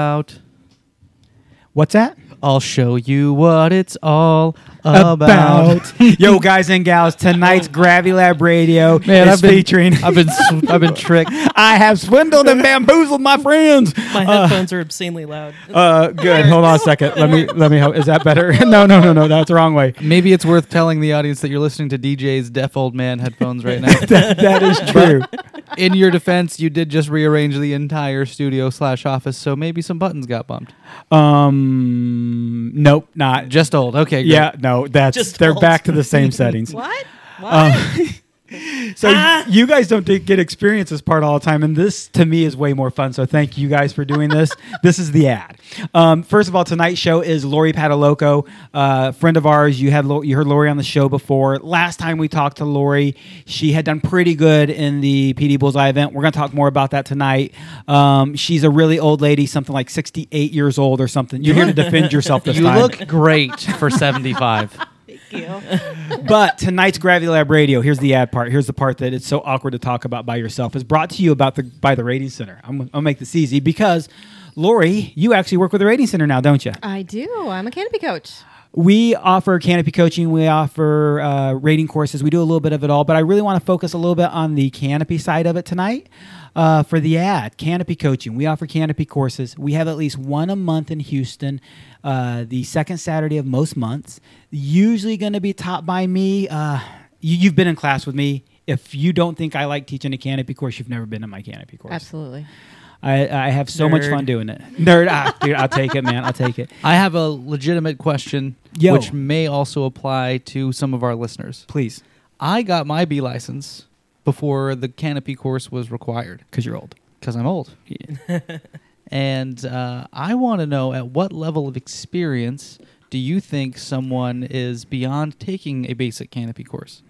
Out. What's that? I'll show you what it's all about. Yo, guys and gals, tonight's Gravity Lab Radio Man, is I've been featuring. I've been sw- I've been tricked. I have swindled and bamboozled my friends. My headphones are obscenely loud. Uh, good. Hold on a second. Let me let me. help. Is that better? no, no, no, no. That's the wrong way. Maybe it's worth telling the audience that you're listening to DJ's deaf old man headphones right now. That, that is true. In your defense, you did just rearrange the entire studio slash office, so maybe some buttons got bumped. Um, nope, not. Just old. Okay. Great. yeah, no. That's Just they're old. back to the same settings. What? What? Um, so you guys don't get experience this part all the time, and this to me is way more fun. So thank you guys for doing this. this is the ad. Um, first of all, tonight's show is Lori Pataloco, uh, friend of ours. You had you heard Lori on the show before. Last time we talked to Lori, she had done pretty good in the PD Bullseye event. We're going to talk more about that tonight. Um, she's a really old lady, something like sixty eight years old or something. You're here to defend yourself this You time. You look great for 75. Thank you. But tonight's Gravity Lab Radio, here's the ad part. Here's the part that it's so awkward to talk about by yourself. Is brought to you about the by the Rating Center. I'm I'll make this easy because Lori, you actually work with the Rating Center now, don't you? I do. I'm a canopy coach. We offer canopy coaching. We offer uh, rating courses. We do a little bit of it all, but I really want to focus a little bit on the canopy side of it tonight. Uh, for the ad, canopy coaching. We offer canopy courses. We have at least one a month in Houston, uh, the second Saturday of most months. Usually going to be taught by me. Uh, you, you've been in class with me. If you don't think I like teaching a canopy course, you've never been in my canopy course. Absolutely. I, I have so much fun doing it. Nerd, ah, dude, I'll take it, man. I'll take it. I have a legitimate question, Yo. which may also apply to some of our listeners. Please, I got my B license before the canopy course was required because you're old. because I'm old. and uh, I want to know at what level of experience do you think someone is beyond taking a basic canopy course?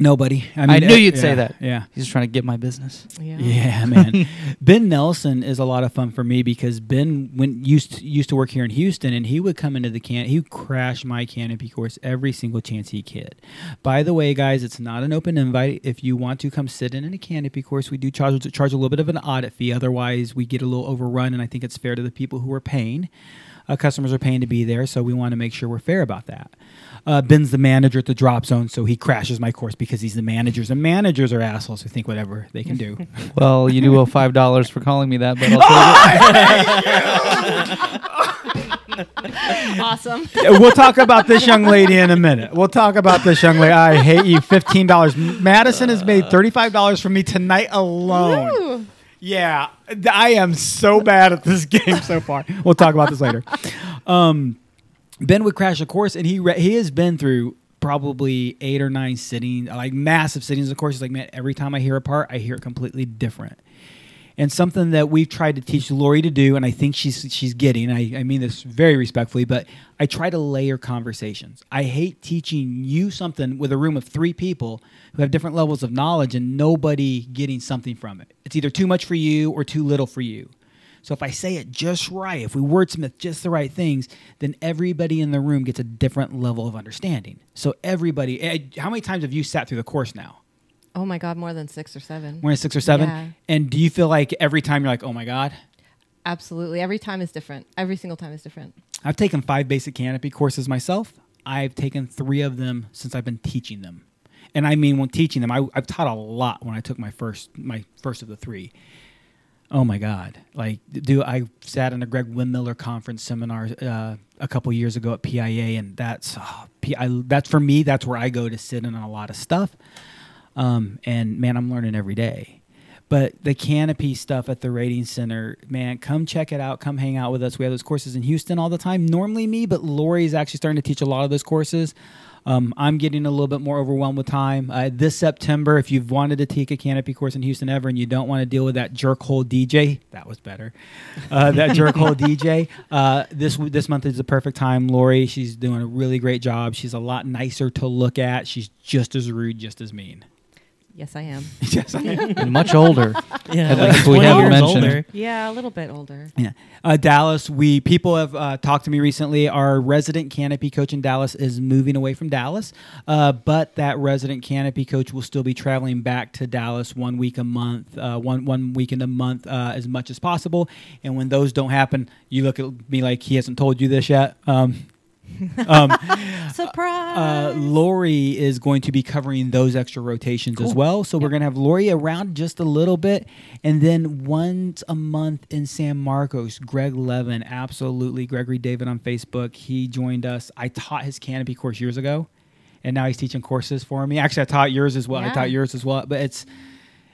Nobody. I knew uh, you'd say yeah, that. Yeah. He's just trying to get my business. Yeah. Yeah, man. ben Nelson is a lot of fun for me because Ben went used to, used to work here in Houston, and he would come into the can. He would crash my canopy course every single chance he could. By the way, guys, it's not an open invite. If you want to come sit in in a canopy course, we do charge charge a little bit of an audit fee. Otherwise, we get a little overrun, and I think it's fair to the people who are paying. Uh, customers are paying to be there, so we want to make sure we're fair about that. Uh, Ben's the manager at the drop zone, so he crashes my course because he's the managers. And managers are assholes who think whatever they can do. Well, you do owe five dollars for calling me that, but I'll take it. Awesome. We'll talk about this young lady in a minute. We'll talk about this young lady. I hate you. Fifteen dollars. Madison has made thirty-five dollars for me tonight alone. Woo. Yeah, I am so bad at this game so far. We'll talk about this later. Um, ben would crash a course, and he re- he has been through probably eight or nine sittings, like massive sittings. Of course, he's like, man, every time I hear a part, I hear it completely different. And something that we've tried to teach Lori to do, and I think she's she's getting. I, I mean this very respectfully, but I try to layer conversations. I hate teaching you something with a room of three people who have different levels of knowledge and nobody getting something from it. It's either too much for you or too little for you. So if I say it just right, if we wordsmith just the right things, then everybody in the room gets a different level of understanding. So everybody, eh, how many times have you sat through the course now? Oh my God, more than six or seven. More than six or seven. Yeah. And do you feel like every time you're like, oh my God? Absolutely. Every time is different. Every single time is different. I've taken five basic canopy courses myself. I've taken three of them since I've been teaching them. And I mean, when teaching them, I, I've taught a lot when I took my first, my first of the three. Oh my God! Like, do I sat in a Greg Windmiller conference seminar uh, a couple years ago at PIA, and that's oh, P- I, that's for me. That's where I go to sit in on a lot of stuff. Um, and man, I'm learning every day. But the canopy stuff at the rating center, man, come check it out. Come hang out with us. We have those courses in Houston all the time. Normally me, but Lori is actually starting to teach a lot of those courses. Um, I'm getting a little bit more overwhelmed with time. Uh, this September, if you've wanted to take a canopy course in Houston ever and you don't want to deal with that jerk hole DJ, that was better. Uh, that jerk hole DJ. Uh, this this month is the perfect time. Lori, she's doing a really great job. She's a lot nicer to look at. She's just as rude, just as mean. Yes, I am. yes, I am. And much older. Yeah, like least we haven't mentioned. older. Yeah, a little bit older. Yeah, uh, Dallas. We people have uh, talked to me recently. Our resident canopy coach in Dallas is moving away from Dallas, uh, but that resident canopy coach will still be traveling back to Dallas one week a month, uh, one one weekend a month, uh, as much as possible. And when those don't happen, you look at me like he hasn't told you this yet. Um, um, Surprise! uh, Lori is going to be covering those extra rotations as well. So we're going to have Lori around just a little bit. And then once a month in San Marcos, Greg Levin, absolutely. Gregory David on Facebook. He joined us. I taught his canopy course years ago. And now he's teaching courses for me. Actually, I taught yours as well. I taught yours as well. But it's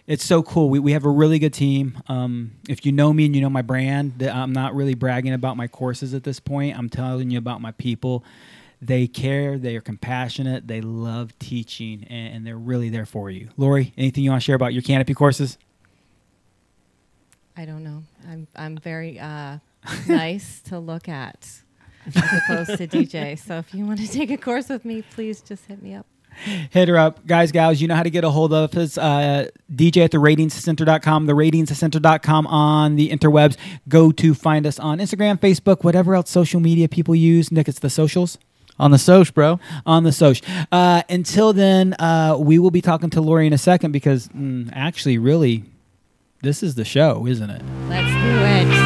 it's so cool. We, we have a really good team. Um, if you know me and you know my brand, I'm not really bragging about my courses at this point. I'm telling you about my people. They care, they are compassionate, they love teaching, and, and they're really there for you. Lori, anything you want to share about your canopy courses? I don't know. I'm I'm very uh, nice to look at, as opposed to DJ. So if you want to take a course with me, please just hit me up. Hit her up. Guys, gals, you know how to get a hold of us. Uh, DJ at the ratingscenter.com, the ratingscenter.com on the interwebs. Go to find us on Instagram, Facebook, whatever else social media people use. Nick, it's the socials. On the Soch, bro. on the social. Uh, until then, uh, we will be talking to Lori in a second because mm, actually, really, this is the show, isn't it? Let's do it.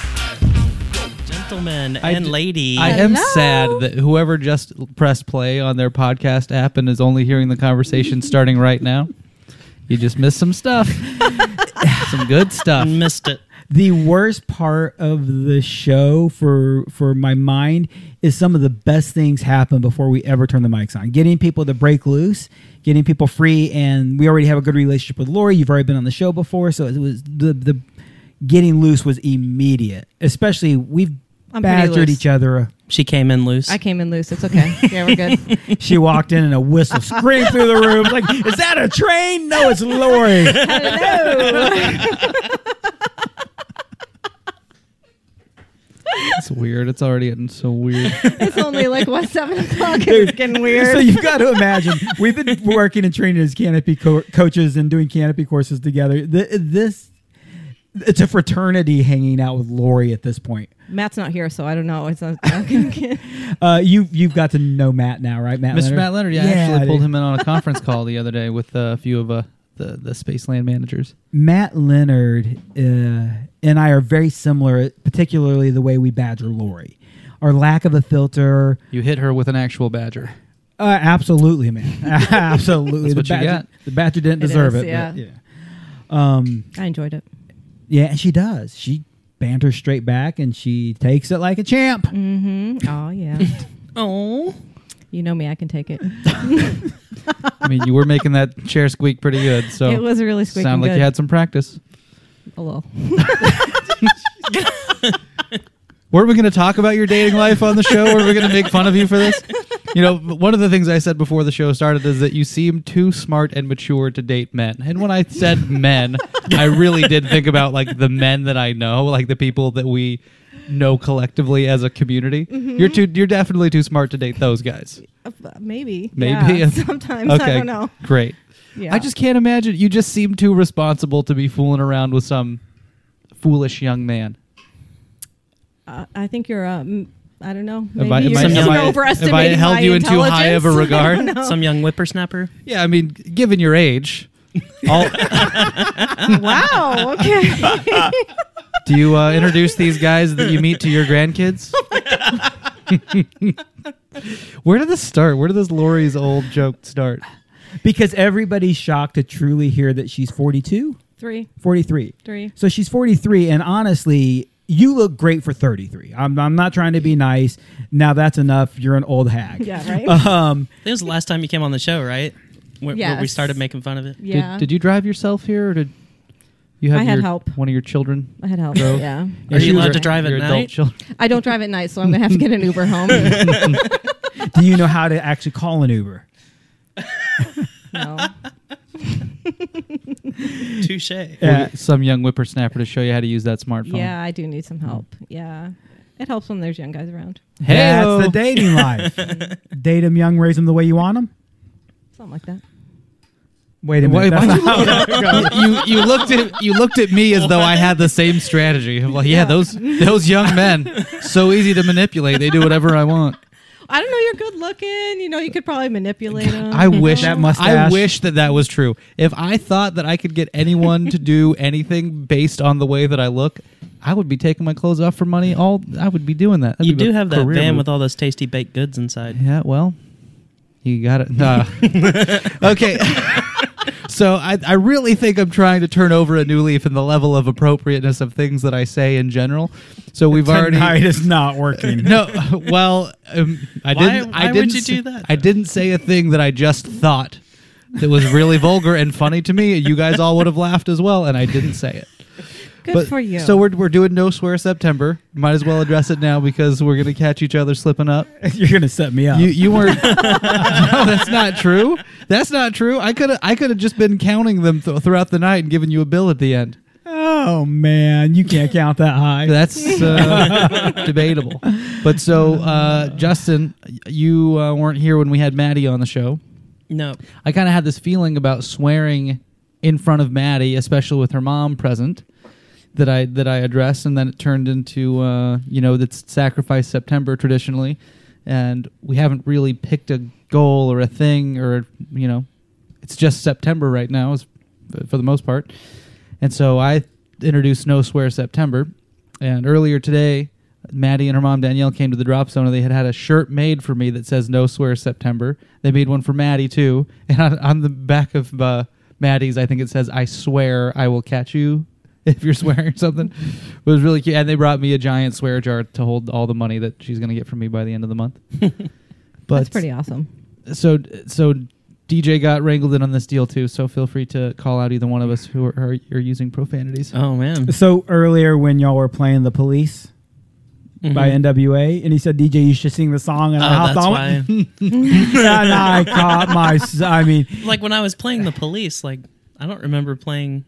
Gentlemen I and d- lady. I am Hello. sad that whoever just pressed play on their podcast app and is only hearing the conversation starting right now, you just missed some stuff. some good stuff. missed it. The worst part of the show for for my mind is some of the best things happen before we ever turn the mics on. Getting people to break loose, getting people free, and we already have a good relationship with Lori. You've already been on the show before, so it was the the getting loose was immediate. Especially we've I'm pretty badgered loose. each other. She came in loose. I came in loose. It's okay. Yeah, we're good. She walked in and a whistle screamed through the room. Like, is that a train? No, it's Lori. Hello. It's weird. It's already getting so weird. it's only like what seven o'clock. and Dude, It's getting weird. So you've got to imagine we've been working and training as canopy co- coaches and doing canopy courses together. Th- this it's a fraternity hanging out with Lori at this point. Matt's not here, so I don't know. It's not, okay. Uh, you you've got to know Matt now, right, Matt? Mr. Leonard? Matt Leonard, yeah, I actually dude. pulled him in on a conference call the other day with uh, a few of uh, the the Spaceland managers. Matt Leonard uh, and I are very similar, particularly the way we badger Lori. Our lack of a filter. You hit her with an actual badger. Uh, absolutely, man. absolutely. That's the what you badger, got. The badger didn't It deserve is, it. yeah. but yeah. Um, I enjoyed it. yeah, and she does. She banters straight back and she takes it like a champ. Mm-hmm. Oh yeah. oh. you know me. I can take it. I mean, you were making that chair squeak pretty good, so it was a really squeaking sound like good. you had some practice. a little. Were we going to talk about your dating life on the show? Were we going to make fun of you for this? You know, one of the things I said before the show started is that you seem too smart and mature to date men. And when I said men, I really did think about like the men that I know, like the people that we know collectively as a community. Mm-hmm. You're too you're definitely too smart to date those guys. Uh, Maybe. Maybe. Yeah, sometimes Okay. I don't know. Great. Yeah. I just can't imagine you just seem too responsible to be fooling around with some foolish young man. Uh, I think you're. Um, I don't know. Have Maybe I- you're am I- just I- overestimating have I held my you in too high of a intelligence. Regard? Some young whippersnapper. Yeah, I mean, given your age, all, wow. Okay. do you uh, introduce these guys that you meet to your grandkids? Where did this start? Where did this Lori's old joke start? Because everybody's shocked to truly hear that she's 42, Three. 43. Three. So she's 43, and honestly, you look great for 33. I'm, I'm not trying to be nice. Now that's enough. You're an old hag. Yeah. Right. Um, That was the last time you came on the show, right? Where, where we started making fun of it. yeah. Did, did you drive yourself here, or did You have I had your, help. one of your children. I had help. Drove. Yeah. Are you allowed to drive at night? I don't drive at night, so I'm gonna have to get an Uber home. Do you know how to actually call an Uber? no. Touche. Yeah. Some young whippersnapper to show you how to use that smartphone. Yeah, I do need some help. Yeah. It helps when there's young guys around. Hey-o. That's the dating life. Date them young, raise them the way you want them. Something like that. Wait a Why- minute. why'd that's you, not- you you looked at you looked at me as though I had the same strategy. I'm like, yeah, Yeah. those those young men, so easy to manipulate. They do whatever I want. I don't know. You're good looking. You know, you could probably manipulate them. I wish That mustache. I wish that that was true. If I thought that I could get anyone to do anything based on the way that I look, I would be taking my clothes off for money. All I would be doing that. That'd You do have that van move. with all those tasty baked goods inside. Yeah, well, you got it. Nah. okay. So I, I really think I'm trying to turn over a new leaf in the level of appropriateness of things that I say in general. So we've already Tonight is not working. no. Well, um, I Why- didn't. I why would didn't you do that, I didn't say a thing that I just thought that was really vulgar and funny to me. You guys all would have laughed as well, and I didn't say it. Good But- for you. So we're we're doing no swear September. Might as well address it now because we're gonna catch each other slipping up. You're gonna set me up. You you weren't. no, that's not true. That's not true. I could have I could have just been counting them th- throughout the night and giving you a bill at the end. oh man, you can't count that high. That's uh, debatable. But so uh, Justin, you uh, weren't here when we had Maddie on the show. No. I kind of had this feeling about swearing in front of Maddie, especially with her mom present, that I that I addressed, and then it turned into uh, you know that's Sacrifice September traditionally, and we haven't really picked a goal or a thing or you know, it's just September right now, is for the most part, and so I introduced No Swear September, and earlier today. Maddie and her mom Danielle came to the drop zone and they had had a shirt made for me that says "No Swear September." They made one for Maddie too, and on, on the back of uh, Maddie's, I think it says "I swear I will catch you if you're swearing something." It was really cute, and they brought me a giant swear jar to hold all the money that she's going to get from me by the end of the month. but That's pretty awesome. so so DJ got wrangled in on this deal too. So feel free to call out either one of us who are, are, are using profanities. Oh man. so earlier when y'all were playing the police by Mhm. NWA, and he said, "DJ, you should sing the song," and I Oh, hopped that's on. why. and I caught my. s- I mean, like when I was playing the police, like I don't remember playing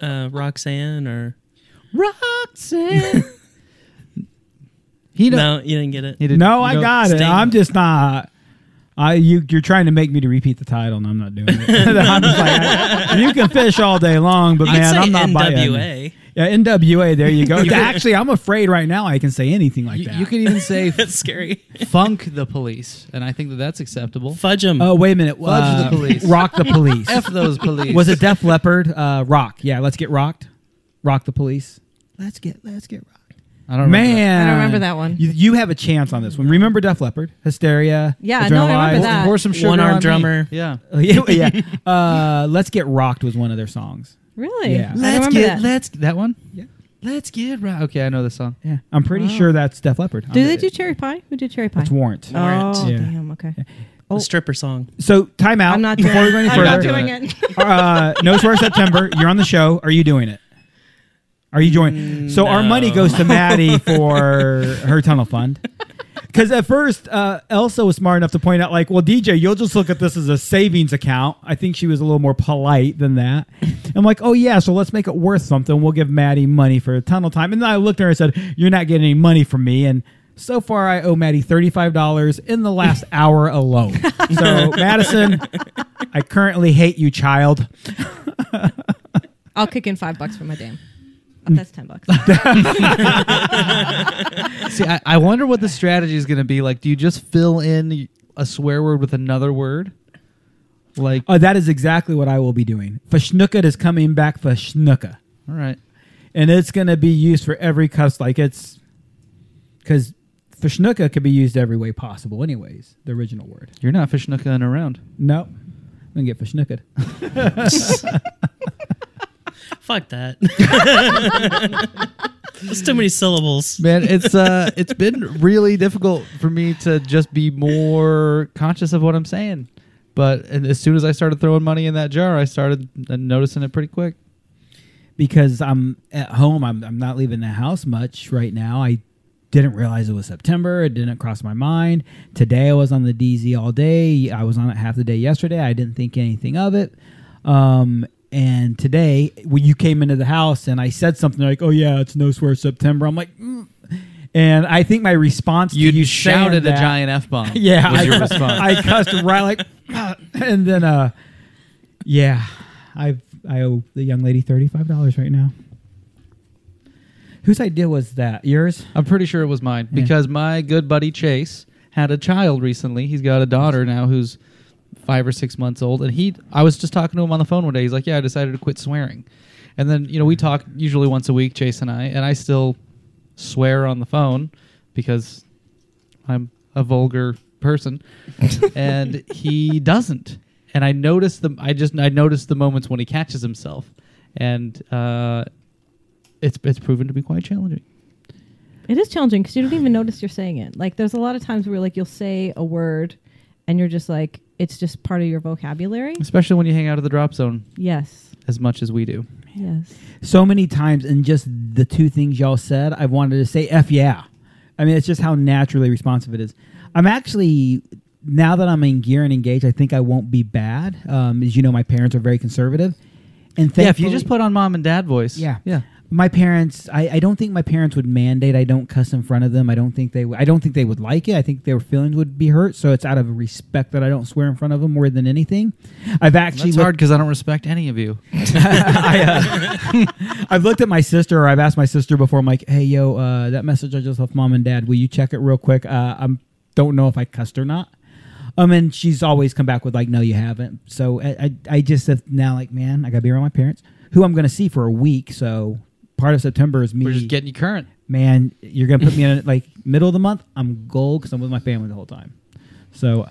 uh, Roxanne or Roxanne. he know, no, you didn't get it. he didn't- no, I got it. Sting. I'm just not. I you you're trying to make me to repeat the title, and I'm not doing it. I'm just like, I- you can fish all day long, but I'd man, say I'm not buying. NWA. Yeah, NWA. There you go. Actually, I'm afraid right now I can say anything like You, that. you could even say That's scary. funk the police, and I think that that's acceptable. Fudge them. Oh wait a minute. Fudge Uh, the police. Rock the police. F those police. Was it Def Leppard? Uh, rock. Yeah, let's get rocked. Rock the police. Let's get let's get rocked. I don't remember Man, I don't remember that one. You, you have a chance on this one. Remember Def Leppard? Hysteria. Yeah, no, I remember Adrenalize? that. Pour some sugar One-armed on me. drummer. Yeah. yeah, yeah. Uh, let's get rocked was one of their songs. Really? Yeah. I don't Let's remember get that. let's that one. Yeah. Let's get right. Okay, I know the song. Yeah, I'm pretty Wow. sure that's Def Leppard. Do they do cherry pie? Who did cherry pie? It's Warrant. Warrant. Oh, Yeah. damn. Okay. The stripper song. So time out. I'm not doing before we go any I'm not further. doing it. uh, no swear September. You're on the show. Are you doing it? Are you joining? so our money goes to Maddie for her tunnel fund. Because at first, uh, Elsa was smart enough to point out, like, well, DJ, you'll just look at this as a savings account. I think she was a little more polite than that. I'm like, oh, yeah, so let's make it worth something. We'll give Maddie money for a tunnel time. And then I looked at her and said, you're not getting any money from me. And so far, I owe Maddie $35 in the last hour alone. So, Madison, I currently hate you, child. I'll kick in five bucks for my dame. Mm. That's ten bucks. See, I, I wonder what the strategy is going to be. Like, do you just fill in a swear word with another word? Like, Uh, that is exactly what I will be doing. Fashnooka is coming back for Schnooka. all right. And it's going to be used for every cuss. Like it's because Fashnooka could be used every way possible, anyways. The original word. You're not fishnooking around. No, I'm going to get Fashnooka. Fuck that. There's too many syllables. Man, it's uh it's been really difficult for me to just be more conscious of what I'm saying. But and as soon as I started throwing money in that jar, I started uh, noticing it pretty quick. because I'm at home. I'm I'm not leaving the house much right now. I didn't realize it was September. It didn't cross my mind. Today I was on the DZ all day. I was on it half the day yesterday. I didn't think anything of it. Um, and today when you came into the house and I said something like, "Oh yeah, it's no swear September," I'm like. Mm. And I think my response You, to you shouted saying a giant f bomb. yeah, was I, your cussed- response. I cussed right like, and then uh, yeah, I I owe the young lady thirty five dollars right now. Whose idea was that? Yours? I'm pretty sure it was mine Yeah. because my good buddy Chase had a child recently. He's got a daughter now who's five or six months old, and he. I was just talking to him on the phone one day. He's like, "Yeah, I decided to quit swearing," and then you know we talk usually once a week, Chase and I, and I still swear on the phone because I'm a vulgar person, and he doesn't. And I noticed the. I just I noticed the moments when he catches himself, and uh, it's it's proven to be quite challenging. It is challenging because you don't even notice you're saying it. Like, there's a lot of times where like you'll say a word, and you're just like, it's just part of your vocabulary. especially when you hang out at the drop zone Yes. as much as we do. Yes. So many times, and just the two things y'all said, I've wanted to say "f yeah." I mean, it's just how naturally responsive it is. I'm actually now that I'm in gear and engaged, I think I won't be bad. Um, as you know, my parents are very conservative, and Yeah, if you thankfully- just put on mom and dad voice. Yeah. yeah. My parents I, I don't think my parents would mandate I don't cuss in front of them. I don't think they w- I don't think they would like it. I think their feelings would be hurt. So it's out of respect that I don't swear in front of them more than anything. I've actually That's looked- hard because I don't respect any of you. I, uh, I've looked at my sister or I've asked my sister before. I'm like, hey yo, uh, that message I just left mom and dad. Will you check it real quick? Uh, I don't know if I cussed or not. Um, and she's always come back with like, no, you haven't. So I, I, I just have now like, man, I gotta be around my parents, who I'm gonna see for a week. So part of September is me. We're just getting you current. man, you're gonna put me in like middle of the month. I'm gold because I'm with my family the whole time. So,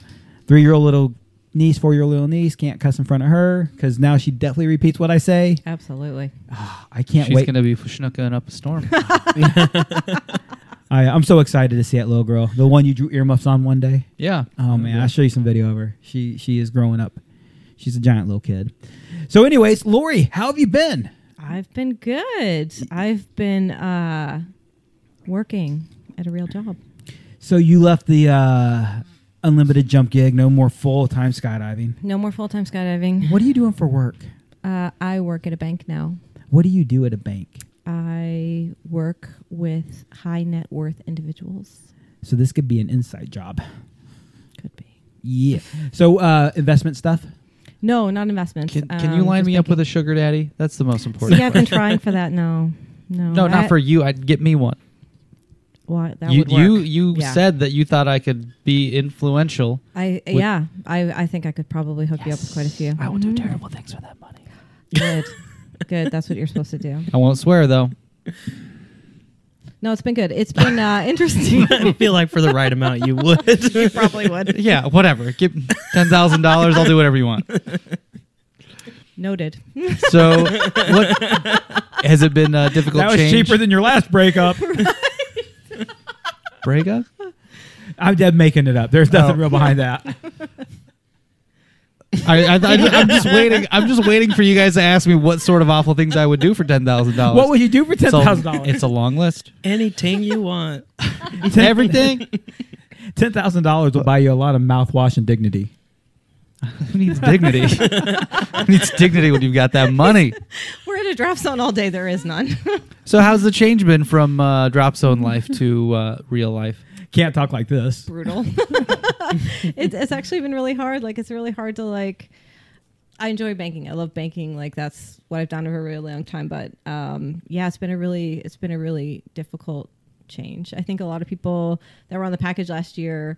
three year old little niece, four year old little niece can't cuss in front of her because now she definitely repeats what I say. Absolutely. Ah, I can't She's wait. gonna be schnooking up a storm. I, I'm so excited to see that little girl, the one you drew earmuffs on one day. yeah. Oh mm-hmm. man, I'll show you some video of her. She she is growing up. She's a giant little kid. So, anyways, Lori, how have you been? I've been good. I've been uh, working at a real job. So you left the uh, unlimited jump gig, no more full time skydiving. No more full time skydiving. What are you doing for work? Uh, I work at a bank now. What do you do at a bank? I work with high net worth individuals. So this could be an inside job. Could be. Yeah. So uh, investment stuff. No, not investments. Can, can you Um, line just me up with a sugar daddy? That's the most important. See, I've been trying for that. No, no, no, not I- for you. I'd get me one. What that you would work. you you Yeah. said that you thought I could be influential. I yeah. I I think I could probably hook you up with quite a few. I will do Mhm. terrible things for that money. Good, good. That's what you're supposed to do. I won't swear though. No, it's been good. It's been uh, interesting. I feel like for the right amount you would. you probably would. Yeah, whatever. Give ten thousand dollars. I'll do whatever you want. Noted. So, what has it been a difficult That was change? cheaper than your last breakup. breakup. I'm dead making it up. There's nothing Oh. real behind that. I, I, I, am just waiting. I'm just waiting for you guys to ask me what sort of awful things I would do for ten thousand dollars. what would you do for ten thousand dollars? It's a long list. Anything you want. Everything. Ten thousand dollars will buy you a lot of mouthwash and dignity. Who needs dignity? Who needs dignity when you've got that money? We're at a drop zone all day. There is none. So, how's the change been from uh, drop zone life to uh, real life? Can't talk like this. Brutal. it's, it's actually been really hard. Like it's really hard to like. I enjoy banking. I love banking. Like that's what I've done for a really long time. But um, yeah, it's been a really it's been a really difficult change. I think a lot of people that were on the package last year,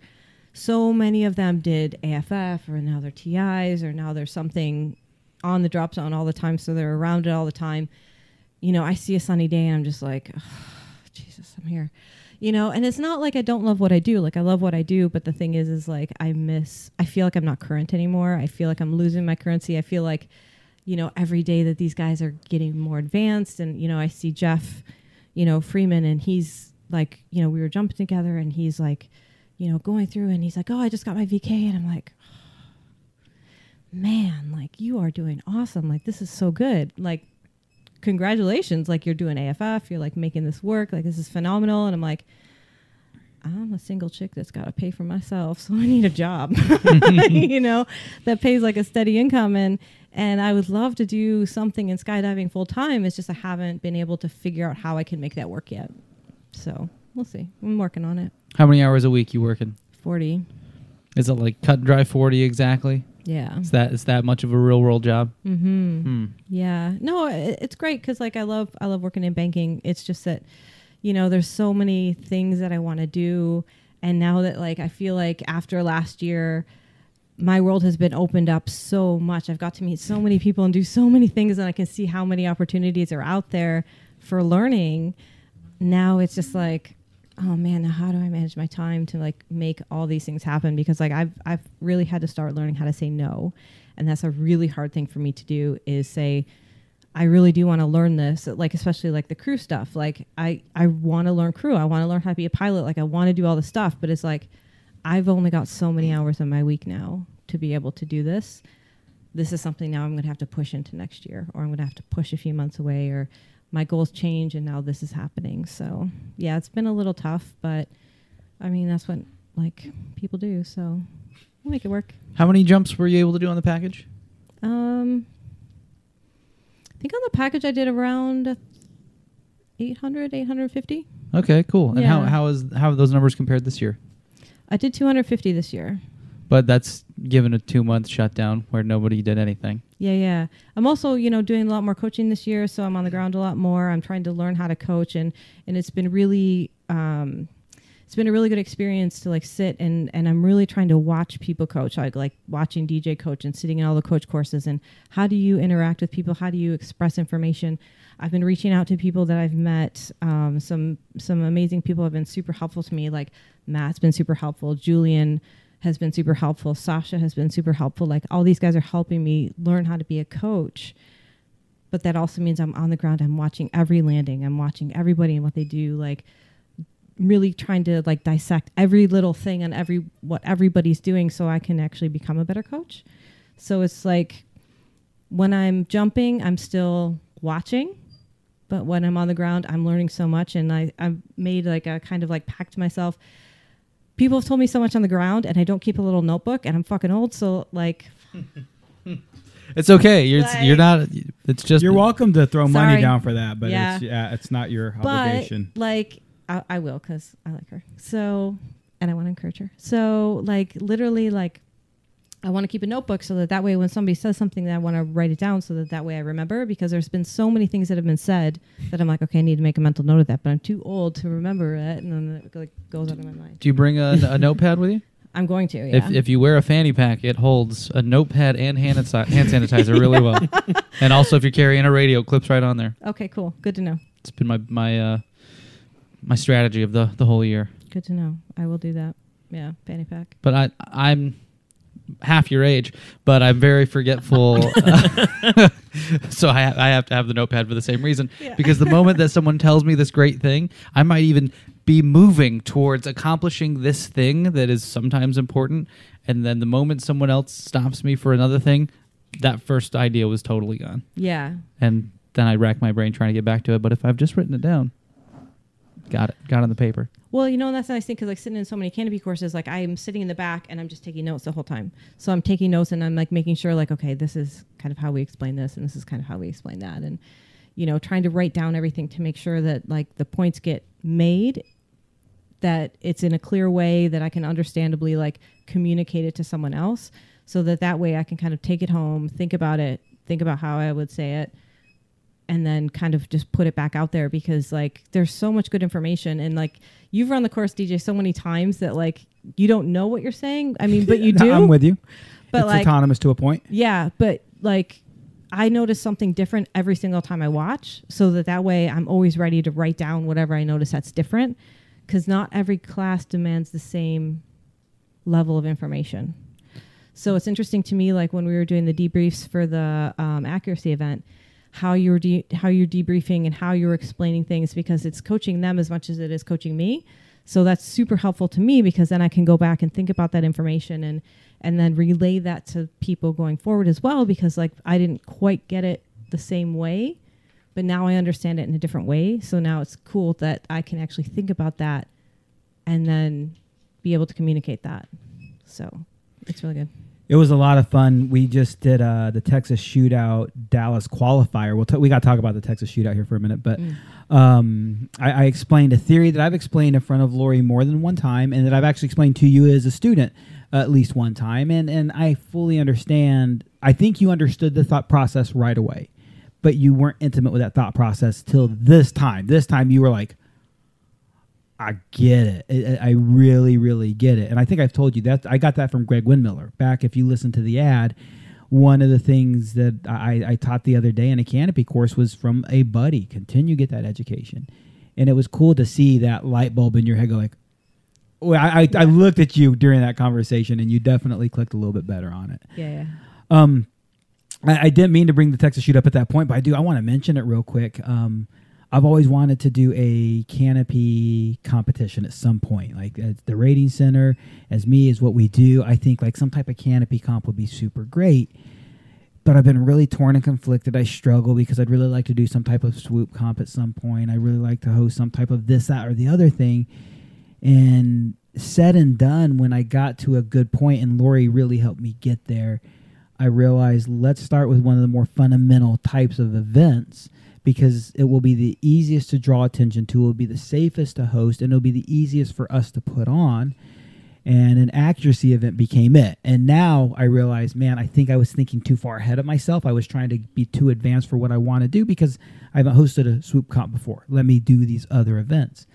so many of them did AFF or now they're TIs or now there's something on the drop zone all the time, so they're around it all the time. You know, I see a sunny day and I'm just like, Jesus, I'm here. You know, and it's not like I don't love what I do. Like I love what I do, but the thing is is like I miss I feel like I'm not current anymore. I feel like I'm losing my currency. I feel like you know, every day that these guys are getting more advanced and you know, I see Jeff, you know, Freeman and he's like, you know, we were jumping together and he's like, you know, going through and he's like, "Oh, I just got my VK." And I'm like, "Man, like you are doing awesome. Like this is so good." Like congratulations, like you're doing AFF, you're like making this work, like this is phenomenal. And I'm like, I'm a single chick that's got to pay for myself, so I need a job, you know, that pays like a steady income. And and I would love to do something in skydiving full time. It's just I haven't been able to figure out how I can make that work yet. So we'll see. I'm working on it. How many hours a week you working? Forty, Is it like cut and dry forty exactly? Yeah. Is that is that much of a real world job? Mm-hmm. Hmm. Yeah, no, it, it's great because like I love I love working in banking. It's just that, you know, there's so many things that I want to do, and now that like I feel like after last year, my world has been opened up so much. I've got to meet so many people and do so many things, and I can see how many opportunities are out there for learning. Now it's just like, oh man, how do I manage my time to like make all these things happen? Because like I've I've really had to start learning how to say no, and that's a really hard thing for me to do. Is say, I really do want to learn this, like especially like the crew stuff. Like I I want to learn crew. I want to learn how to be a pilot. Like I want to do all the stuff, but it's like I've only got so many hours in my week now to be able to do this. This is something now I'm going to have to push into next year, or I'm going to have to push a few months away, or my goals change, and now this is happening. So yeah, it's been a little tough, but I mean that's what like people do. So we'll make it work. How many jumps were you able to do on the package? Um, I think on the package I did around 800, 850. Okay, cool. And how how is how have those numbers compared this year? I did 250 this year. But that's given a two month shutdown where nobody did anything. Yeah, yeah. I'm also, you know, doing a lot more coaching this year, so I'm on the ground a lot more. I'm trying to learn how to coach, and and it's been really, um, it's been a really good experience to like sit and and I'm really trying to watch people coach, like like watching DJ coach and sitting in all the coach courses, and how do you interact with people? How do you express information? I've been reaching out to people that I've met. Um, some some amazing people have been super helpful to me. Like Matt's been super helpful. Julian has been super helpful. Sasha has been super helpful. Like all these guys are helping me learn how to be a coach. But that also means I'm on the ground. I'm watching every landing. I'm watching everybody and what they do. Like really trying to like dissect every little thing and every what everybody's doing so I can actually become a better coach. So it's like when I'm jumping, I'm still watching. But when I'm on the ground, I'm learning so much and I, I've made like a kind of like pact myself people have told me so much on the ground and I don't keep a little notebook and I'm fucking old. So like, It's okay. You're Like- you're not. It's just You're welcome to throw money down for that, but Yeah. it's yeah, it's not your but obligation. like, I, I will because I like her. So, and I want to encourage her. So like literally like, I want to keep a notebook so that that way when somebody says something that I want to write it down so that that way I remember because there's been so many things that have been said that I'm like, okay, I need to make a mental note of that, but I'm too old to remember it. And then it like goes out of my mind. Do you bring a, a notepad with you? I'm going to, yeah. If if you wear a fanny pack, it holds a notepad and hand, sanitizer- hand sanitizer really well. and also, if you're carrying a radio, clips right on there. okay, cool. Good to know. It's been my my uh my strategy of the the whole year. Good to know. I will do that. Yeah, fanny pack. But I I'm half your age, but I'm very forgetful. Uh, so I I have to have the notepad for the same reason because the moment that someone tells me this great thing, I might even be moving towards accomplishing this thing that is sometimes important, and then the moment someone else stops me for another thing, that first idea was totally gone, Yeah, and then I rack my brain trying to get back to it. But if I've just written it down, got it, got on the paper. Well, you know, that's a nice thing because like sitting in so many canopy courses, like I am sitting in the back and I'm just taking notes the whole time. So I'm taking notes and I'm like making sure, like, okay, this is kind of how we explain this and this is kind of how we explain that, and you know, trying to write down everything to make sure that like the points get made, that it's in a clear way that I can understandably like communicate it to someone else, so that that way I can kind of take it home, think about it, think about how I would say it, and then kind of just put it back out there because like there's so much good information and like you've run the course DJ so many times that like you don't know what you're saying. I mean, but you do. I'm with you. But it's like autonomous to a point. yeah, but like I notice something different every single time I watch so that that way I'm always ready to write down whatever I notice that's different cuz not every class demands the same level of information. So it's interesting to me like when we were doing the debriefs for the um, accuracy event how you're de- how you're debriefing and how you're explaining things because it's coaching them as much as it is coaching me. So that's super helpful to me because then I can go back and think about that information and and then relay that to people going forward as well because like I didn't quite get it the same way, but now I understand it in a different way. So now it's cool that I can actually think about that and then be able to communicate that. So it's really good. It was a lot of fun. We just did uh, the Texas Shootout Dallas qualifier. We'll t- we got to talk about the Texas Shootout here for a minute, but um, I, I explained a theory that I've explained in front of Lori more than one time, and that I've actually explained to you as a student uh, at least one time, and and I fully understand. I think you understood the thought process right away, but you weren't intimate with that thought process till this time. This time you were like, I get it. I- really, really get it. And I think I've told you that I got that from Greg Windmiller. Back if you listen to the ad, one of the things that I, I taught the other day in a canopy course was from a buddy. Continue get that education. And it was cool to see that light bulb in your head go like, well, I, I, I looked at you during that conversation and you definitely clicked a little bit better on it. Yeah, yeah. Um, I, I didn't mean to bring the Texas shoot up at that point, but I do. I want to mention it real quick. Um, I've always wanted to do a canopy competition at some point, like at the rating center. As me, is what we do. I think like some type of canopy comp would be super great. But I've been really torn and conflicted. I struggle because I'd really like to do some type of swoop comp at some point. I really like to host some type of this, that, or the other thing. And said and done, when I got to a good point, and Lori really helped me get there, I realized let's start with one of the more fundamental types of events because it will be the easiest to draw attention to, it will be the safest to host, and it'll be the easiest for us to put on. And an accuracy event became it. And now I realize, man, I think I was thinking too far ahead of myself. I was trying to be too advanced for what I want to do because I haven't hosted a swoop comp before. Let me do these other events.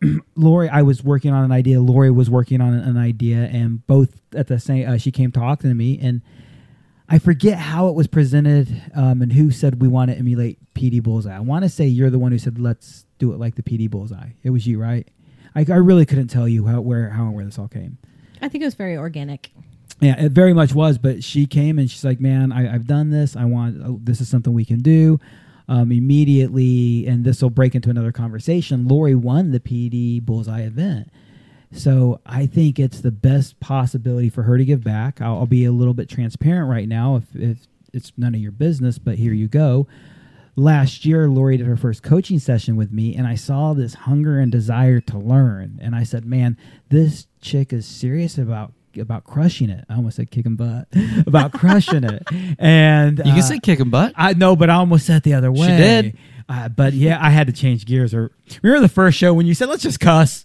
Lori, I was working on an idea. Lori was working on an idea, and both at the same, uh, she came talking to me, and I forget how it was presented um, and who said we want to emulate PD Bullseye. I want to say you're the one who said let's do it like the PD Bullseye. It was you, right? I, I really couldn't tell you how, where, how, and where this all came. I think it was very organic. Yeah, it very much was. But she came and she's like, "Man, I, I've done this. I want oh, this is something we can do." Um, immediately, and this will break into another conversation. Lori won the PD Bullseye event, so I think it's the best possibility for her to give back. I'll, I'll be a little bit transparent right now, if, if it's none of your business, but here you go. Last year, Lori did her first coaching session with me, and I saw this hunger and desire to learn. And I said, "Man, this chick is serious about about crushing it." I almost said kicking butt about crushing it. And You can uh, say kicking butt. I know, but I almost said the other way. She did. Uh, but yeah, I had to change gears. Or remember the first show when you said, "Let's just cuss."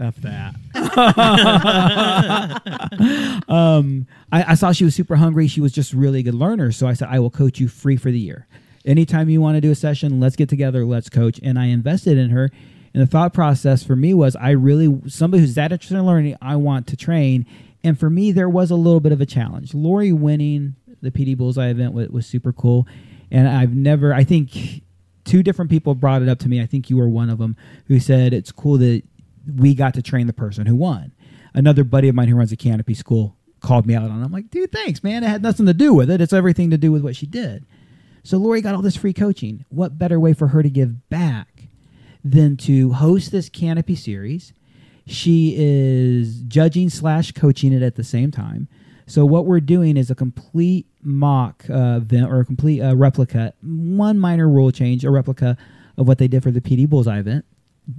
F that. um, I, I saw she was super hungry. She was just really a good learner. So I said, I will coach you free for the year. Anytime you want to do a session, let's get together, let's coach. And I invested in her. And the thought process for me was I really, somebody who's that interested in learning, I want to train. And for me, there was a little bit of a challenge. Lori winning the PD Bullseye event was, was super cool. And I've never, I think two different people brought it up to me. I think you were one of them who said it's cool that we got to train the person who won. Another buddy of mine who runs a canopy school called me out on it. I'm like, dude, thanks, man. It had nothing to do with it. It's everything to do with what she did. So Lori got all this free coaching. What better way for her to give back than to host this canopy series? She is judging slash coaching it at the same time. So what we're doing is a complete mock uh, event or a complete uh, replica, one minor rule change, a replica of what they did for the PD Bullseye event.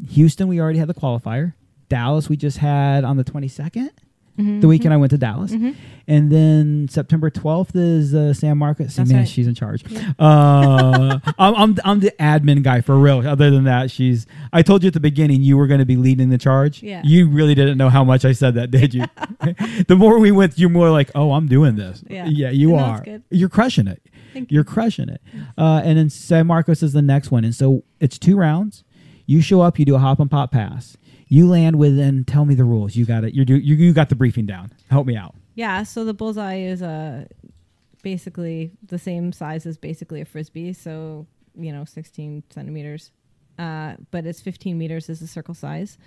Houston, we already had the qualifier. Dallas, we just had on the 22nd. Mm-hmm. The weekend I went to Dallas, and then September 12th is uh, San Marcos. See, That's man, right. she's in charge. Uh, I'm, I'm I'm the admin guy for real. Other than that, she's. I told you at the beginning you were going to be leading the charge. Yeah. You really didn't know how much I said that, did you? the more we went, you're more like, oh, I'm doing this. Yeah. Yeah, you No, are. You're crushing it. Thank You're crushing it. Uh, and then San Marcos is the next one, and so it's two rounds. You show up, you do a hop and pop pass. You land within. Tell me the rules. You got it. You do. You, you got the briefing down. Help me out. Yeah, so the bullseye is uh, basically the same size as basically a frisbee, so you know, 16 centimeters, uh, but it's 15 meters is the circle size.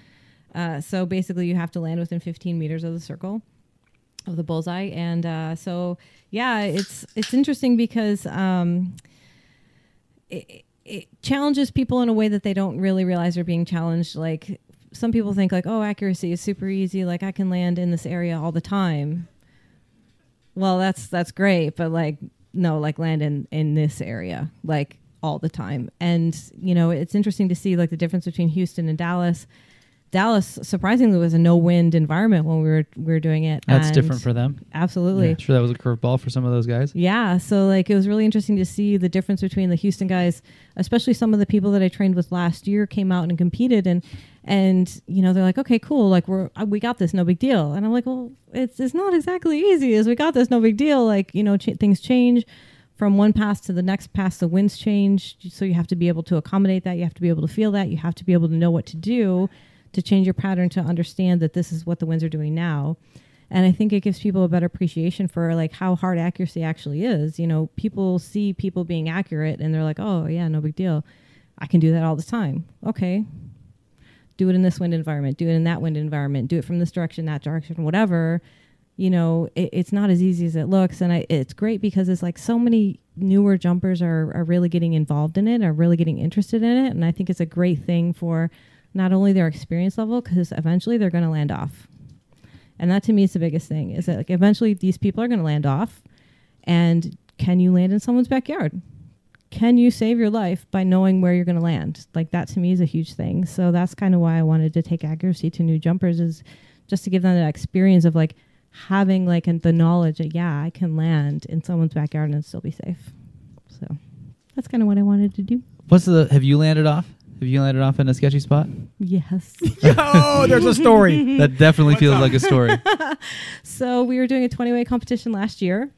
Uh, so basically, you have to land within 15 meters of the circle of the bullseye, and uh, so yeah, it's it's interesting because um, it, it challenges people in a way that they don't really realize they're being challenged. Like some people think like, oh, accuracy is super easy. Like I can land in this area all the time. Well, that's that's great, but like no, like land in in this area like all the time. And you know, it's interesting to see like the difference between Houston and Dallas. Dallas surprisingly was a no wind environment when we were we were doing it. That's and different for them. absolutely. Yeah, sure, that was a curveball for some of those guys. Yeah, so like it was really interesting to see the difference between the Houston guys, especially some of the people that I trained with last year came out and competed and and you know they're like, "Okay, cool. Like we're uh, we got this, no big deal." And I'm like, "Well, it's it's not exactly easy. As we got this, no big deal. Like, you know, ch- things change from one pass to the next pass, the winds change, so you have to be able to accommodate that. You have to be able to feel that. You have to be able to know what to do to change your pattern to understand that this is what the winds are doing now. And i think it gives people a better appreciation for like how hard accuracy actually is. You know people see people being accurate and they're like oh yeah no big deal. I can do that all the time. Okay. Do it in this wind environment. Do it in that wind environment. Do it from this direction that direction whatever. You know it, it's not as easy as it looks. And I, it's great because it's like so many newer jumpers are, are really getting involved in it are really getting interested in it. And i think it's a great thing for not only their experience level because eventually they're going to land off. And that to me is the biggest thing is that like eventually these people are going to land off. And can you land in someone's backyard? Can you save your life by knowing where you're going to land? Like that to me is a huge thing. So that's kind of why i wanted to take accuracy to new jumpers is just to give them that experience of like having like the knowledge that yeah i can land in someone's backyard and still be safe. So that's kind of what i wanted to do. What's the? Have you landed off? Have you landed off in a sketchy spot? yes. Oh, there's a story. That definitely feels like a story. so we were doing a 20 way competition last year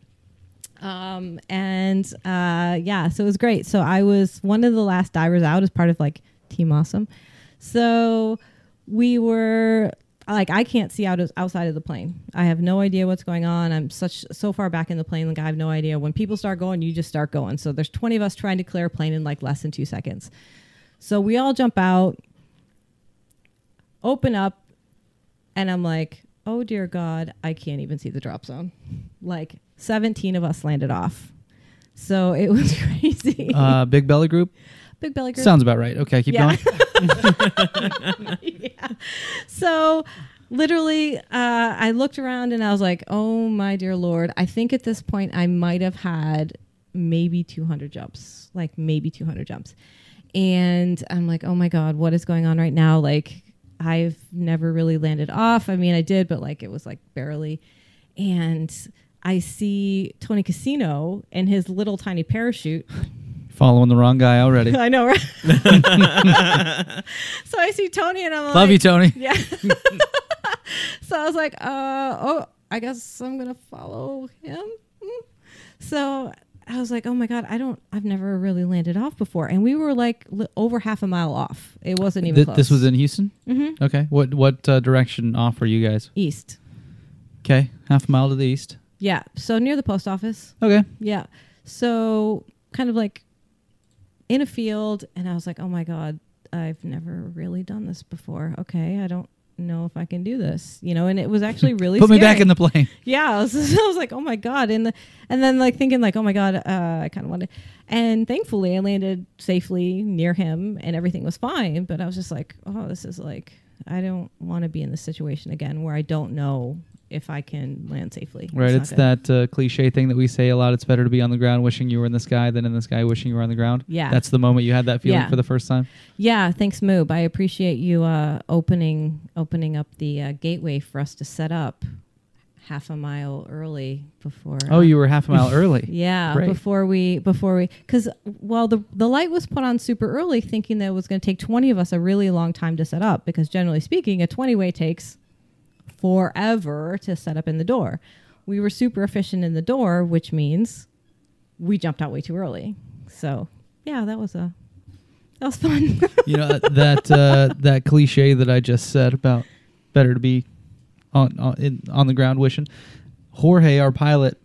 um, and uh, yeah so it was great. So i was one of the last divers out as part of like team awesome. So we were like i can't see out outside of the plane. I have no idea what's going on. I'm such so far back in the plane like i have no idea. When people start going you just start going. So there's 20 of us trying to clear a plane in like less than two seconds so we all jump out open up and I'm like, oh dear God, I can't even see the drop zone. Like 17 of us landed off. So it was crazy. Uh, big belly group Big belly group. sounds about right. Okay, keep Yeah. going. yeah. So literally, uh, I looked around and I was like, oh my dear Lord. I think at this point I might have had maybe 200 jumps, like maybe 200 jumps. And I'm like, oh my God, what is going on right now? Like, I've never really landed off. I mean, I did, but like it was like barely. And I see Tony Casino and his little tiny parachute Following the wrong guy already. I know, right? so I see Tony and I'm like, Love you, Tony. Yeah. so I was like, uh, oh, I guess I'm gonna follow him. Mm. So I was like, oh my god, I don't, I've never really landed off before, and we were like li- over half a mile off. It wasn't even Th- close. this was in Houston. Mhm. Okay. What what uh, direction off were you guys? east. Okay, half a mile to the east. Yeah, so near the post office. Okay. Yeah. So kind of like in a field and I was like, "Oh my god, I've never really done this before. Okay, I don't know if I can do this." You know, and it was actually really Put me back in the plane. yeah, I was, I was like, oh my god, and the, and then like thinking like, oh my god, uh, I kind of wanted, and thankfully I landed safely near him and everything was fine. But I was just like, oh, this is like, I don't want to be in this situation again where I don't know if I can land safely. Right. not It's that uh, cliche thing that we say a lot. It's better to be on the ground wishing you were in the sky than in the sky wishing you were on the ground. Yeah. That's the moment you had that feeling Yeah. for the first time. Yeah, thanks, Moob. I appreciate you uh, opening opening up the uh, gateway for us to set up half a mile early before. Oh, uh, you were half a mile early. Yeah, Great. before we before we because well the the light was put on super early, thinking that it was going to take twenty of us a really long time to set up because generally speaking, a twenty way takes forever to set up in the door. We were super efficient in the door, which means we jumped out way too early. So yeah, that was a that was fun. you know uh, that uh, that cliche that I just said about better to be on on, in, on the ground wishing. Jorge, our pilot,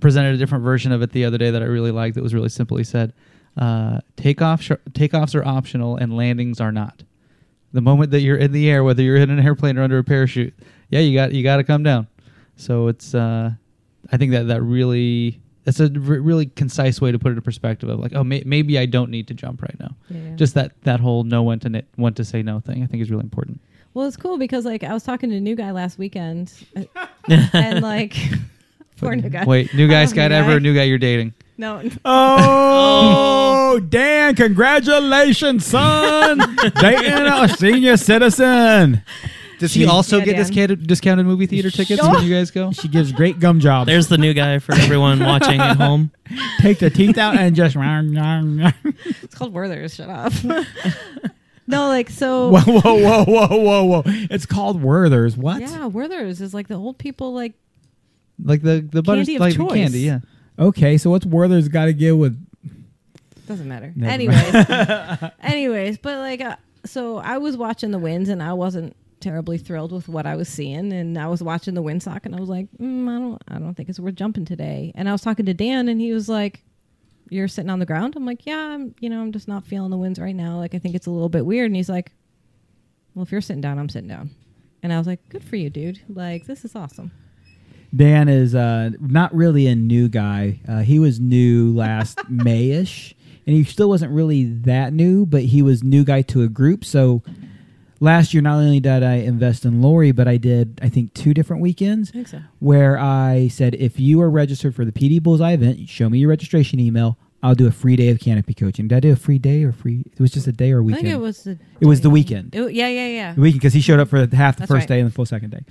presented a different version of it the other day that I really liked. That was really simply said, uh, "Takeoff sh- takeoffs are optional and landings are not. The moment that you're in the air, whether you're in an airplane or under a parachute, yeah, you got you got to come down. So it's uh, I think that that really that's a r- really concise way to put it in perspective of like, oh, may- maybe I don't need to jump right now Yeah. just that that whole know when to ni- when to say no thing i think is really important Well, it's cool because like I was talking to a new guy last weekend, uh, and like poor new guy. wait new I guy love new skydiver guy. or new guy you're dating No, Oh, Dan, congratulations, son. Dating a senior citizen. Does he She- also Yeah, get Dan. discounted discounted movie theater tickets when you guys go? She gives great gum jobs. There's the new guy for everyone watching at home. Take the teeth out and just. it's called Werther's. Shut up. no, like so. Whoa, whoa, whoa, whoa, whoa, whoa! It's called Werther's. What? Yeah, Werther's is like the old people like Like the the butter Candy of like choice. candy, yeah. Okay, so what's Werther's got to get with? doesn't matter. Never anyways, anyways, but like uh, so I was watching the wins and I wasn't terribly thrilled with what I was seeing and I was watching the windsock and I was like, mm, I don't I don't think it's worth jumping today. And I was talking to Dan and he was like, You're sitting on the ground? I'm like, Yeah, I'm you know, I'm just not feeling the winds right now. Like I think it's a little bit weird and he's like, Well, if you're sitting down, I'm sitting down. And I was like, Good for you, dude. Like this is awesome. Dan is uh, not really a new guy. Uh, he was new last Mayish, and he still wasn't really that new, but he was new guy to a group. So last year, not only did I invest in Lori, but I did I think two different weekends I think so. where I said, if you are registered for the PD Bullseye event, show me your registration email. I'll do a free day of canopy coaching. Did I do a free day or free? It was just a day or a I weekend. think it was the It was the weekend. It- yeah, yeah, yeah. The weekend because he showed up for half the That's first right. day and the full second day.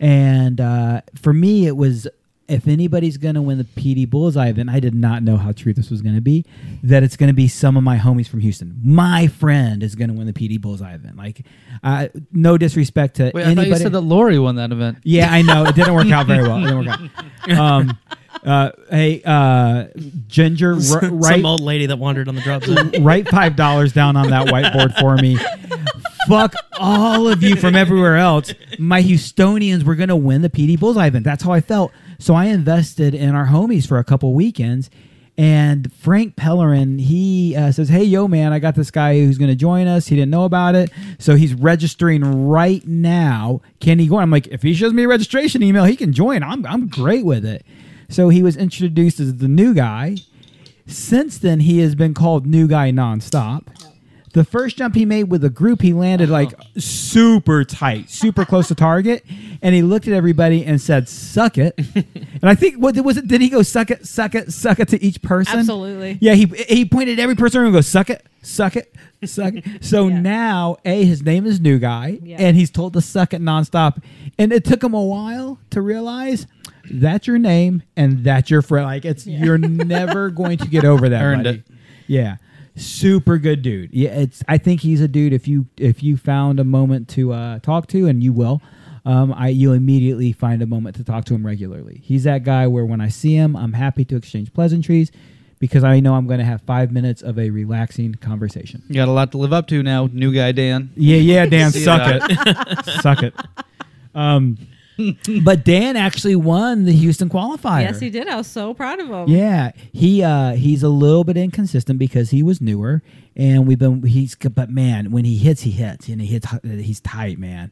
And uh, for me, it was if anybody's going to win the PD Bullseye event, I did not know how true this was going to be. That it's going to be some of my homies from Houston. My friend is going to win the PD Bullseye event. Like, uh, no disrespect to Wait, I anybody. thought you said that Lori won that event. Yeah, I know it didn't work out very well. It didn't work out. Um, uh, hey, uh, Ginger, r- Some right, old lady that wandered on the drop zone. write five dollars down on that whiteboard for me. Fuck all of you from everywhere else. My Houstonians were gonna win the PD Bullseye event. That's how I felt. So I invested in our homies for a couple weekends. And Frank Pellerin, he uh, says, "Hey, yo, man, I got this guy who's going to join us. He didn't know about it, so he's registering right now. Can he go?" I'm like, "If he shows me a registration email, he can join. I'm I'm great with it." So he was introduced as the new guy. Since then, he has been called new guy nonstop. The first jump he made with a group, he landed uh-huh. like super tight, super close to target, and he looked at everybody and said, "Suck it." and I think what was it? Did he go suck it, suck it, suck it to each person? Absolutely. Yeah, he he pointed at every person and go suck it, suck it, suck it. So Yeah. now, a his name is New Guy, Yeah. and he's told to suck it nonstop. And it took him a while to realize that's your name and that's your friend. Like it's you're never going to get over that. Earned buddy. it. Yeah, super good dude. Yeah, it's. I think he's a dude. If you if you found a moment to uh, talk to, and you will. Um, I you immediately find a moment to talk to him regularly. He's that guy where when I see him, I'm happy to exchange pleasantries because I know I'm going to have five minutes of a relaxing conversation. You got a lot to live up to now, new guy Dan. Yeah, yeah, Dan, suck it, suck it. Um, but Dan actually won the Houston qualifier. Yes, he did. I was so proud of him. Yeah, he uh he's a little bit inconsistent because he was newer, and we've been he's but man, when he hits, he hits, and he hits he's tight, man.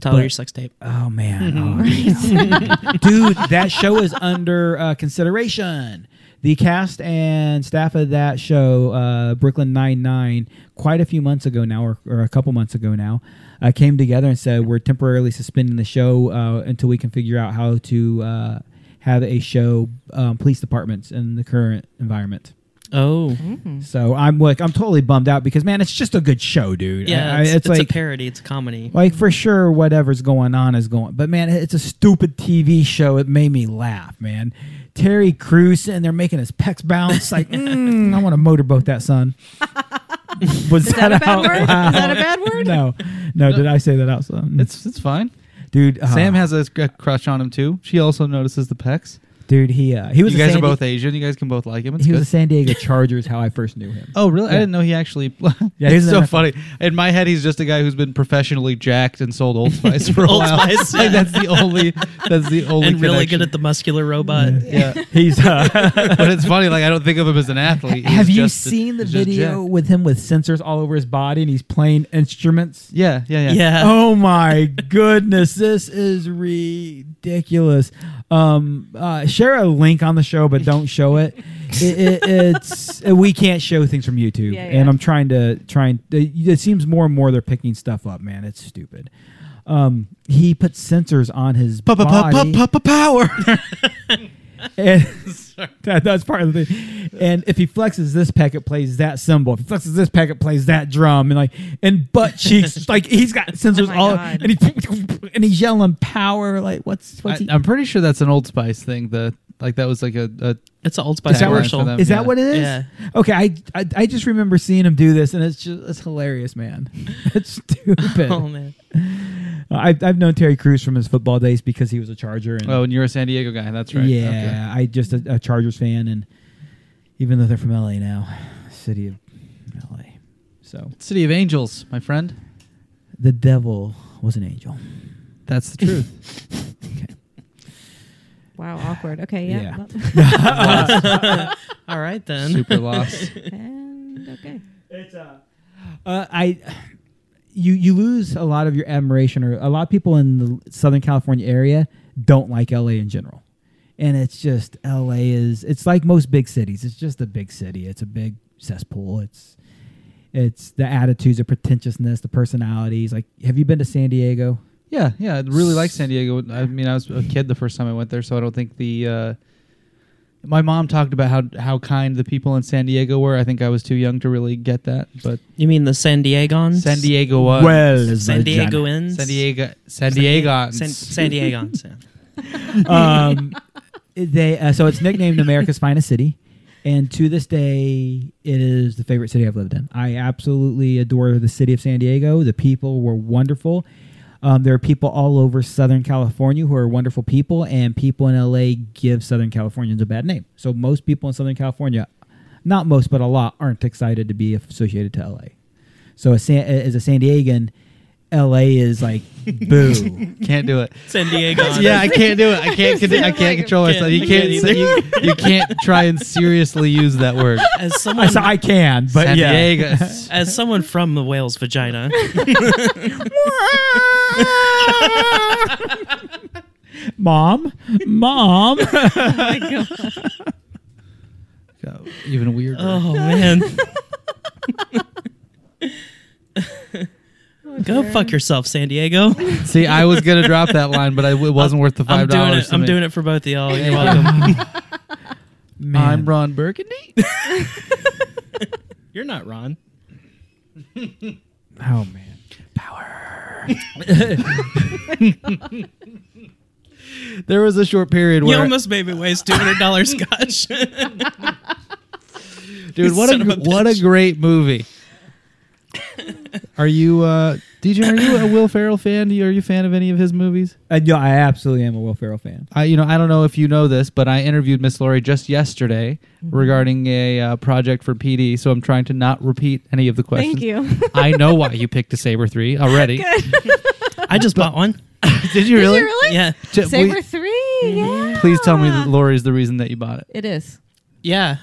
Tyler, But- your sex tape. Oh man, oh, dude, that show is under uh, consideration. The cast and staff of that show, uh, Brooklyn Nine Nine, quite a few months ago now, or, or a couple months ago now, uh, came together and said we're temporarily suspending the show uh, until we can figure out how to uh, have a show um, police departments in the current environment. Oh, So I'm like, I'm totally bummed out because man, it's just a good show, dude. yeah. I- I- it's, it's like a parody. It's a comedy. like for sure, whatever's going on is going. But man, it's a stupid TV show. It made me laugh, man. Terry Crews and they're making his pecs bounce. Like, mm, I want to motorboat that son. Was Is that a bad out word? Is that a bad word? No, no. Did I say that out loud? It's it's fine. dude. uh, Sam has a a crush on him too. She also notices the pecs. Dude. He uh, he was. You guys San are both Di- Asian. You guys can both like him. It's he good. was a San Diego Chargers. How I first knew him. Oh, really? I Yeah. didn't know he actually. Yeah, it's he's so NFL. funny. In my head, he's just a guy who's been professionally jacked and sold Old Spice for a Old while. Spice, like that's the only. That's the only. and really good at the muscular robot. Yeah, He's. Uh, but it's funny. Like I don't think of him as an athlete. He's have you just- seen the he's just video jacked. with him with sensors all over his body and he's playing instruments? Yeah, yeah, yeah. Yeah. oh my goodness, this is ridiculous. Um, uh, share a link on the show, but don't show it. it, it it's we can't show things from YouTube, Yeah, and. I'm trying to trying. It seems more and more they're picking stuff up. Man, it's stupid. Um, he put sensors on his body. Power. and That, that's part of the thing. And if he flexes this pec, it plays that cymbal. If he flexes this pec, it plays that drum. And like, and butt cheeks, like he's got oh sensors my all, God. and he and he's yelling power. Like, what's what's I, he? I'm pretty sure that's an Old Spice thing. The like that was like a, a It's an Old Spice Is that commercial. for them. Is yeah. that what it is? Yeah. Okay, I, I I just remember seeing him do this, and it's just it's hilarious, man. it's stupid. Oh man. Uh, I've I've known Terry Crews from his football days because he was a Charger. And Oh, and you're a San Diego guy. That's right. Yeah, I just a, a Chargers fan, and even though they're from LA now, city of LA. So City of Angels, my friend. the devil was an angel. That's the truth. Okay. Wow, awkward. Okay, yeah. All right then. Super lost. and okay. It's uh, uh, I you you lose a lot of your admiration, or a lot of people in the Southern California area don't like LA in general, and it's just LA is it's like most big cities. It's just a big city. It's a big cesspool. It's it's the attitudes, the pretentiousness, the personalities. Like, have you been to San Diego? Yeah, yeah. I really like San Diego. I mean, I was a kid the first time I went there, so I don't think the. Uh, my mom talked about how how kind the people in San Diego were. I think I was too young to really get that, but You mean the San Diegans? San Diego was is San my John. Diegoans? San Diego San Diego San, San Diegans. yeah. um, they uh, so it's nicknamed America's finest city, and to this day, it is the favorite city I've lived in. I absolutely adore the city of San Diego. The people were wonderful. Um, there are people all over Southern California who are wonderful people, and people in LA give Southern Californians a bad name. So most people in Southern California, not most but a lot, aren't excited to be associated to LA. So as, a San Diegan, LA is like boo. Can't do it. San Diego. Yeah, I can't do it. I can't. con- I can't control Can't- myself. You can't. can't say- you, you can't try and seriously use that word. As someone, so I can, but San yeah. Diego. as someone from the whale's vagina, Mom, mom. Oh Go Even weirder. oh man, go fuck yourself, San Diego. See, I was gonna drop that line, but I, it wasn't worth the I'm five doing dollars. it. I'm doing it for both of y'all. You're welcome. Man. I'm Ron Burgundy. You're not Ron. Oh man. Power. there was a short period where You almost made me waste two hundred dollars scotch. dude, what a a what a great movie. Are you, uh, DJ? Are you a Will Ferrell fan? Are you a fan of any of his movies? Uh, no, I absolutely am a Will Ferrell fan. I, you know, I don't know if you know this, but I interviewed Miss Laurie just yesterday regarding a uh, project for PD. So I'm trying to not repeat any of the questions. Thank you. I know why you picked a Saber three already. I just bought one. Did you really? Did you really? Yeah, T- will Saber you- 3 Yeah. Please tell me that Laurie's the reason that you bought it. It is. yeah,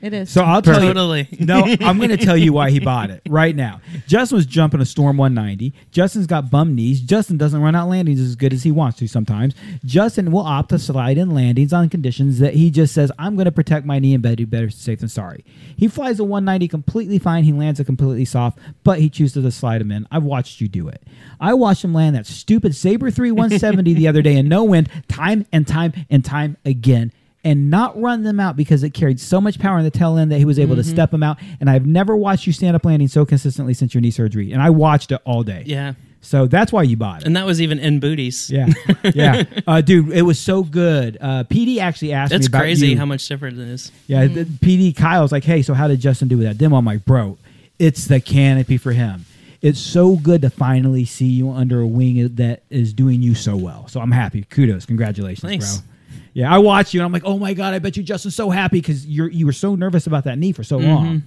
It is. So I'll tell you. totally. No, I'm going to tell you why he bought it right now. Justin was jumping a Storm 190. Justin's got bum knees. Justin doesn't run out landings as good as he wants to sometimes. Justin will opt to slide in landings on conditions that he just says, I'm going to protect my knee and better, better safe than sorry. He flies a 190 completely fine. He lands it completely soft, but he chooses to slide him in. I've watched you do it. I watched him land that stupid Sabre 3 170 the other day in no wind, time and time and time again and not run them out because it carried so much power in the tail end that he was able to step them out. And I've never watched you stand up landing so consistently since your knee surgery. And I watched it all day. Yeah, So that's why you bought it. and that was even in booties. yeah, yeah, uh, dude, it was so good. Uh, PD actually asked It's me about crazy you. how much different it is. Yeah, the PD Kyle's like, hey, so how did Justin do with that demo? I'm like, bro, it's the canopy for him. It's so good to finally see you under a wing that is doing you so well. So I'm happy. Kudos, congratulations, Thanks. bro. Yeah, I watched you and I'm like, oh my god, I bet you Justin's so happy because you're you were so nervous about that knee for so Mm-hmm. long.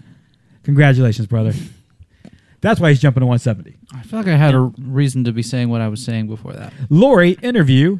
Congratulations, brother. That's why he's jumping to 170. I feel like I had a reason to be saying what I was saying before that. Lori interview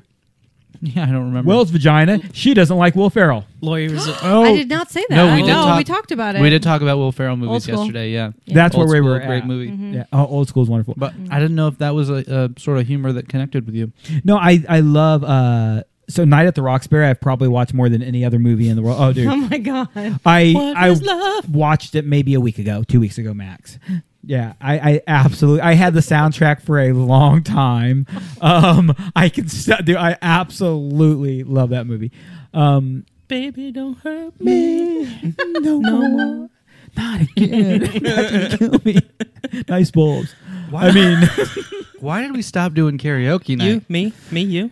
Yeah, I don't remember. Will's vagina. She doesn't like Will Ferrell. Lawyers. oh, I did not say that. No, we did no, talk- we talked about it. we did talk about Will Ferrell movies yesterday. Yeah, Yeah. That's Old where we School, were. Great at. movie. Yeah, oh, old school is wonderful. But I didn't know if that was a, a sort of humor that connected with you. No, I I love uh so Night at the Roxbury I've probably watched more than any other movie in the world. Oh dude. Oh my god. I What I love? watched it maybe a week ago, 2 weeks ago max. Yeah, I, I absolutely I had the soundtrack for a long time. Um I can st- dude, I absolutely love that movie. Um Baby, don't hurt me. me no, more. Not again. That's kill me. Nice bulbs. I mean, Why did we stop doing karaoke night? You, me, me, you.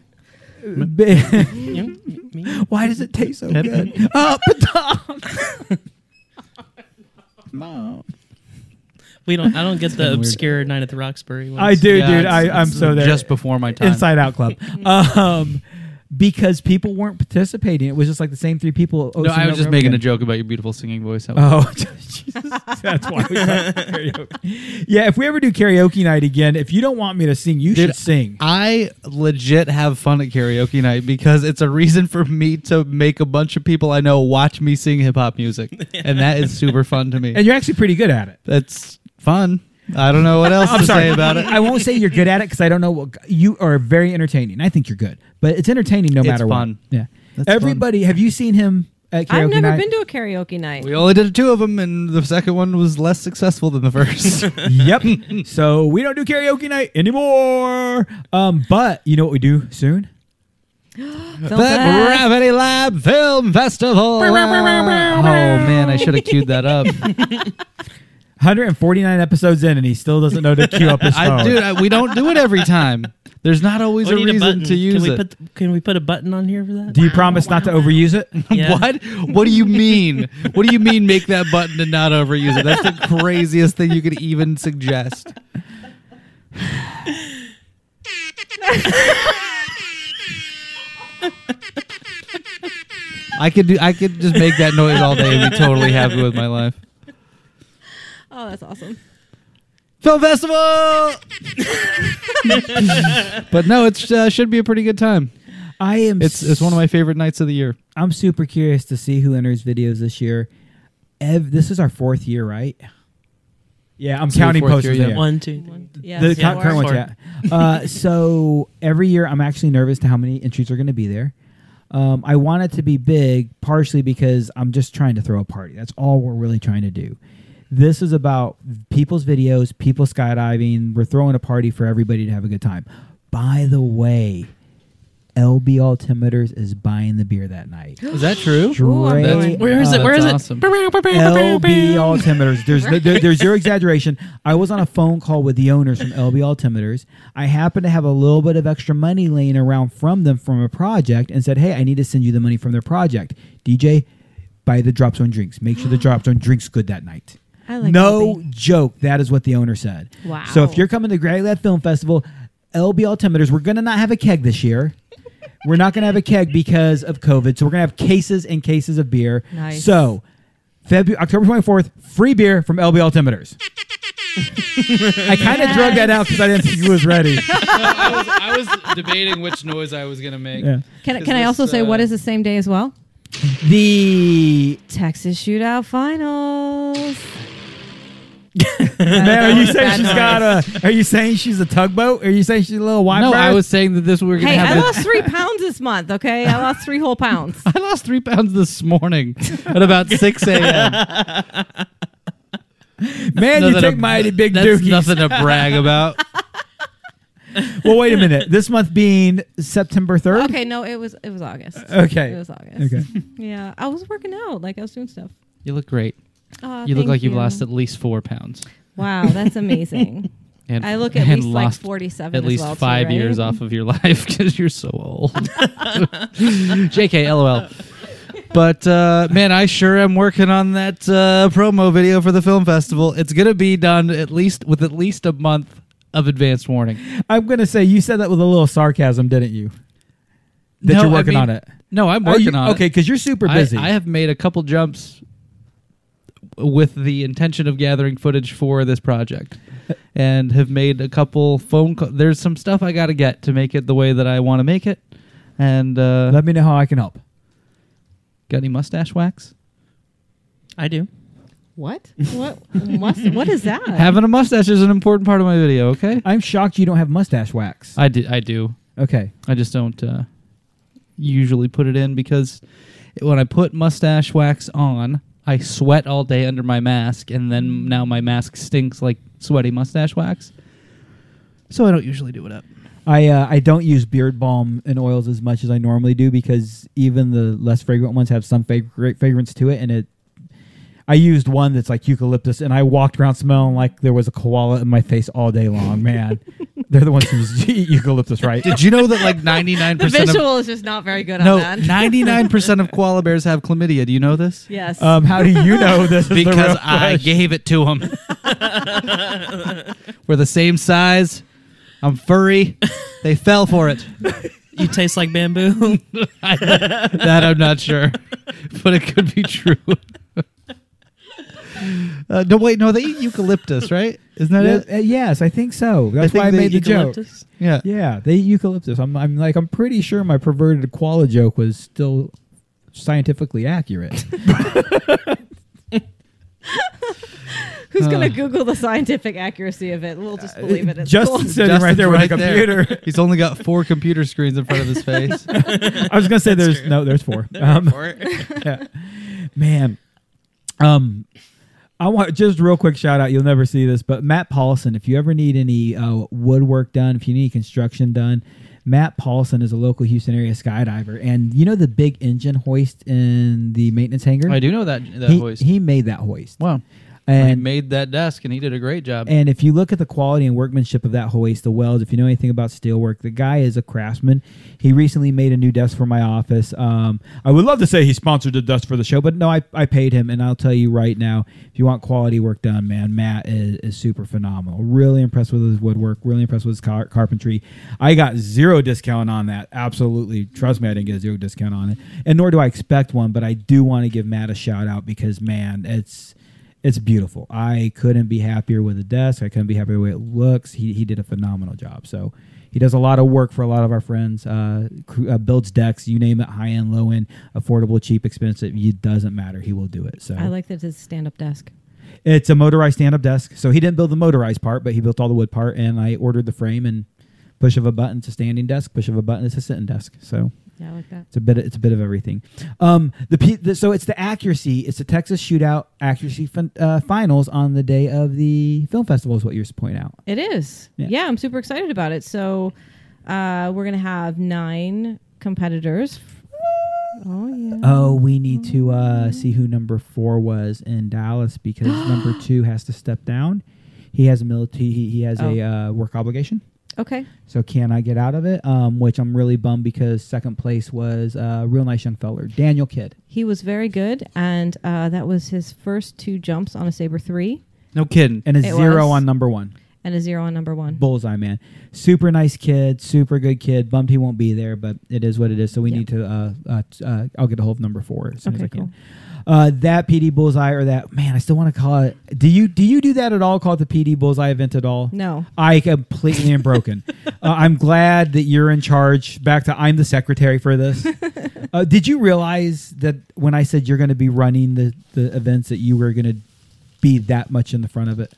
Bi- you me. why does it taste so good? Up top. Mom. We don't. I don't get the kinda weird. obscure Night at the Roxbury. Ones. I do, Yeah, dude. it's- I, I'm it's so there. Just before my time. Inside Out Club. um, because people weren't participating. It was just like the same three people. No, I was just making a joke about your beautiful singing voice. Oh, Jesus. That's why we karaoke. Yeah, if we ever do karaoke night again, if you don't want me to sing, you Dude, should sing. I legit have fun at karaoke night because it's a reason for me to make a bunch of people I know watch me sing hip hop music, and that is super fun to me. And you're actually pretty good at it. That's fun. I don't know what else I'm to sorry say about it. I won't say you're good at it because I don't know what you are very entertaining. I think you're good, but it's entertaining no It's matter fun. what. Yeah. That's Everybody, have you seen him at karaoke night? I've never night? been to a karaoke night. We only did two of them, and the second one was less successful than the first. yep. so we don't do karaoke night anymore. Um, but you know what we do soon? the Gravity Lab Film Festival. oh man, I should have queued that up. 149 episodes in, and he still doesn't know to queue up his phone. I, dude, I, we don't do it every time. There's not always We a reason button. to use can we it. Put, can we put a button on here for that? do you promise not to overuse it? Yeah. What? What do you mean? What do you mean? Make that button and not overuse it? That's the craziest thing you could even suggest. I could do. I could just make that noise all day and be totally happy with my life. Oh, that's awesome. Film festival. but no, it uh, should be a pretty good time. I am. It's it's one of my favorite nights of the year. I'm super curious to see who enters videos this year. Ev, this is our fourth year, right? Yeah, I'm This counting fourth posters. year, yeah. yeah. One, two, three. Yeah. the Yeah, current ones, yeah. Uh, so every year, I'm actually nervous to how many entries are going to be there. Um, I want it to be big, partially because I'm just trying to throw a party. That's all we're really trying to do. This is about people's videos, people skydiving. We're throwing a party for everybody to have a good time. By the way, LB Altimeters is buying the beer that night. Is that true? Ooh, I'm Straight. Where is it? Where is it? awesome. LB Altimeters. There's no, there, there's zero exaggeration. I was on a phone call with the owners from LB Altimeters. I happened to have a little bit of extra money laying around from them from a project and said, "Hey, I need to send you the money from their project." DJ, buy the Drop Zone drinks. Make sure the Drop Zone drinks good that night. I like no LB. joke. That is what the owner said. Wow. So if you're coming to Gravity Lab Film Festival, LB Altimeters, we're gonna not have a keg this year. We're not gonna have a keg because of COVID. So we're gonna have cases and cases of beer. Nice. So February October 24th, free beer from LB Altimeters. I kind of drug that out because I didn't think he was ready. I was I was debating which noise I was gonna make. Yeah. Can, Is can I this, also say what uh, the same day as well? The Texas Shootout Finals. man, are you saying Bad she's noise. got a? Are you saying she's a tugboat? Are you saying she's a little wide? No, I was saying that this we we're gonna Hey, have. I a- lost three pounds this month. Okay, I lost three whole pounds. I lost three pounds this morning at about six a.m. Man, you Nothing take mighty big That's dookies. nothing to brag about. Well, wait a minute. This month being September 3rd? Okay, no, it was it was August. Okay. It was August. Okay. Yeah, I was working out, like I was doing stuff. You look great. Aw, You look thank like you've you. lost at least four pounds. Wow, that's amazing. And, I look at and least like lost 47 At as least well, too, five right? years off of your life because you're so old. JK, LOL. But uh, man, I sure am working on that uh, promo video for the film festival. It's gonna be done at least with at least a month of advanced warning. I'm going to say you said that with a little sarcasm, didn't you? That No, you're I working mean- on it. No, I'm Are working you- on it. Okay, because you're super I- busy. I, have made a couple jumps with the intention of gathering footage for this project, and have made a couple phone. calls. There's some stuff I got to get to make it the way that I want to make it. And uh, Let me know how I can help. got any mustache wax? I do. What? What? Must, what is that? Having a mustache is an important part of my video. Okay, I'm shocked you don't have mustache wax. I do. I do. okay. I just don't uh, usually put it in because when I put mustache wax on, I sweat all day under my mask, and then now my mask stinks like sweaty mustache wax. So I don't usually do it up. I uh, I don't use beard balm and oils as much as I normally do because even the less fragrant ones have some fragrance to it, and it. I used one that's like eucalyptus, and I walked around smelling like there was a koala in my face all day long. Man, they're the ones who use eucalyptus, right? Did you know that like 99% The of visual is just not very good no, that. 99% of koala bears have chlamydia. Do you know this? yes. Um, how do you know this? Is the Because I question? gave it to them. We're the same size. I'm furry. They fell for it. You taste like bamboo. that I'm not sure, but it could be true. Uh, no, wait, no, they eat eucalyptus, right? Isn't that Yeah, it? uh, yes, I think so. That's think why I made the joke. Yeah. Yeah, they eat eucalyptus. I'm, I'm like, I'm pretty sure my perverted koala joke was still scientifically accurate. Who's uh, gonna Google the scientific accuracy of it? We'll just believe it. It's Justin cool. sitting right Justin's there with a right there. computer. He's only got four computer screens in front of his face. I was gonna say there's no, there's four. Um, yeah. Man, um, I want just real quick shout out. You'll never see this, but Matt Paulson. If you ever need any uh, woodwork done, if you need construction done, Matt Paulson is a local Houston area skydiver, and you know the big engine hoist in the maintenance hangar. I do know that that he, hoist. he made that hoist. wow. He and made that desk, and he did a great job. And if you look at the quality and workmanship of that hoist, the welds, if you know anything about steelwork, the guy is a craftsman. He recently made a new desk for my office. Um, I would love to say he sponsored the desk for the show, but no, I, I paid him. And I'll tell you right now, if you want quality work done, man, Matt is, is super phenomenal. Really impressed with his woodwork, really impressed with his car- carpentry. I got zero discount on that. Absolutely. Trust me, I didn't get a zero discount on it. And nor do I expect one, but I do want to give Matt a shout out because, man, it's it's beautiful. I couldn't be happier with the desk. I couldn't be happier with the way it looks. He, he did a phenomenal job. So he does a lot of work for a lot of our friends. Uh, uh, builds decks, you name it, high end, low end, affordable, cheap, expensive. It doesn't matter. He will do it. So I like that it's a stand-up desk. it's a motorized stand up desk. So he didn't build the motorized part, but he built all the wood part. And I ordered the frame and push of a button to standing desk, push of a button to sitting desk. So Yeah, I like that. it's a bit. It's a bit of everything. Um, the, P, the so it's the accuracy. It's the Texas Shootout accuracy fin, uh, finals on the day of the film festival. Is what you're pointing out. It is. Yeah. Yeah. I'm super excited about it. So uh, we're gonna have nine competitors. Oh yeah. Oh, we need to uh, see who number four was in Dallas because number two has to step down. He has a military. He, he has a uh, work obligation. Okay. So can I get out of it? Um, which I'm really bummed because second place was a real nice young feller, Daniel Kidd. He was very good, and uh, that was his first two jumps on a saber three no kidding. and a It zero was. on number one. and a zero on number one. Bullseye man, super nice kid, super good kid. Bummed he won't be there, but it is what it is. So we Yeah. need to. Uh, uh, uh, I'll get a hold of number four as soon as I can. cool. Uh, that PD Bullseye or that man, I still want to call it. Do you do you do that at all? Call it the PD Bullseye event at all? No. I completely am broken. uh, I'm glad that you're in charge. Back to I'm the secretary for this. uh, did you realize that when I said you're going to be running the the events that you were going to be that much in the front of it?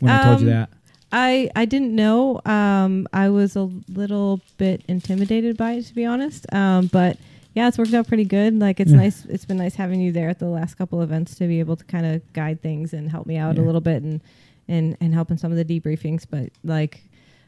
When I told you Um, that. I I didn't know. Um, I was a little bit intimidated by it, to be honest. Um, but yeah, it's worked out pretty good. Like it's Yeah. nice. It's been nice having you there at the last couple events to be able to kind of guide things and help me out Yeah. a little bit and and and help in some of the debriefings. But like,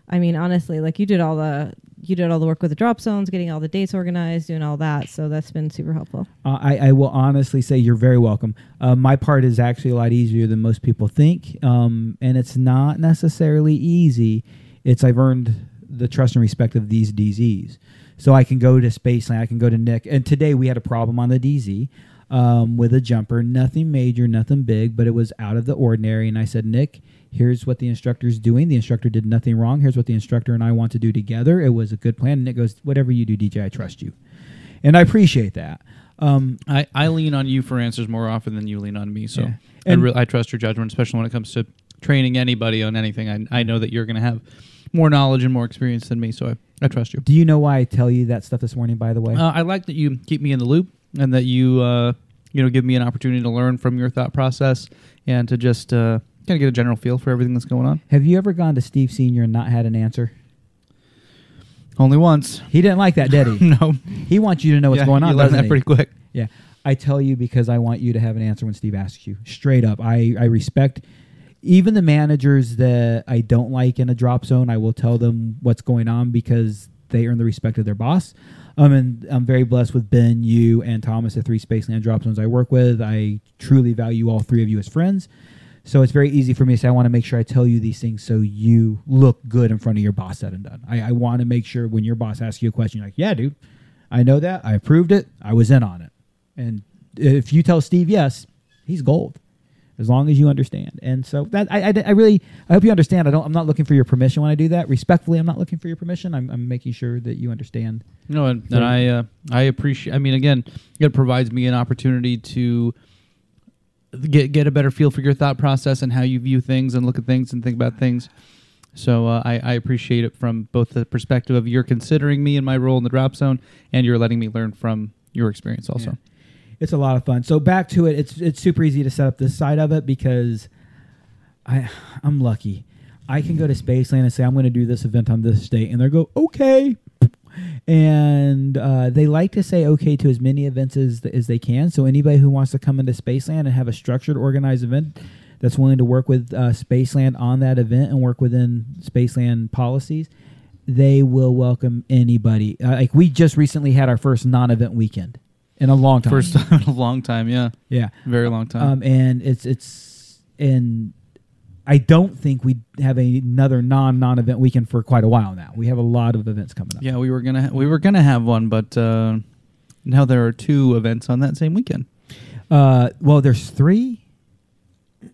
I mean, honestly, like you did all the you did all the work with the drop zones, getting all the dates organized, doing all that. So that's been super helpful. Uh, I, I will honestly say you're very welcome. Uh, my part is actually a lot easier than most people think, um, and it's not necessarily easy. It's I've earned the trust and respect of these DZs, so I can go to Spaceland, I can go to Nick, and today we had a problem on the DZ um, with a jumper, nothing major, nothing big, but it was out of the ordinary, and I said, Nick. Here's what the instructor's doing. The instructor did nothing wrong. Here's what the instructor and I want to do together. It was a good plan. And Nick goes, Whatever you do, DJ, I trust you. And I appreciate that. Um, I, I lean on you for answers more often than you lean on me. So Yeah. I, re- I trust your judgment, especially when it comes to training anybody on anything. I, I know that you're going to have more knowledge and more experience than me, so I, I trust you. Do you know why I tell you that stuff this morning? By the way, Uh, I like that you keep me in the loop and that you uh, you know give me an opportunity to learn from your thought process and to just uh, kind of get a general feel for everything that's going on. have you ever gone to Steve Senior and not had an answer? Only once. He didn't like that, did he? no. he wants you to know what's Yeah, going on. You learn doesn't that he? pretty quick. Yeah, I tell you because I want you to have an answer when Steve asks you. Straight up, I I respect. Even the managers that I don't like in a drop zone, I will tell them what's going on because they earn the respect of their boss. Um, and I'm very blessed with Ben, you, and Thomas, the three Spaceland drop zones I work with. I truly value all three of you as friends. So it's very easy for me to say, I want to make sure I tell you these things so you look good in front of your boss said and done. I, I want to make sure when your boss asks you a question, you're like, yeah, dude, I know that. I approved it. I was in on it. And if you tell Steve yes, he's gold as long as you understand. And so that I, I, I really I hope you understand. I don't. I'm not looking for your permission when I do that. Respectfully, I'm not looking for your permission. I'm, I'm making sure that you understand. No, and, and I uh, I appreciate. I mean, again, it provides me an opportunity to get get a better feel for your thought process and how you view things and look at things and think about things. So uh, I, I appreciate it from both the perspective of you're considering me in my role in the drop zone, and you're letting me learn from your experience also. Yeah. It's a lot of fun. So back to it. It's it's super easy to set up this side of it because I I'm lucky. I can go to Spaceland and say I'm going to do this event on this date, and they go okay. And uh, they like to say okay to as many events as, as they can. So anybody who wants to come into Spaceland and have a structured, organized event that's willing to work with uh, Spaceland on that event and work within Spaceland policies, they will welcome anybody. Uh, like we just recently had our first non-event weekend in a long time. First time in a long time, yeah, yeah, very long time. um, and it's it's and I don't think we have a, another non non event weekend for quite a while now. We have a lot of events coming up. yeah, we were gonna ha- we were gonna have one, but uh, now there are two events on that same weekend. Uh, well, there's three.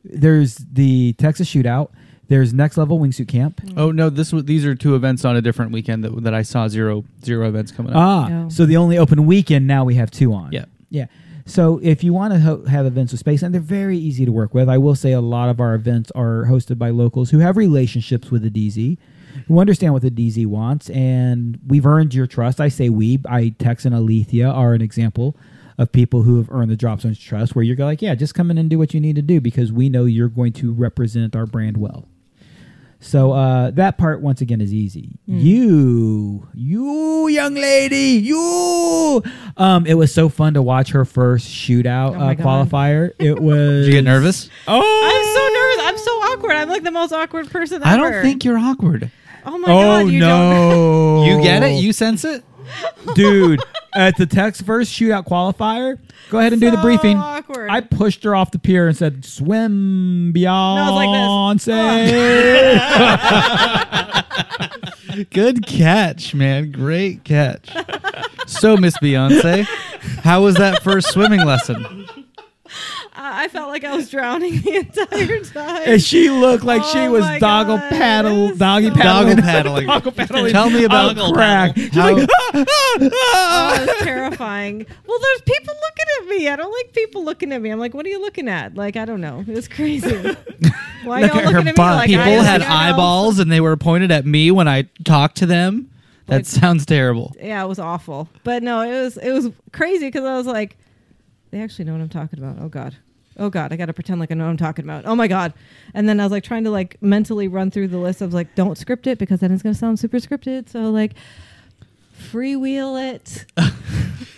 There's the Texas Shootout. There's Next Level Wingsuit Camp. Oh no, this was these are two events on a different weekend that that I saw zero zero events coming up. Ah, Oh. so the only open weekend now we have two on. Yeah. yeah. So if you want to ho- have events with Spaceland they're very easy to work with. I will say a lot of our events are hosted by locals who have relationships with the DZ, who understand what the DZ wants, and we've earned your trust. I say we. I Tex and Alethea are an example of people who have earned the Drop Zone's trust, where you're like, yeah, just come in and do what you need to do because we know you're going to represent our brand well. So uh, that part once again is easy. You, you young lady, you. Um, it was so fun to watch her first shootout Oh uh, qualifier. It was. Did you get nervous? Oh, I'm so nervous. I'm so awkward. I'm like the most awkward person ever. I don't think you're awkward. Oh my Oh god, you don't. no! You get it? You sense it? Dude. At the Tex first shootout qualifier, go ahead and do the briefing. awkward. I pushed her off the pier and said, "Swim, No, it's Beyonce." Good catch, man. Great catch. so, Miss Beyonce, how was that first swimming lesson? I I felt like I was drowning the entire time. and she looked like she Oh was my doggle God, paddle, doggy so paddling, Doggle paddling. doggle paddling. Tell me about on crack. She's How- like, "Ah, ah, Oh, ah." it was terrifying. Well, there's people looking at me. I don't like people looking at me. I'm like, what are you looking at? Like, I don't know. It was crazy. Why Look y'all at her looking at me like People I, had like, I know- eyeballs and they were pointed at me when I talked to them. That Like- sounds terrible. Yeah, it was awful. But no, it was it was crazy because I was like, they actually know what I'm talking about. Oh God. Oh God, I got to pretend like I know what I'm talking about. Oh my God. And then I was like trying to like mentally run through the list of like, don't script it because then it's going to sound super scripted. So like, freewheel it.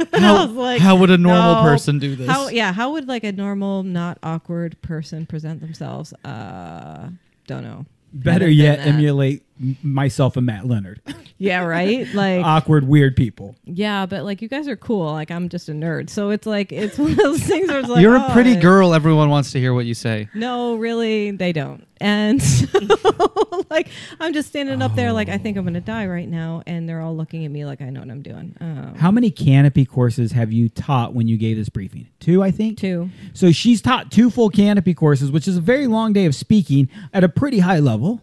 How, I was like, how would a normal no. person do this? How yeah? How would like a normal, not awkward person present themselves? Uh, don't know. Better yet, emulate m- myself and Matt Leonard. Yeah, right. Like Awkward, weird people. yeah, but like you guys are cool. Like I'm just a nerd, so it's like it's one of those things where it's like You're a oh, pretty I- girl. Everyone wants to hear what you say. No, really, they don't. And so, like I'm just standing up there, like I think I'm gonna die right now, and they're all looking at me like I know what I'm doing. Um, How many canopy courses have you taught when you gave this briefing? Two, I think. two? So she's taught two full canopy courses, which is a very long day of speaking at a pretty high level.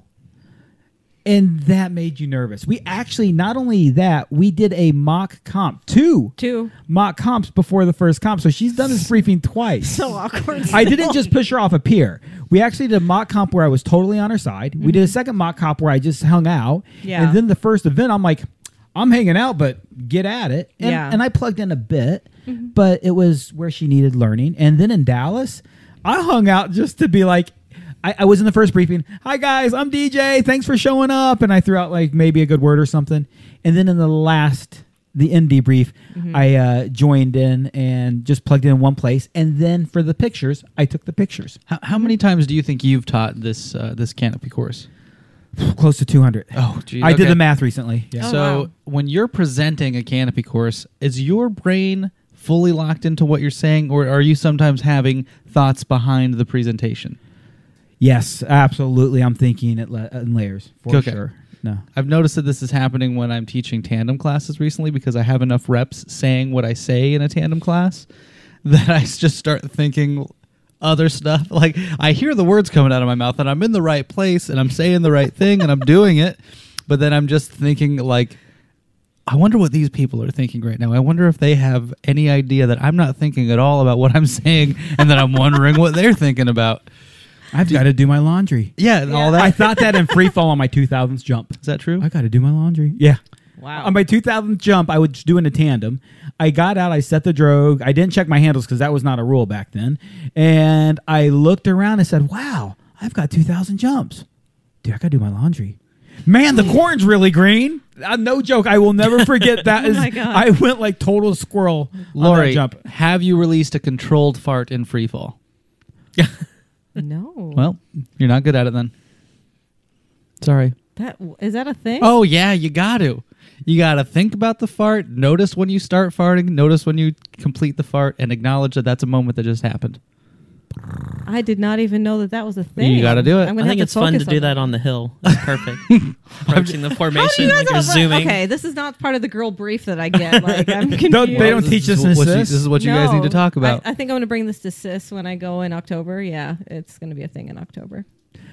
And that made you nervous. We actually, not only that, we did a mock comp, two Two. mock comps before the first comp. So she's done this briefing twice. So awkward. I didn't just push her off a pier. We actually did a mock comp where I was totally on her side. We did a mm-hmm. second mock comp where I just hung out. Yeah. And then the first event, I'm like, I'm hanging out, but get at it. And, Yeah. and I plugged in a bit, mm-hmm. but it was where she needed learning. And then in Dallas, I hung out just to be like, I, I was in the first briefing. Hi guys, I'm DJ. Thanks for showing up. And I threw out like maybe a good word or something. And then in the last the end debrief, Mm-hmm. I uh, joined in and just plugged in one place, and then for the pictures, I took the pictures. How, how many times do you think you've taught this uh, this canopy course? Close to 200. Oh, gee, I did the math recently. Yeah. Oh, so wow. when you're presenting a canopy course, is your brain fully locked into what you're saying, or are you sometimes having thoughts behind the presentation? Yes, absolutely. I'm thinking it la- in layers for Okay. sure. No. I've noticed that this is happening when I'm teaching tandem classes recently because I have enough reps saying what I say in a tandem class that I just start thinking other stuff. Like I hear the words coming out of my mouth and I'm in the right place and I'm saying the right thing and I'm doing it, but then I'm just thinking like I wonder what these people are thinking right now. I wonder if they have any idea that I'm not thinking at all about what I'm saying and that I'm wondering what they're thinking about. I've got to do my laundry. Yeah, and all that. I thought that in free fall on my 2000s jump. is that true? I got to do my laundry. Yeah. Wow. On my 2000th jump, I was doing a tandem. I got out, I set the drogue. I didn't check my handles because that was not a rule back then. And I looked around and said, wow, I've got 2,000 jumps. Dude, I got to do my laundry. Man, the corn's really green. Uh, no joke. I will never forget that. Oh is- my God. I went like total squirrel on that Lori, jump. have you released a controlled fart in free fall? no. Well, you're not good at it then. Sorry. that is that a thing? Oh yeah, you got to. You got to think about the fart, notice when you start farting, notice when you complete the fart and acknowledge that that's a moment that just happened. I did not even know that that was a thing. You gotta do it. I'm gonna I think have it's fun to focus do on that on the hill. It's perfect. Approaching the How do formation you guys like you're all- zooming. Okay, this is not part of the girl brief that I get. Like I'm confused. Don't- they don't teach is us in what you- This is what you guys need to No. talk about. I, I think I'm going to bring this to CIS when I go in October. Yeah, it's going to be a thing in October.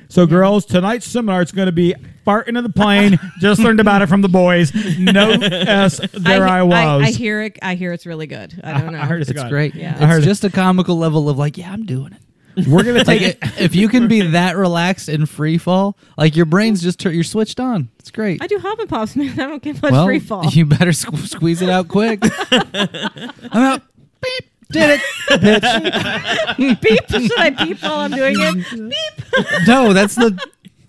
So, girls, tonight's seminar is going to be fart into the plane. Just learned about it from the boys. No S. There I, was. I, hear it. I hear it's really good. I don't know. I heard it's, it's great. Yeah. I heard It's it. just a comical level of like, yeah, I'm doing it. We're gonna take it. if you can be that relaxed in free fall, like your brain's just tur- you're switched on. It's great. I do hop and pops, man. I don't get much well, free fall. you better squ- squeeze it out quick. I'm out. Beep. Did it. Bitch. beep. Should I beep while I'm doing it? Beep. No, that's the.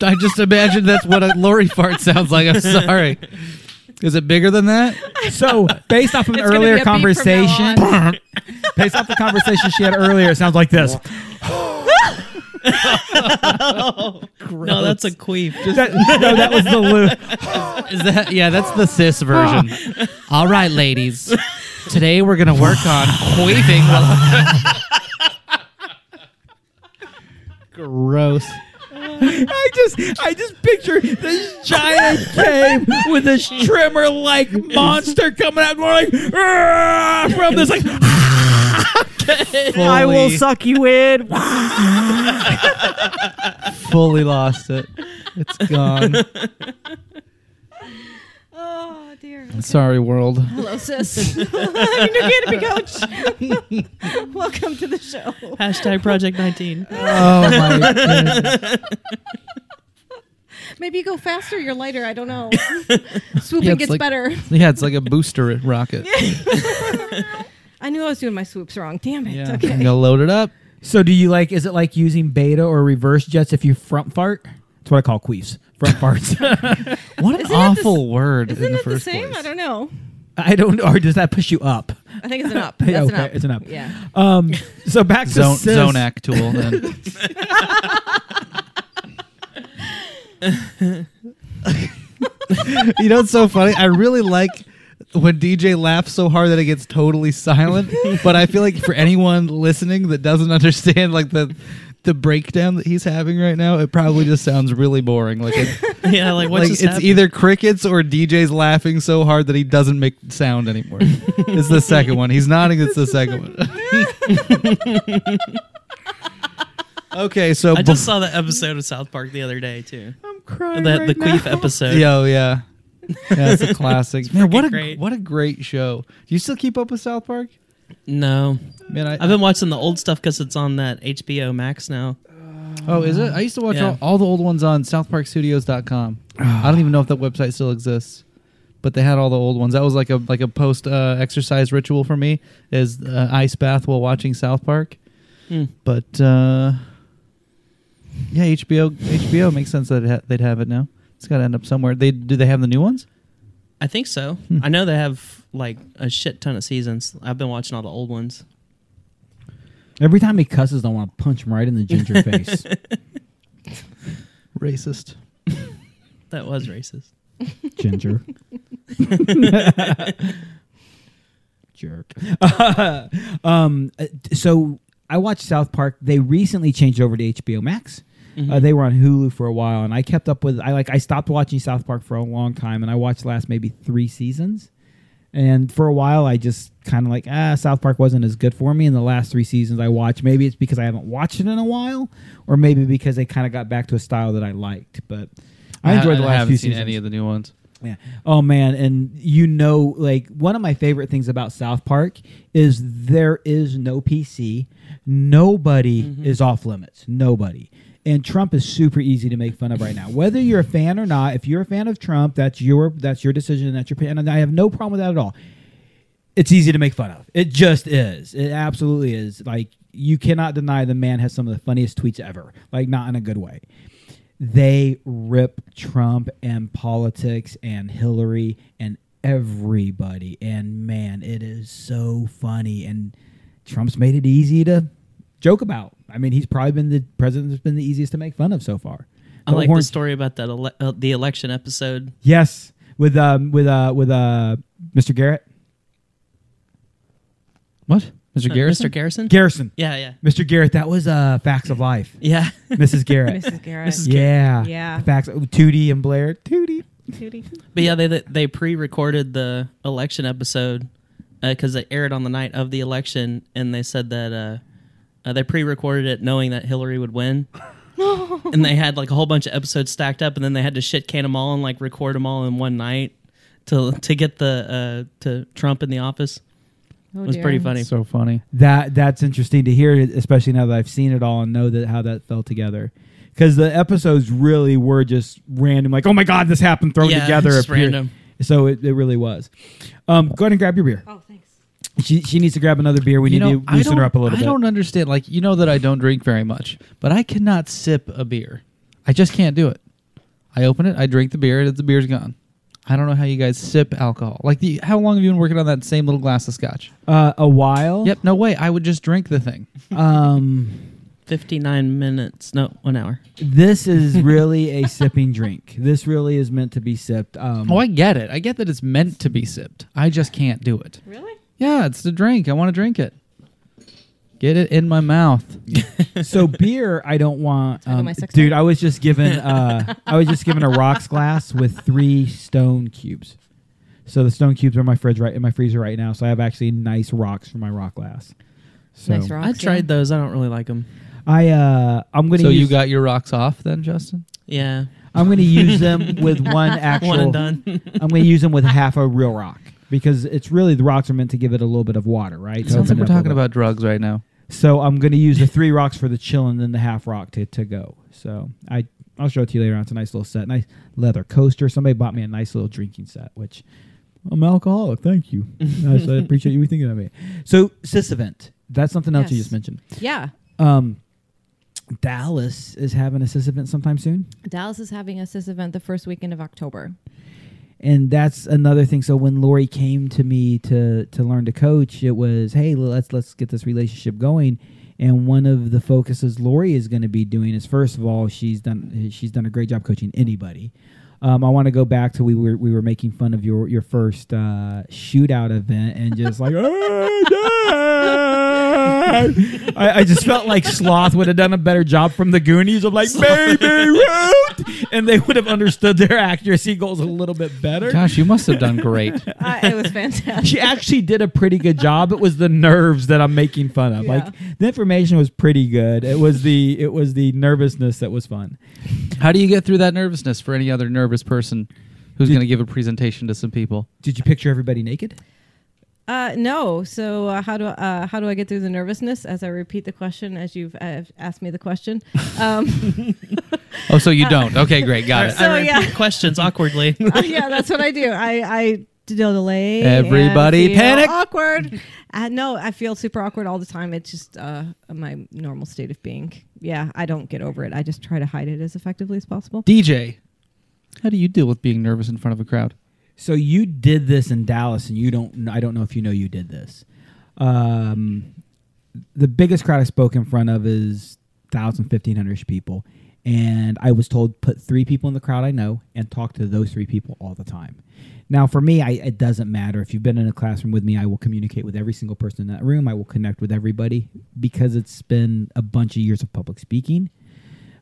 I just imagine that's what a Lori fart sounds like. I'm sorry. Is it bigger than that? So, based off of an It's gonna be earlier beep from now conversation, based off the conversation she had earlier, it sounds like this. No, that's a queef. That- no, that was the loo. Is that? Yeah, that's the cis version. All right, ladies. Today we're gonna work on queefing. Gross. I just, I just picture this giant cave with this trimmer like monster coming out, more like "Argh!" from this like. I will Fully- suck you in. Fully lost it. It's gone. Ah. Dear. Sorry, world. Hello, sis. Your new canopy coach. Welcome to the show. Hashtag Project 19. Oh my goodness. Maybe you go faster. You're lighter. I don't know. Swooping Yeah, gets like- better. Yeah, it's like a booster rocket. I knew I was doing my swoops wrong. Damn it. Yeah, Okay. I'm gonna load it up. So, do you like? Is it like using beta or reverse jets if you front fart? That's what I call queefs. Front farts. What an Isn't it the awful word Isn't in the it the first same? place. I don't know. I don't. Or does that push you up? I think it's an up. Yeah, That's okay, an up. it's an up. Yeah. Um. So back to Zone, cis. Zonac tool. Then. you know what's so funny? I really like when DJ laughs so hard that it gets totally silent. But I feel like for anyone listening that doesn't understand like the the breakdown that he's having right now, it probably just sounds really boring. Like it, Yeah, like what's like it's either crickets or DJ's laughing so hard that he doesn't make sound anymore. it's the second one. He's nodding. It's the second one. okay, so I just saw the episode of South Park the other day too. I'm crying The right the now. queef episode. Yo, yeah. Yeah, it's a classic. Man, what a great. what a great show. Do you still keep up with South Park? No, Man, I, I've been watching the old stuff because it's on that HBO Max now. Oh, is it? I used to watch Yeah. all, all the old ones on southparkstudios.com. I don't even know if that website still exists. But they had all the old ones. That was like a like a post uh, exercise ritual for me is uh, ice bath while watching South Park. Hmm. But uh, yeah, HBO HBO makes sense that it ha- they'd have it now. It's got to end up somewhere. They do they have the new ones? I think so. Hmm. I know they have like a shit ton of seasons. I've been watching all the old ones. Every time he cusses, I want to punch him right in the ginger face. Racist. That was racist. ginger. Jerk. um, uh, so I watched South Park. They recently changed over to HBO Max. Uh, they were on Hulu for a while, and I kept up with. I like. I stopped watching South Park for a long time, and I watched the last maybe three seasons. And for a while, I just kind of like ah, South Park wasn't as good for me. In the last three seasons, I watched. Maybe it's because I haven't watched it in a while, or maybe because they kind of got back to a style that I liked. But I enjoyed the I last haven't few seen seasons. any of the new ones. Yeah. Oh man, and you know, like one of my favorite things about South Park is there is no PC. Nobody is off limits. Nobody. And Trump is super easy to make fun of right now. Whether you're a fan or not, if you're a fan of Trump, that's your that's your decision. That's your and I have no problem with that at all. It's easy to make fun of. It just is. It absolutely is. Like you cannot deny the man has some of the funniest tweets ever. Like not in a good way they rip Trump and politics and Hillary and everybody. And man, it is so funny. And Trump's made it easy to joke about. I mean, he's probably been the president that's been the easiest to make fun of so far. I But like Horn- the story about that ele- uh, the election episode. Yes, with um with uh with uh Mr. Garrett What? Mr. Uh, Garrison? Mr. Garrison. Garrison. yeah, yeah, Mr. Garrett, that was uh Facts of Life. yeah. Mrs. Garrett. Mrs. Garrett. Mrs. yeah, Yeah. Facts. Tootie and Blair. Tootie. Tootie. But yeah, they they pre-recorded the election episode because it aired on the night of the election, and they said that uh, uh, they pre-recorded it knowing that Hillary would win. and they had like a whole bunch of episodes stacked up, and then they had to shit can them all and like record them all in one night to to get the uh, to Trump in the office. Oh, it was dear. pretty funny. So funny. That that's interesting to hear, especially now that I've seen it all and know that how that fell together. Because the episodes really were just random, like oh my god, this happened, thrown Yeah, together, just appeared. random. So it, it really was. Um, go ahead and grab your beer. Oh, thanks. She she needs to grab another beer. We you need know, to I loosen her don't- up a little bit. I bit. don't understand. Like, you know that I don't drink very much, but I cannot sip a beer. I just can't do it. I open it, I drink the beer, and the beer's gone. I don't know how you guys sip alcohol. Like, the, how long have you been working on that same little glass of scotch? Uh, a while. Yep, no way. I would just drink the thing. Um, Fifty-nine minutes, no, one hour. this is really a sipping drink. This really is meant to be sipped. Um, Oh, I get it. I get that it's meant to be sipped. I just can't do it. Really? Yeah, it's the drink. I want to drink it. Get it in my mouth. so beer i don't want I um, my sex dude toy. i was just given uh i was just given a rocks glass with three stone cubes so the stone cubes are in my fridge right in my freezer right now so i have actually nice rocks for my rock glass so Nice rocks. I tried yeah. those. I don't really like them. i uh i'm gonna So use, you got your rocks off then, Justin? Yeah, i'm gonna use them with one actual one and done. i'm gonna use them with half a real rock because it's really the rocks are meant to give it a little bit of water right It sounds like we're it up a talking about drugs right now. So I'm going to use the three rocks for the chill and then the half rock to, to go. So I I'll show it to you later on. It's a nice little set, nice leather coaster. Somebody bought me a nice little drinking set, which I'm an alcoholic. Thank you. Nice, I appreciate you thinking of me. So Sis event. That's something else you just mentioned. Yeah. Um, Dallas is having a Sis event sometime soon, Dallas is having a CIS event the first weekend of October. And that's another thing. So when Lori came to me to to learn to coach, it was hey let's let's get this relationship going. And one of the focuses Lori is going to be doing is first of all she's done she's done a great job coaching anybody. Um, I want to go back to we were we were making fun of your your first uh, shootout event and just like I, I just felt like Sloth would have done a better job from the Goonies of like baby Ruth, and they would have understood their accuracy goals a little bit better. Gosh, you must have done great. Uh, it was fantastic. She actually did a pretty good job. It was the nerves that I'm making fun of. Yeah. Like the information was pretty good. It was the it was the nervousness that was fun. How do you get through that nervousness for any other nervous person who's going to give a presentation to some people? Did you picture everybody naked? Uh, no. So uh, how do uh, how do I get through the nervousness as I repeat the question as you've uh, asked me the question? Um, Oh, so you don't? Okay, great, got it. So, I repeat yeah. questions awkwardly. yeah, that's what I do. I I delay. Everybody panic. Awkward. Uh, no, I feel super awkward all the time. It's just uh, my normal state of being. Yeah, I don't get over it. I just try to hide it as effectively as possible. DJ, how do you deal with being nervous in front of a crowd? So you did this in Dallas, and you don't. I don't know if you know you did this. Um, the biggest crowd I spoke in front of is 1,000, 1,500 people, and I was told put three people in the crowd I know and talk to those three people all the time. Now, for me, I, it doesn't matter if you've been in a classroom with me. I will communicate with every single person in that room. I will connect with everybody because it's been a bunch of years of public speaking.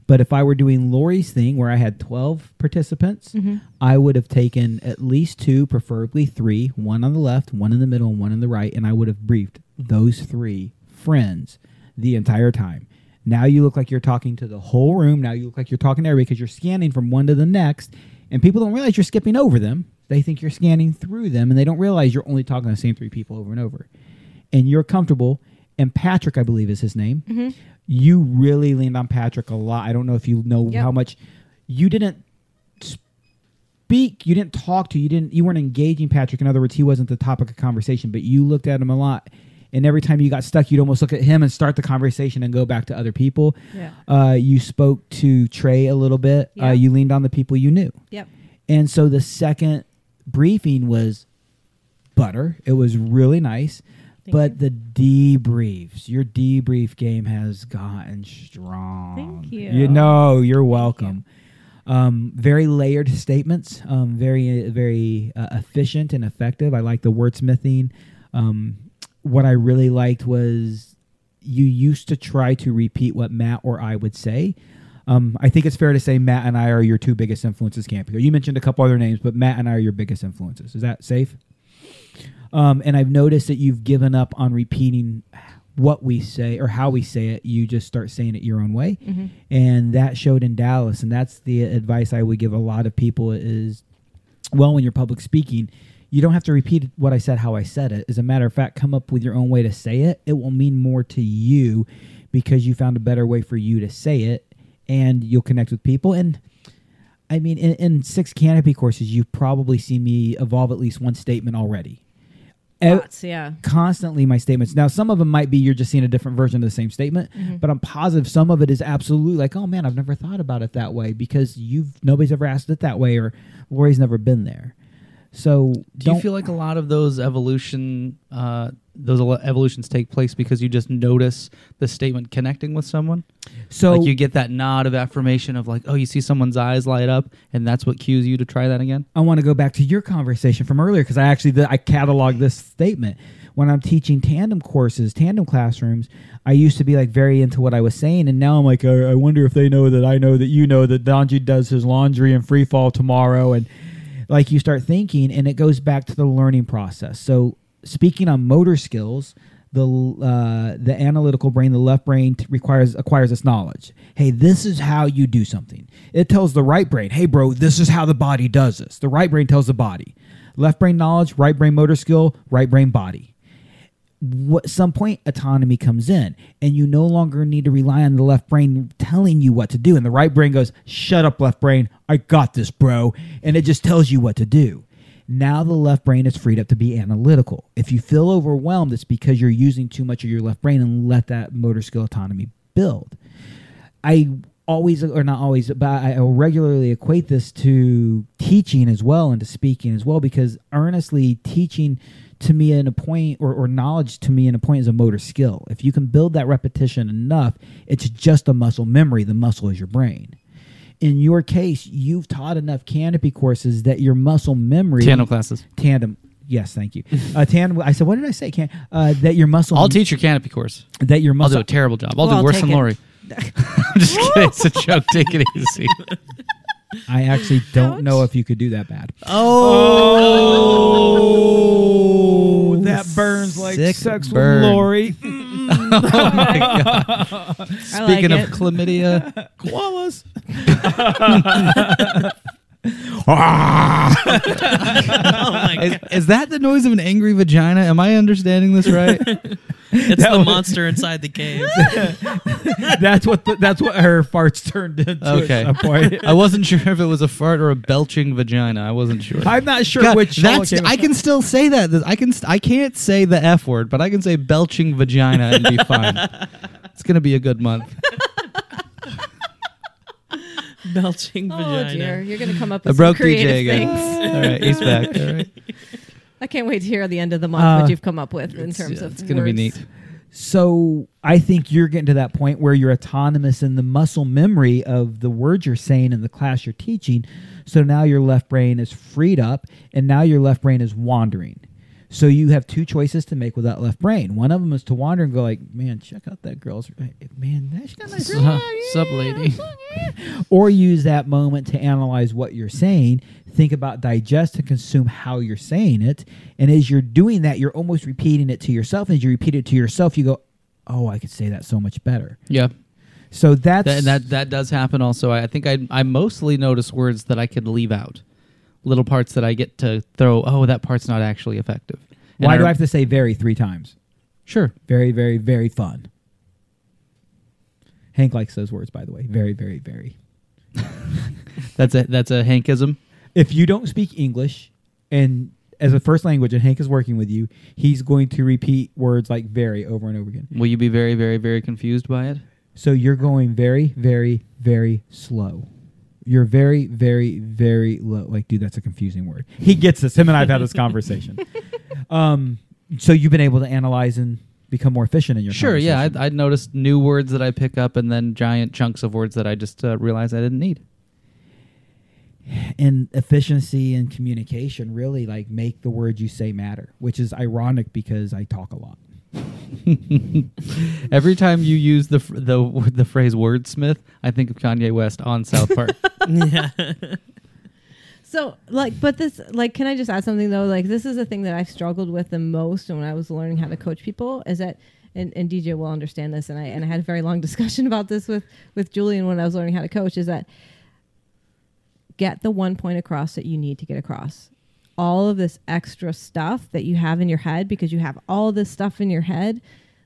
But if I were doing Lori's thing where I had 12 participants, mm-hmm. I would have taken at least two, preferably three, one on the left, one in the middle, and one in the right, and I would have briefed those three friends the entire time. Now you look like you're talking to the whole room. Now you look like you're talking to everybody because you're scanning from one to the next, and people don't realize you're skipping over them. They think you're scanning through them, and they don't realize you're only talking to the same three people over and over. And you're comfortable. And Patrick, I believe, is his name you really leaned on Patrick a lot. I don't know if you know Yep. how much you didn't speak, you didn't talk to, you didn't, you weren't engaging Patrick. In other words, he wasn't the topic of conversation, but you looked at him a lot. And every time you got stuck, you'd almost look at him and start the conversation and go back to other people. Yeah. Uh, you spoke to Trey a little bit. Uh, Yeah. you leaned on the people you knew. Yep. And so the second briefing was butter. It was really nice. Thank but the debriefs, your debrief game has gotten strong. Thank you. You know, you're welcome. Um, very layered statements, um, very very uh, efficient and effective. I like the wordsmithing. Um, what I really liked was you used to try to repeat what Matt or I would say. Um, I think it's fair to say Matt and I are your two biggest influences, Campico. You mentioned a couple other names, but Matt and I are your biggest influences. Is that safe? Um, and I've noticed that you've given up on repeating what we say or how we say it. You just start saying it your own way, and that showed in Dallas. And that's the advice I would give a lot of people: is well, when you're public speaking, you don't have to repeat what I said how I said it. As a matter of fact, come up with your own way to say it. It will mean more to you because you found a better way for you to say it, and you'll connect with people. And I mean, in, in six canopy courses, you've probably seen me evolve at least one statement already. Ev- yeah. constantly my statements. Now, some of them might be you're just seeing a different version of the same statement, but I'm positive some of it is absolutely like, oh man, I've never thought about it that way because you've nobody's ever asked it that way or Lori's never been there. So Do you feel like a lot of those evolution, uh, those evolutions take place because you just notice the statement connecting with someone? so? like you get that nod of affirmation of like, oh, you see someone's eyes light up, and that's what cues you to try that again. I want to go back to your conversation from earlier because I actually the, I cataloged this statement when I'm teaching tandem courses, tandem classrooms. I used to be like very into what I was saying, and now I'm like, I, I wonder if they know that I know that you know that Donji does his laundry in free fall tomorrow, and like you start thinking, and it goes back to the learning process. So speaking on motor skills. The uh, the analytical brain, the left brain, requires acquires this knowledge. Hey, this is how you do something. It tells the right brain, hey, bro, this is how the body does this. The right brain tells the body. Left brain knowledge, right brain motor skill, right brain body. What some point autonomy comes in, and you no longer need to rely on the left brain telling you what to do, and the right brain goes, "Shut up, left brain, I got this, bro," and it just tells you what to do. Now the left brain is freed up to be analytical. If you feel overwhelmed, it's because you're using too much of your left brain and let that motor skill autonomy build. I always, or not always, but I regularly equate this to teaching as well and to speaking as well because earnestly teaching to me in a point or, or knowledge to me in a point is a motor skill. If you can build that repetition enough, it's just a muscle memory. The muscle is your brain. In your case, you've taught enough canopy courses that your muscle memory Tandem classes. tandem. Yes, thank you. Uh, tandem. I said, what did I say? Can uh, that your muscle? I'll teach your canopy course. that your muscle. I'll muscle. do a terrible job. I'll Well, do I'll worse than. Lori. I'm just kidding. It's a joke. Take it easy. I actually don't know if you could do that bad. Oh, oh. that burns like Sick sex burn. with Lori. Mm. Oh I Speaking like of chlamydia, Koalas. Oh my is, is that the noise of an angry vagina? Am I understanding this right? It's the monster inside the cave. that's what the, that's what her farts turned into. Okay. At some point. I wasn't sure if it was a fart or a belching vagina. I wasn't sure. I'm not sure God, which. that's, okay, I can still say that. I can. I can't say the f word, but I can say belching vagina and be fine. it's gonna be a good month. belching Oh vagina. dear, you're gonna come up I with broke some creative DJ again. things. All right, he's back. All right. I can't wait to hear the end of the month Uh, what you've come up with in terms yeah, of it's gonna be neat. So I think you're getting to that point where you're autonomous in the muscle memory of the words you're saying in the class you're teaching. So now your left brain is freed up, and now your left brain is wandering. So you have two choices to make with that left brain. One of them is to wander and go like, "Man, check out that girl's man, that's got nice." Sup, lady? or use that moment to analyze what you're saying, think about digest and consume how you're saying it. And as you're doing that, you're almost repeating it to yourself. And As you repeat it to yourself, you go, Oh, I could say that so much better. Yeah. So that's That, that that does happen also. I, I think I I mostly notice words that I could leave out, little parts that I get to throw. Oh, that part's not actually effective. And why do I have to say very three times? Sure. Very, very, very fun. Hank likes those words, by the way. Very, very, very. That's a that's a Hankism. If you don't speak English and as a first language and Hank is working with you, he's going to repeat words like very over and over again. Will you be very very very confused by it? So you're going very, very, very slow. You're very, very, very low. Like, dude, that's a confusing word. He gets this. Him and I've had this conversation. Um, so you've been able to analyze and become more efficient in your Sure. Yeah. I I noticed new words that I pick up, and then giant chunks of words that I just uh, realized I didn't need. and efficiency and communication really like make the words you say matter, which is ironic because I talk a lot. Every time you use the fr- the the phrase wordsmith, I think of Kanye West on South Park. yeah. So, like, but this, like, can I just add something though? Like, this is the thing that I've struggled with the most when I was learning how to coach people is that, and, and DJ will understand this, and I and I had a very long discussion about this with with Julian when I was learning how to coach is that get the one point across that you need to get across. All of this extra stuff that you have in your head because you have all this stuff in your head,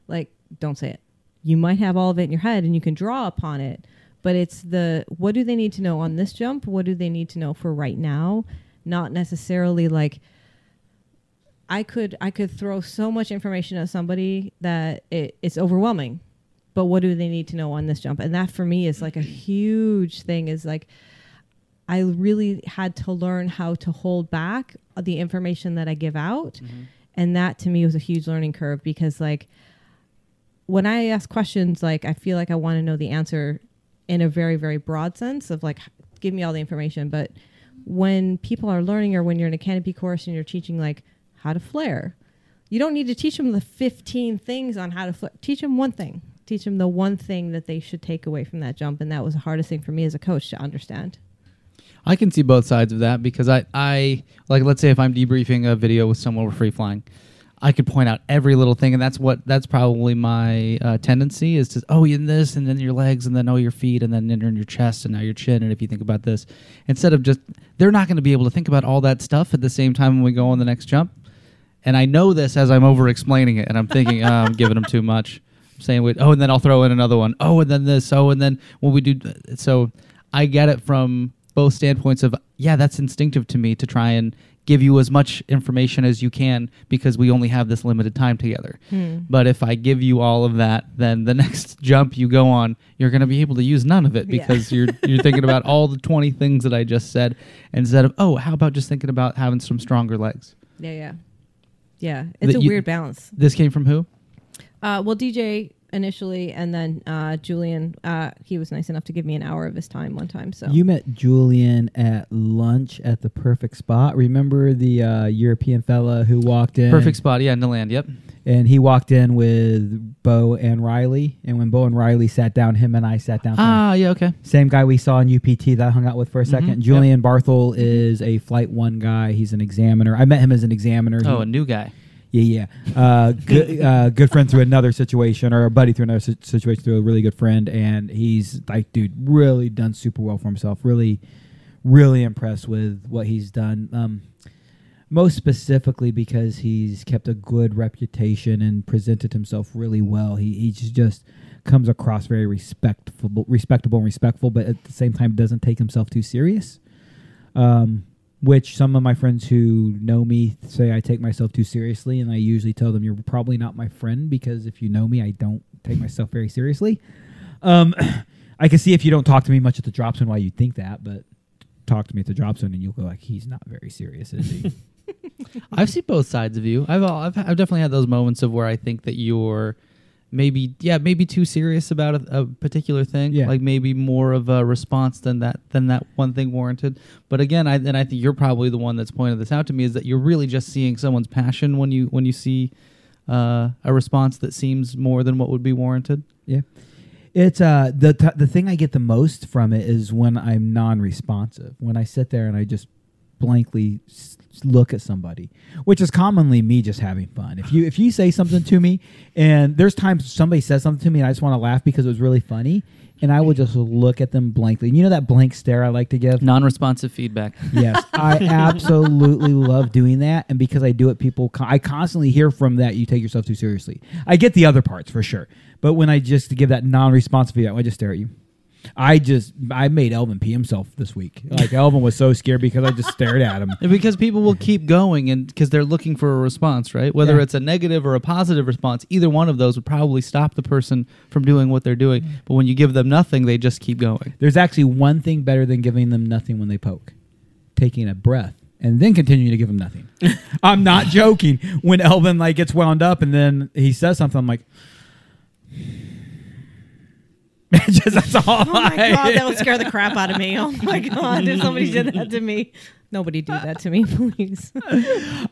like, don't say it. You might have all of it in your head and you can draw upon it, but it's the what do they need to know on this jump? What do they need to know for right now? Not necessarily like I could I could throw so much information at somebody that it, it's overwhelming. But what do they need to know on this jump? And that for me is like a huge thing is like I really had to learn how to hold back the information that I give out. Mm-hmm. And that to me was a huge learning curve because like when I ask questions, like I feel like I want to know the answer in a very, very broad sense of like, give me all the information. But when people are learning or when you're in a canopy course and you're teaching like how to flare, you don't need to teach them the 15 things on how to flare. Teach them one thing. Teach them the one thing that they should take away from that jump. And that was the hardest thing for me as a coach to understand. I can see both sides of that because I, I like let's say if I'm debriefing a video with someone with free flying, I could point out every little thing, and that's what that's probably my uh, tendency is to oh in this and then your legs and then oh your feet and then in your chest and now your chin and if you think about this instead of just they're not going to be able to think about all that stuff at the same time when we go on the next jump, and I know this as I'm over explaining it and I'm thinking oh, I'm giving them too much. I'm saying wait oh and then I'll throw in another one. Oh and then this. Oh and then when we do so I get it from both standpoints of yeah that's instinctive to me to try and give you as much information as you can because we only have this limited time together but if i give you all of that then the next jump you go on you're going to be able to use none of it Yeah. because you're you're thinking about all the 20 things that i just said instead of oh how about just thinking about having some stronger legs Yeah, yeah. Yeah. It's That a you- weird balance. this came from who Uh, well, DJ initially, and then uh, Julian. Uh, he was nice enough to give me an hour of his time one time. So You met Julian at lunch at the perfect spot. Remember the uh, European fella who walked in? perfect spot yeah in the land yep And he walked in with Bo and Riley. And when Bo and Riley sat down, him and I sat down. ah yeah okay Same guy we saw in UPT that I hung out with for a 2nd Mhm, Julian Barthel is a Flight One guy. He's an examiner. I met him as an examiner. oh He- a new guy yeah, yeah. Uh, good, uh, good friend through another situation, or a buddy through another si- situation through a really good friend, and he's like, dude, really done super well for himself. Really, really impressed with what he's done. Um, most specifically because he's kept a good reputation and presented himself really well. He he just, just comes across very respectful, respectable, and respectful, but at the same time doesn't take himself too serious. Um, which some of my friends who know me say I take myself too seriously, and I usually tell them you're probably not my friend because if you know me, I don't take myself very seriously. Um, I can see if you don't talk to me much at the drop zone why you think that, but talk to me at the drop zone and you'll go like, he's not very serious, is he? I've seen both sides of you. I've, I've I've definitely had those moments of where I think that you're maybe yeah maybe too serious about a, a particular thing. Yeah. Like maybe more of a response than that than that one thing warranted. But again, I and I think you're probably the one that's pointed this out to me is that you're really just seeing someone's passion when you when you see uh, a response that seems more than what would be warranted. Yeah. It's uh the t- the thing I get the most from it is when I'm non-responsive. When I sit there and I just blankly s- look at somebody, which is commonly me just having fun. If you if you say something to me and there's times somebody says something to me and I just want to laugh because it was really funny and I will just look at them blankly. You know that blank stare I like to give? Non-responsive feedback. Yes, I absolutely love doing that, and because I do it, people con- I constantly hear from that you take yourself too seriously. I get the other parts for sure, but when I just give that non-responsive feedback, I just stare at you. I just I made Elvin pee himself this week. Like Elvin was so scared because I just stared at him. And because people will keep going and because they're looking for a response, right? Whether Yeah. it's a negative or a positive response, either one of those would probably stop the person from doing what they're doing. Mm. But when you give them nothing, they just keep going. There's actually one thing better than giving them nothing when they poke: taking a breath and then continuing to give them nothing. I'm not joking. When Elvin like gets wound up and then he says something, I'm like. just that's all. Oh my I- god, that would scare the crap out of me. Oh my god, if somebody did that to me, nobody do that to me, please.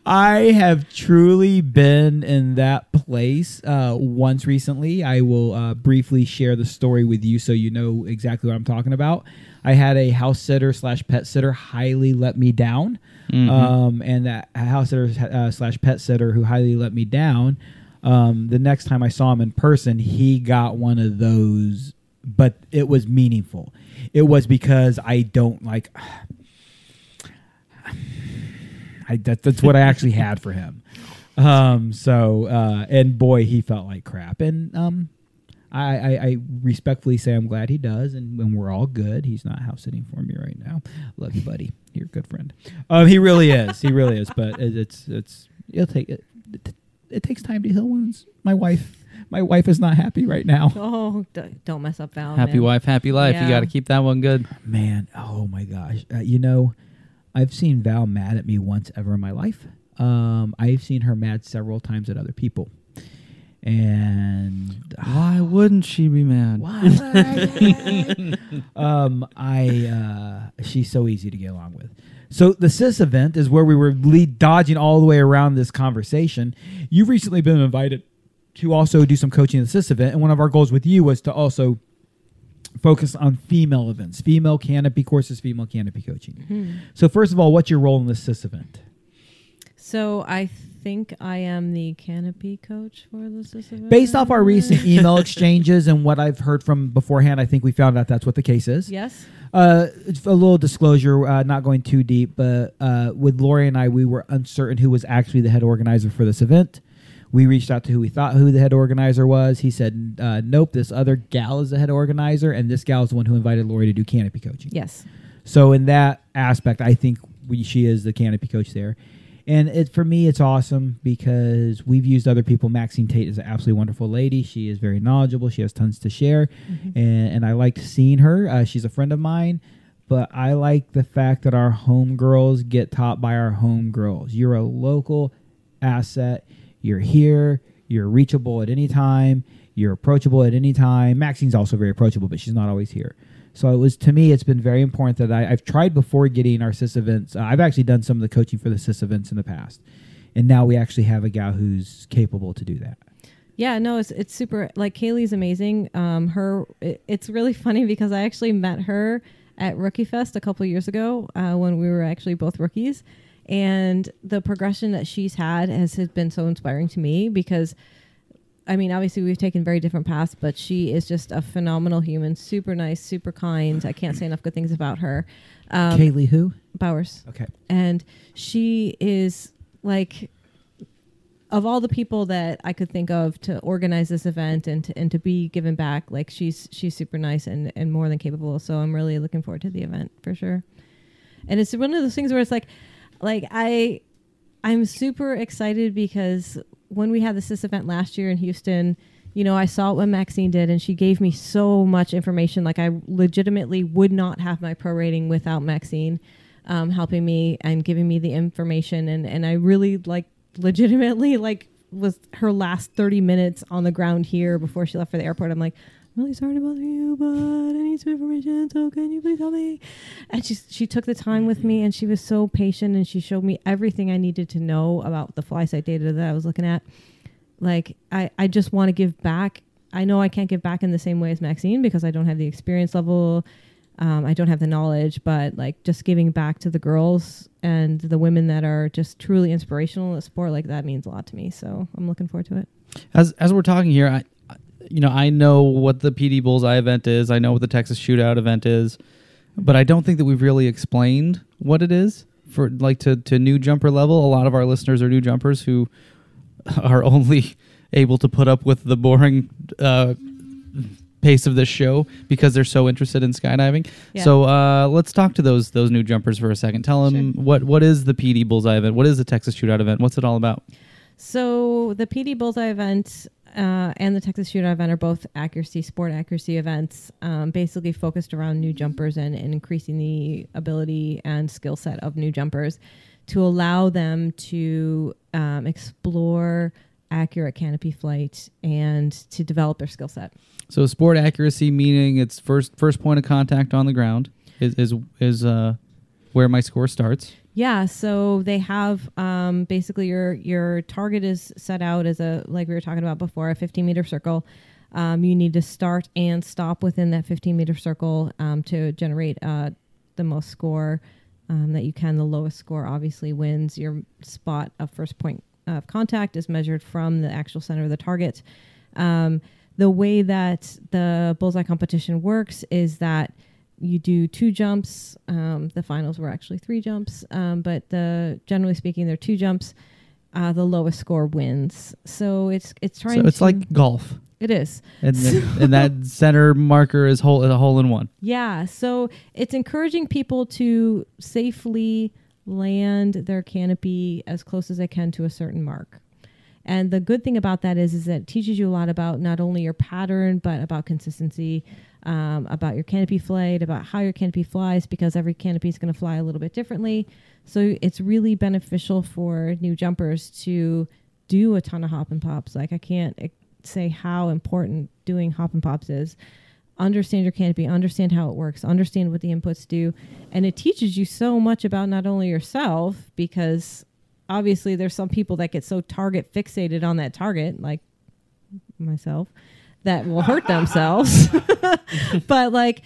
I have truly been in that place uh, once recently. I will uh, briefly share the story with you so you know exactly what I'm talking about. I had a house sitter slash pet sitter highly let me down, um, and that house sitter uh, slash pet sitter who highly let me down. Um, the next time I saw him in person, he got one of those, but it was meaningful. It was because I don't like. I that, that's what I actually had for him. Um, so uh, and boy, he felt like crap. And um, I, I, I respectfully say I'm glad he does, and when we're all good, he's not house sitting for me right now. Love you, buddy. You're a good friend. Um, he really is. He really is. But it, it's it's it'll take it, it. It takes time to heal wounds. My wife, my wife is not happy right now. Oh, don't mess up Val. happy man. wife, happy life. You got to keep that one good. Man, oh my gosh. Uh, you know, I've seen Val mad at me once ever in my life. Um, I've seen her mad several times at other people. And Why wouldn't she be mad? Why? um, I uh, she's so easy to get along with. So the CIS event is where we were lead dodging all the way around this conversation. You've recently been invited to also do some coaching at the CIS event, and one of our goals with you was to also focus on female events, female canopy courses, female canopy coaching. So first of all, what's your role in the CIS event? So I think I am the canopy coach for this sis event. Based off our recent email exchanges and what I've heard from beforehand, I think we found out that's what the case is. Yes. Uh, a little disclosure, uh, not going too deep, but uh, with Lori and I, we were uncertain who was actually the head organizer for this event. We reached out to who we thought who the head organizer was. He said, uh, "Nope, this other gal is the head organizer, and this gal is the one who invited Lori to do canopy coaching." Yes. So in that aspect, I think we, she is the canopy coach there. And it for me, it's awesome because we've used other people. Maxine Tate is an absolutely wonderful lady. She is very knowledgeable. She has tons to share, and and I liked seeing her. Uh, she's a friend of mine, but I like the fact that our home girls get taught by our home girls. You're a local asset. You're here. You're reachable at any time. You're approachable at any time. Maxine's also very approachable, but she's not always here. So it was to me, it's been very important that I, I've tried before getting our CIS events. Uh, I've actually done some of the coaching for the CIS events in the past, and now we actually have a gal who's capable to do that. Yeah, no, it's it's super. Like Kaylee's amazing. Um, her, it, it's really funny because I actually met her at Rookie Fest a couple years ago uh, when we were actually both rookies, and the progression that she's had has, has been so inspiring to me because. I mean, obviously, we've taken very different paths, but she is just a phenomenal human, super nice, super kind. I can't say enough good things about her. Um, Kaylee, who? Bowers Okay. and she is like of all the people that I could think of to organize this event and to, and to be given back, like she's she's super nice and, and more than capable. So I'm really looking forward to the event for sure. And it's one of those things where it's like, like I, I'm super excited because when we had the CIS event last year in Houston, you know, I saw what Maxine did, and she gave me so much information. Like I legitimately would not have my pro rating without Maxine um, helping me and giving me the information, and and I really like legitimately like was her last 30 minutes on the ground here before she left for the airport. I'm like, I'm really sorry to bother you, but I need some information. So can you please help me? And she she took the time with me, and she was so patient, and she showed me everything I needed to know about the FlySight data that I was looking at. Like I I just want to give back. I know I can't give back in the same way as Maxine because I don't have the experience level. Um, I don't have the knowledge, but like just giving back to the girls and the women that are just truly inspirational in the sport, like that means a lot to me. So I'm looking forward to it. As as we're talking here, I- you know, I know what the PD Bullseye event is. I know what the Texas Shootout event is, but I don't think that we've really explained what it is for like to to new jumper level. A lot of our listeners are new jumpers who are only able to put up with the boring uh, pace of this show because they're so interested in skydiving. Yeah. So uh, let's talk to those those new jumpers for a second. Tell them what what is the PD Bullseye event? What is the Texas Shootout event? What's it all about? So the PD Bullseye event uh, and the Texas Shootout event are both accuracy, sport accuracy events, um, basically focused around new jumpers and, and increasing the ability and skill set of new jumpers to allow them to um, explore accurate canopy flight and to develop their skill set. So sport accuracy meaning it's first first point of contact on the ground is is is uh where my score starts. Yeah, so they have um, basically your your target is set out as a like we were talking about before, a 15 meter circle. Um, you need to start and stop within that 15 meter circle um, to generate uh, the most score um, that you can. The lowest score obviously wins. Your spot of first point of contact is measured from the actual center of the target. Um, the way that the bullseye competition works is that you do two jumps. Um, the finals were actually three jumps, um, but the generally speaking, they're two jumps. Uh, the lowest score wins. So it's it's trying. So it's to- like golf. it is. And, then- and that center marker is hole a hole in one. Yeah. So it's encouraging people to safely land their canopy as close as they can to a certain mark. And the good thing about that is, is that it teaches you a lot about not only your pattern, but about consistency, um, about your canopy flight, about how your canopy flies, because every canopy is going to fly a little bit differently. So it's really beneficial for new jumpers to do a ton of hop and pops. Like I can't eh, say how important doing hop and pops is understand your canopy, understand how it works, understand what the inputs do. And it teaches you so much about not only yourself, because obviously there's some people that get so target fixated on that target, like myself, that will hurt themselves. but like,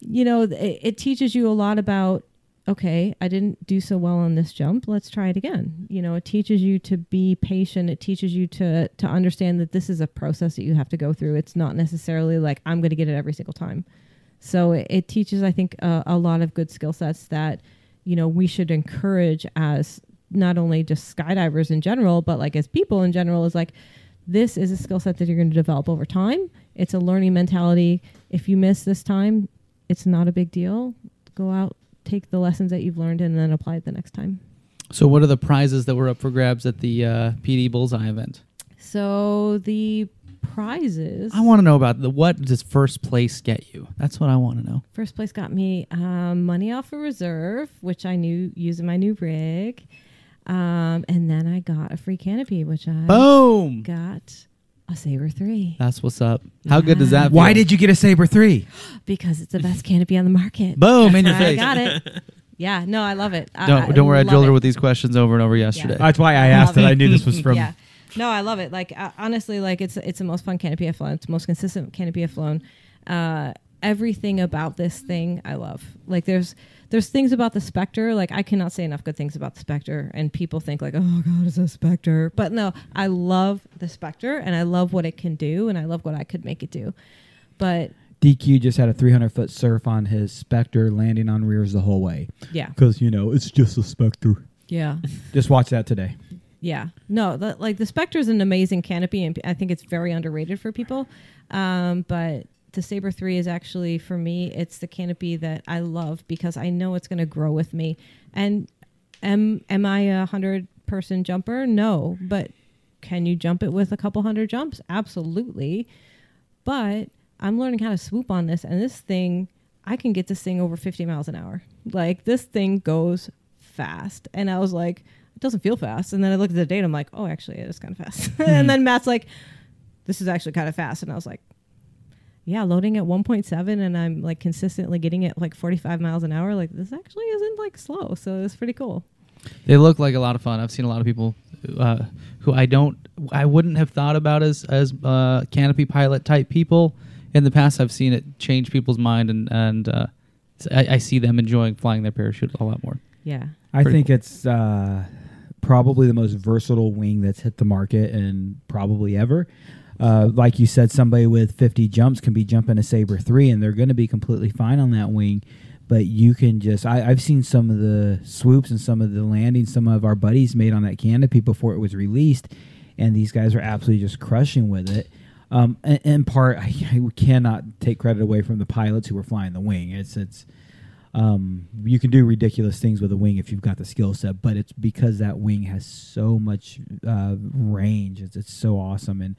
you know, it, it teaches you a lot about okay, I didn't do so well on this jump. Let's try it again. You know, it teaches you to be patient. It teaches you to to understand that this is a process that you have to go through. It's not necessarily like I'm going to get it every single time. So it, it teaches, I think, uh, a lot of good skill sets that you know we should encourage as not only just skydivers in general, but like as people in general. Is like this is a skill set that you're going to develop over time. It's a learning mentality. If you miss this time, it's not a big deal. Go out, take the lessons that you've learned, and then apply it the next time. So what are the prizes that were up for grabs at the uh, PD Bullseye event? So the prizes. I want to know about the what does first place get you? That's what I want to know. First place got me um, money off a reserve, which I knew using my new rig. Um, and then I got a free canopy, which I Boom. got a Saber 3 That's what's up. How good does that? Why did you get a Saber 3? because it's the best canopy on the market. Boom in your face. I got it. Yeah, no, I love it. I- Don't I don't worry. I love drilled her with these questions over and over yesterday. That's why I asked that. it. I knew this was from. yeah. No, I love it. Like uh, honestly, like it's it's the most fun canopy I've flown. It's the most consistent canopy I've flown. Uh, everything about this thing I love. Like there's there's things about the Spectre. Like I cannot say enough good things about the Spectre. And people think like, oh god, it's a Spectre. But no, I love the Spectre and I love what it can do and I love what I could make it do. But DQ just had a 300 foot surf on his Spectre landing on rears the whole way. yeah, Because, you know, it's just a Spectre. yeah. Just watch that today. Yeah, no, the, like the Spectre is an amazing canopy, and I think it's very underrated for people. Um, but the Saber Three is actually for me, it's the canopy that I love because I know it's going to grow with me. And am am I a hundred person jumper? No, but can you jump it with a couple hundred jumps? Absolutely. But I'm learning how to swoop on this, and this thing, I can get this thing over 50 miles an hour. Like this thing goes fast. And I was like, it doesn't feel fast. And then I looked at the data, I'm like, oh, actually, it is kind of fast. and hmm. then Matt's like, this is actually kind of fast. And I was like, yeah, loading at 1.7 and I'm like consistently getting it like 45 miles an hour. Like this actually isn't like slow. So it's pretty cool. They look like a lot of fun. I've seen a lot of people uh, who I don't, I wouldn't have thought about as as uh, canopy pilot type people in the past. I've seen it change people's mind, and and uh, I, I see them enjoying flying their parachute a lot more. Yeah. I Pretty think cool. it's uh, probably the most versatile wing that's hit the market and probably ever. Uh, like you said, somebody with 50 jumps can be jumping a Saber 3 and they're going to be completely fine on that wing. But you can just, I, I've seen some of the swoops and some of the landings some of our buddies made on that canopy before it was released. And these guys are absolutely just crushing with it. Um, in, in part, I, I cannot take credit away from the pilots who were flying the wing. It's, it's, um, you can do ridiculous things with a wing if you've got the skill set, but it's because that wing has so much uh, range. It's, it's so awesome. And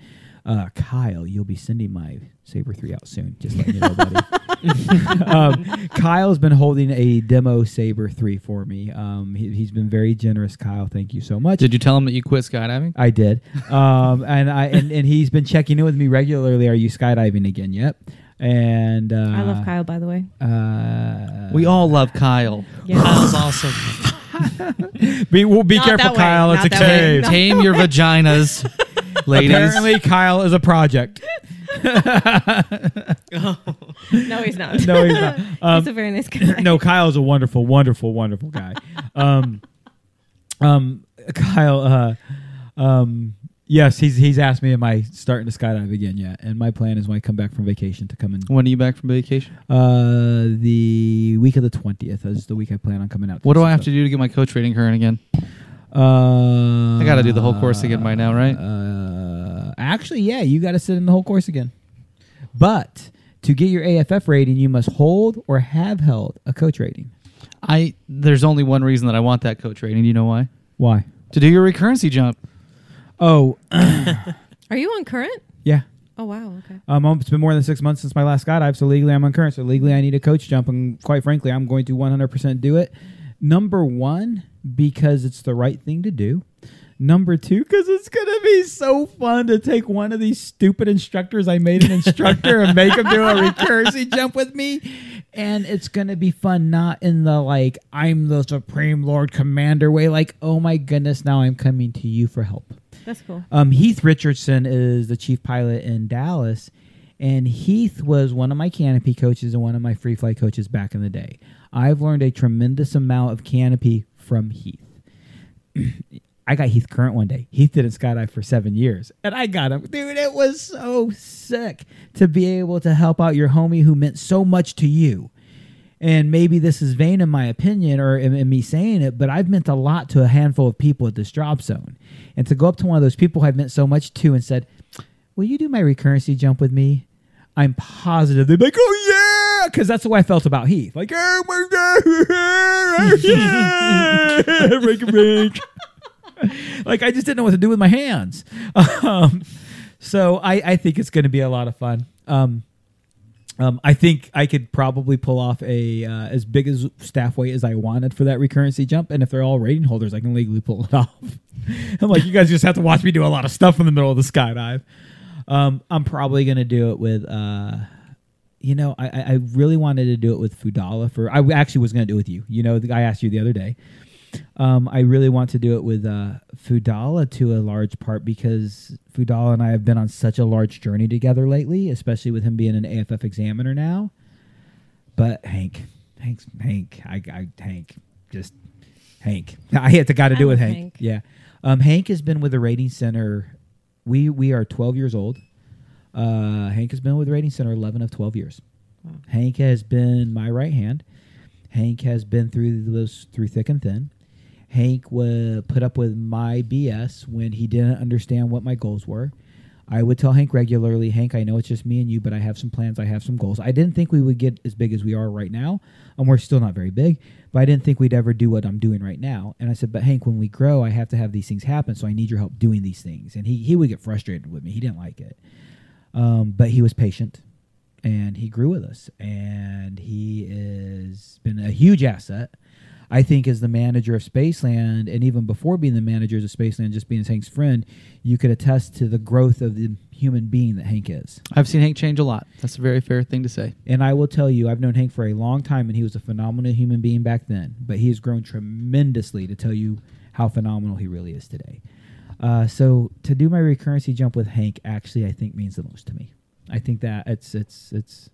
uh, Kyle, you'll be sending my Sabre 3 out soon. Just letting you know, buddy. um, Kyle's been holding a demo Sabre 3 for me. Um, he, he's been very generous, Kyle. Thank you so much. Did you tell him that you quit skydiving? I did. Um, and I and, and he's been checking in with me regularly. Are you skydiving again? Yep. And uh, I love Kyle, by the way. Uh, we all love Kyle. Yeah. Kyle's awesome. be, well, be Not careful, that way, Kyle. not It's a that cave. Tame your vaginas, ladies. Apparently, Kyle is a project. no, he's not. No, he's not. Um, he's a very nice guy. no, Kyle's a wonderful, wonderful, wonderful guy. Um, um, Kyle, uh, um, yes, he's he's asked me, am I starting to skydive again yet? And my plan is when I come back from vacation to come in. when are you back from vacation? Uh, the week of the twentieth is the week I plan on coming out. What do I have to do to get my coach rating current again? Uh, I gotta do the whole course again by now, right? Uh, actually, yeah, you got to sit in the whole course again. But to get your AFF rating, you must hold or have held a coach rating. I there's only one reason that I want that coach rating. Do you know why? Why? To do your recurrency jump. Oh, Are you on current? yeah. Oh wow. Okay. Um, it's been more than six months since my last skydive, so legally I'm on current. So legally I need a coach jump, and quite frankly, I'm going to 100% do it. Number one, because it's the right thing to do. Number two, because it's gonna be so fun to take one of these stupid instructors I made an instructor and make him do a recurrency jump with me, and it's gonna be fun, not in the like I'm the supreme lord commander way, like oh my goodness, now I'm coming to you for help. That's cool. Um, Heath Richardson is the chief pilot in Dallas, and Heath was one of my canopy coaches and one of my free flight coaches back in the day. I've learned a tremendous amount of canopy from Heath. I got Heath current one day. Heath didn't skydive for seven years, and I got him. Dude, it was so sick to be able to help out your homie who meant so much to you. And maybe this is vain in my opinion or in, in me saying it, but I've meant a lot to a handful of people at this drop zone. And to go up to one of those people I've meant so much to and said, Will you do my recurrency jump with me? I'm positive they'd be like, Oh, yeah. Because that's the way I felt about Heath. Like, Oh, my God. yeah. Rink, rink. like, I just didn't know what to do with my hands. Um, so I, I think it's going to be a lot of fun. Um, um, I think I could probably pull off a uh, as big as staff weight as I wanted for that recurrency jump, and if they're all rating holders, I can legally pull it off. I'm like, you guys just have to watch me do a lot of stuff in the middle of the skydive. Um, I'm probably gonna do it with, uh, you know, I, I really wanted to do it with Fudala for. I actually was gonna do it with you. You know, the, I asked you the other day. Um, I really want to do it with uh, Fudala to a large part because Fudala and I have been on such a large journey together lately, especially with him being an AFF examiner now. But Hank, Hank's Hank, I, I Hank, just Hank. I had to got to do with Hank. Hank. Yeah, um, Hank has been with the rating center. We we are 12 years old. Uh, Hank has been with the rating center 11 of 12 years. Hank has been my right hand. Hank has been through those through thick and thin. Hank would put up with my BS when he didn't understand what my goals were. I would tell Hank regularly, Hank, I know it's just me and you, but I have some plans. I have some goals. I didn't think we would get as big as we are right now, and we're still not very big. But I didn't think we'd ever do what I'm doing right now. And I said, but Hank, when we grow, I have to have these things happen. So I need your help doing these things. And he he would get frustrated with me. He didn't like it, um, but he was patient, and he grew with us. And he has been a huge asset. I think as the manager of Spaceland, and even before being the manager of Spaceland, just being Hank's friend, you could attest to the growth of the human being that Hank is. I've seen Hank change a lot. That's a very fair thing to say. And I will tell you, I've known Hank for a long time, and he was a phenomenal human being back then. But he has grown tremendously to tell you how phenomenal he really is today. Uh, so to do my recurrency jump with Hank, actually, I think means the most to me. I think that it's it's it's,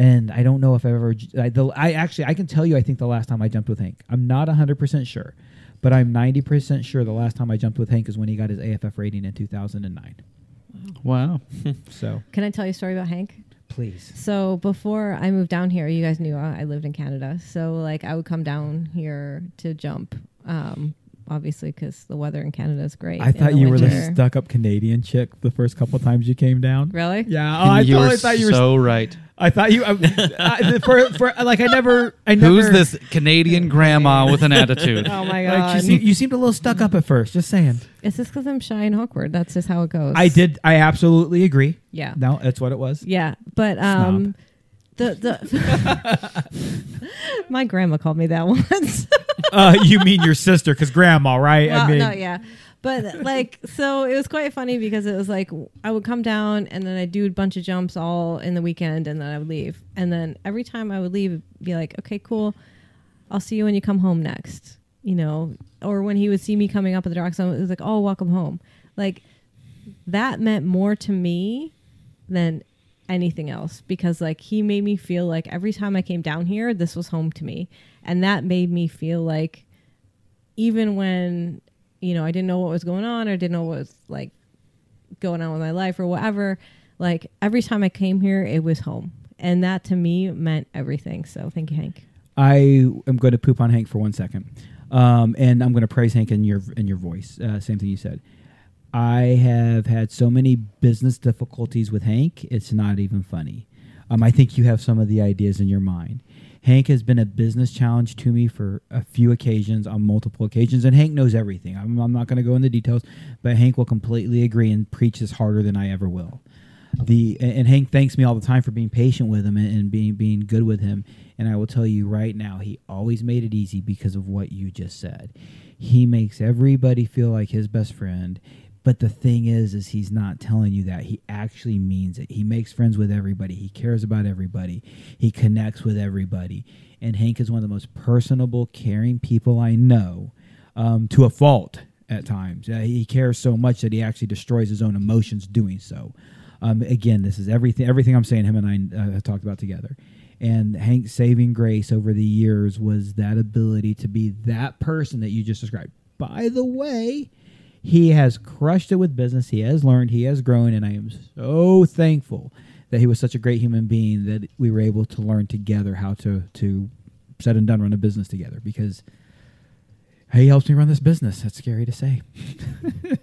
and I don't know if I've ever. j- I, the, I actually I can tell you I think the last time I jumped with Hank, I'm not hundred percent sure, but I'm ninety percent sure the last time I jumped with Hank is when he got his AFF rating in two thousand and nine. Wow. So Can I tell you a story about Hank? please, So before I moved down here, you guys knew I I lived in Canada. So like I would come down here to jump, um, obviously because the weather in Canada is great. I thought the you were the stuck up Canadian chick the first couple times you came down. Really? Yeah, oh, I you totally thought you were. so right. I thought you. I, I, for, for like I never. I never. Who's this Canadian grandma with an attitude? Oh my Like, god! you, seem, you seemed a little stuck up at first. Just saying. it's just because I'm shy and awkward. That's just how it goes. I did. I absolutely agree. Yeah. No, that's what it was. Yeah, but um, the the my grandma called me that once. uh, you mean your sister? Because grandma, right? well, I mean, no, yeah, but like, so it was quite funny because it was like I would come down and then I'd do a bunch of jumps all in the weekend, and then I would leave, and then every time I would leave, it'd be like, okay, cool, I'll see you when you come home next, you know, or when he would see me coming up at the drop zone, it was like, oh, welcome home, like that meant more to me than anything else because like he made me feel like every time I came down here this was home to me. And that made me feel like even when you know I didn't know what was going on or didn't know what was like going on with my life or whatever like every time I came here it was home and that to me meant everything so thank you Hank I am going to poop on Hank for one second, um, and I'm going to praise Hank in your in your voice. Uh, same thing you said. I have had so many business difficulties with Hank. It's not even funny. Um, I think you have some of the ideas in your mind. Hank has been a business challenge to me for a few occasions, on multiple occasions, and Hank knows everything. I'm, I'm not going to go into details, but Hank will completely agree and preach this harder than I ever will. The and and Hank thanks me all the time for being patient with him and, and being being good with him. And I will tell you right now, he always made it easy because of what you just said. He makes everybody feel like his best friend. But the thing is, is he's not telling you that. He actually means it. He makes friends with everybody. He cares about everybody. He connects with everybody. And Hank is one of the most personable, caring people I know, um, to a fault at times. Uh, he cares so much that he actually destroys his own emotions doing so. Um, again, this is everything. Everything I'm saying, him and I uh, have talked about together. And Hank's saving grace over the years was that ability to be that person that you just described. By the way, he has crushed it with business. He has learned. He has grown, and I am so thankful that he was such a great human being that we were able to learn together how to to said and done run a business together because he helps me run this business. That's scary to say.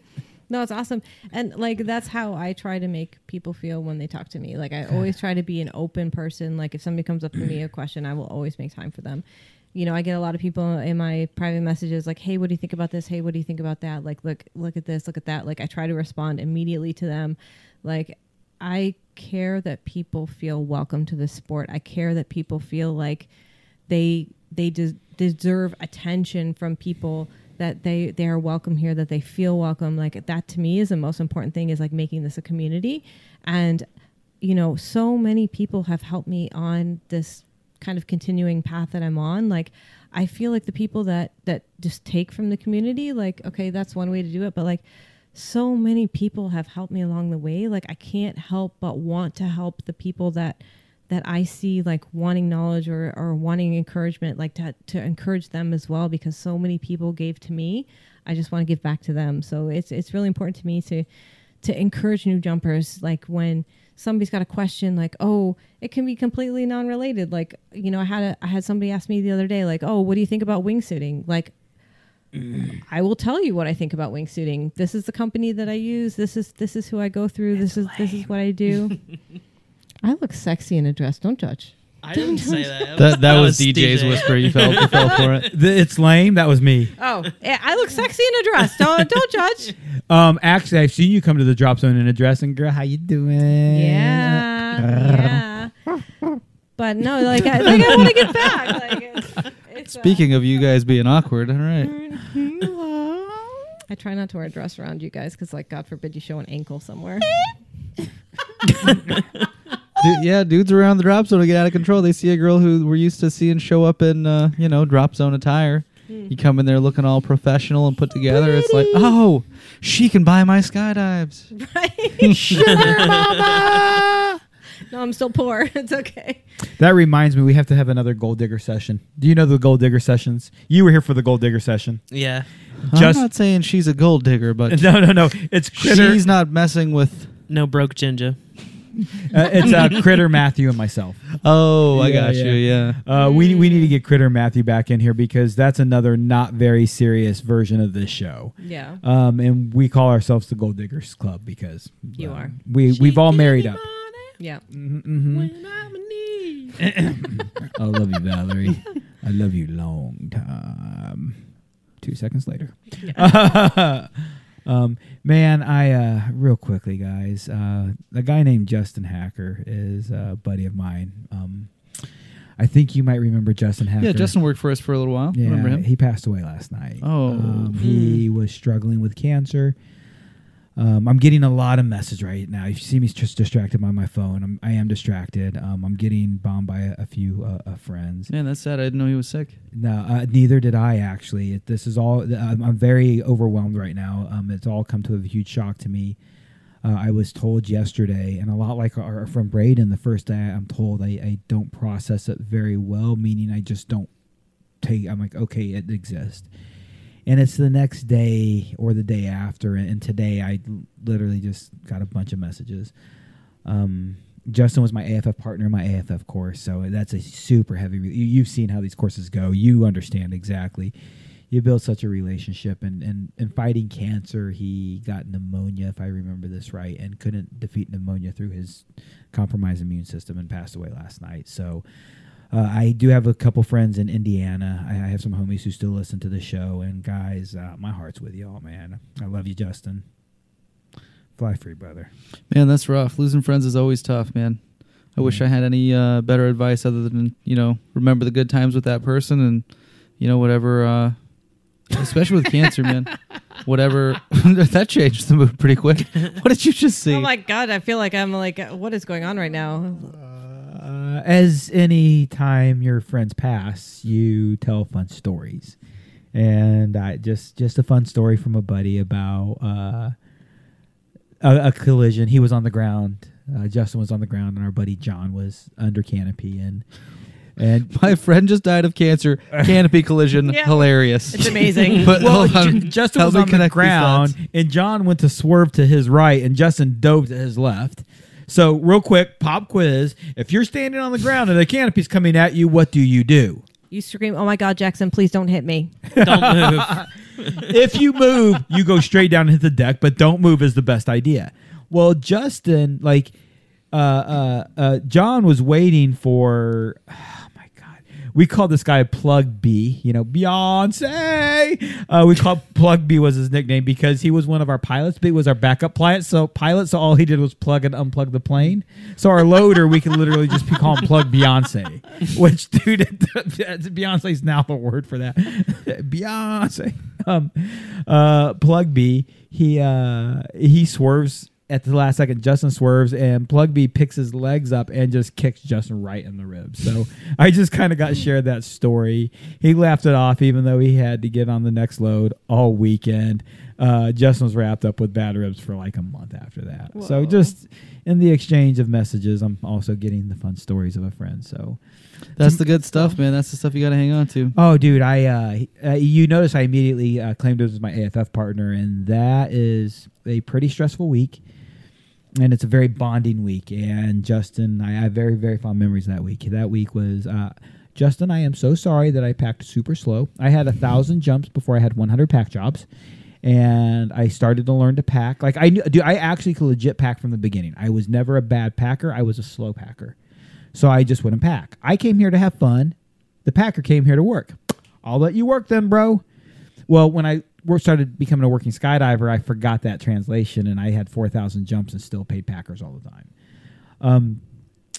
No, it's awesome. And like that's how I try to make people feel when they talk to me. Like I always try to be an open person. Like if somebody comes up to me a question, I will always make time for them. You know, I get a lot of people in my private messages like, "Hey, what do you think about this? Hey, what do you think about that? Like, look, look at this, look at that." Like I try to respond immediately to them. Like I care that people feel welcome to the sport. I care that people feel like they they des- deserve attention from people that they they are welcome here that they feel welcome like that to me is the most important thing is like making this a community and you know so many people have helped me on this kind of continuing path that I'm on like I feel like the people that that just take from the community like okay that's one way to do it but like so many people have helped me along the way like I can't help but want to help the people that that I see like wanting knowledge or, or wanting encouragement, like to, to encourage them as well, because so many people gave to me. I just want to give back to them. So it's, it's really important to me to, to encourage new jumpers. Like when somebody's got a question, like, oh, it can be completely non-related. Like, you know, I had a, I had somebody ask me the other day, like, oh, what do you think about wingsuiting? Like, mm. I will tell you what I think about wingsuiting. This is the company that I use. This is this is who I go through. this is this is what I do. I look sexy in a dress. Don't judge. I didn't say that. That, that was DJ's whisper. You fell, you fell for it. The- it's lame. That was me. Oh, eh, I look sexy in a dress. Don't don't judge. Um, actually, I've seen you come to the drop zone in a dress, and girl, how you doing? Yeah, yeah. But no, like I, like I want to get back. Like it's, it's, uh, Speaking of you guys being awkward, all right. I try not to wear a dress around you guys because, like, God forbid you show an ankle somewhere. Dude, yeah, dudes around the drop zone will get out of control. They see a girl who we're used to seeing show up in, uh, you know, drop zone attire. You come in there looking all professional and put together. It's like, oh, she can buy my skydives. right? no, I'm still poor. It's okay. That reminds me, we have to have another gold digger session. Do you know the gold digger sessions? You were here for the gold digger session. Yeah. Just I'm not saying she's a gold digger, but no, no, no. It's critter. she's not messing with. No broke ginger. Uh, it's uh, critter Matthew and myself. Oh, I Yeah, got yeah. you. Yeah. Uh, we we need to get critter Matthew back in here because that's another not very serious version of this show. Yeah. Um, and we call ourselves the Gold Diggers Club because You are. We we've all married up. Yeah. hmm I love you, Valerie. I love you long time. Two seconds later. um, man, I uh, real quickly, guys. Uh, a guy named Justin Hacker is a buddy of mine. Um, I think you might remember Justin Hacker. Yeah, Justin worked for us for a little while. Yeah, Remember him? he passed away last night. Oh. Um, he was struggling with cancer. Um, I'm getting a lot of message right now. If you see me just distracted by my phone, I'm, I am distracted. Um, I'm getting bombed by a, a few uh, uh, friends. Man, that's sad. I didn't know he was sick. No, uh, neither did I actually. It, this is all. I'm, I'm very overwhelmed right now. Um, it's all come to a huge shock to me. Uh, I was told yesterday, and a lot like our, our friend Braden, the first day I'm told, I, I don't process it very well, meaning I just don't take. I'm like, okay, it exists, and it's the next day or the day after, and, today i literally just got a bunch of messages. Um, Justin was my AFF partner in my AFF course, so that's a super heavy. Re- you, you've seen how these courses go. You understand exactly. You build such a relationship, and and and fighting cancer, he got pneumonia, if I remember this right, and couldn't defeat pneumonia through his compromised immune system, and passed away last night. So. Uh, I do have a couple friends in Indiana. I, I have some homies who still listen to the show. And guys, uh, my heart's with y'all, man. I love you, Justin. Fly free, brother. Man, that's rough. Losing friends is always tough, man. I wish I had any uh, better advice other than you know remember the good times with that person and you know whatever. Uh, especially with cancer, man. Whatever that changed the mood pretty quick. What did you just see? Oh my God. I feel like I'm like, uh, what is going on right now? Uh, as any time your friends pass, you tell fun stories, and I just just a fun story from a buddy about uh, a, a collision. He was on the ground. Uh, Justin was on the ground, and our buddy John was under canopy, and and My friend just died of cancer. Canopy collision. Yeah. Hilarious. It's amazing. But well, hold on. J- Justin Help was on the ground, and John went to swerve to his right, and Justin dove to his left. So, real quick, pop quiz: If you're standing on the ground and the canopy's coming at you, what do you do? You scream, oh my God, Jackson, please don't hit me. Don't move. if you move, you go straight down and hit the deck, but don't move is the best idea. Well, Justin, like, uh, uh, uh, John was waiting for. We called this guy Plug B. You know, Beyonce. Uh, we called Plug B was his nickname because he was one of our pilots. B was our backup pilot. So pilot. So all he did was plug and unplug the plane. So our loader, we could literally just call him Plug Beyonce. Which, dude, Beyonce is now the word for that. Beyonce. Um, uh, Plug B. He uh, he swerves at the last second. Justin swerves and Plug B picks his legs up and just kicks Justin right in the ribs. So I just kind of got shared that story. He laughed it off, even though he had to get on the next load all weekend. Uh, Justin was wrapped up with bad ribs for like a month after that. So just in the exchange of messages, I'm also getting the fun stories of a friend. So That's the good stuff, man. That's the stuff you got to hang on to. Oh, dude, I uh, uh, you notice I immediately uh, claimed him as my AFF partner, and that is a pretty stressful week, and it's a very bonding week. And Justin, I have very very fond memories that week. That week was uh, Justin, I am so sorry that I packed super slow. I had a thousand jumps before I had 100 pack jobs, and I started to learn to pack. Like I knew, dude, I actually could legit pack from the beginning. I was never a bad packer. I was a slow packer, so I just wouldn't pack. I came here to have fun. The packer came here to work. I'll let you work then, bro. Well, when I started becoming a working skydiver, I forgot that translation, and I had 4,000 jumps and still paid packers all the time. Um,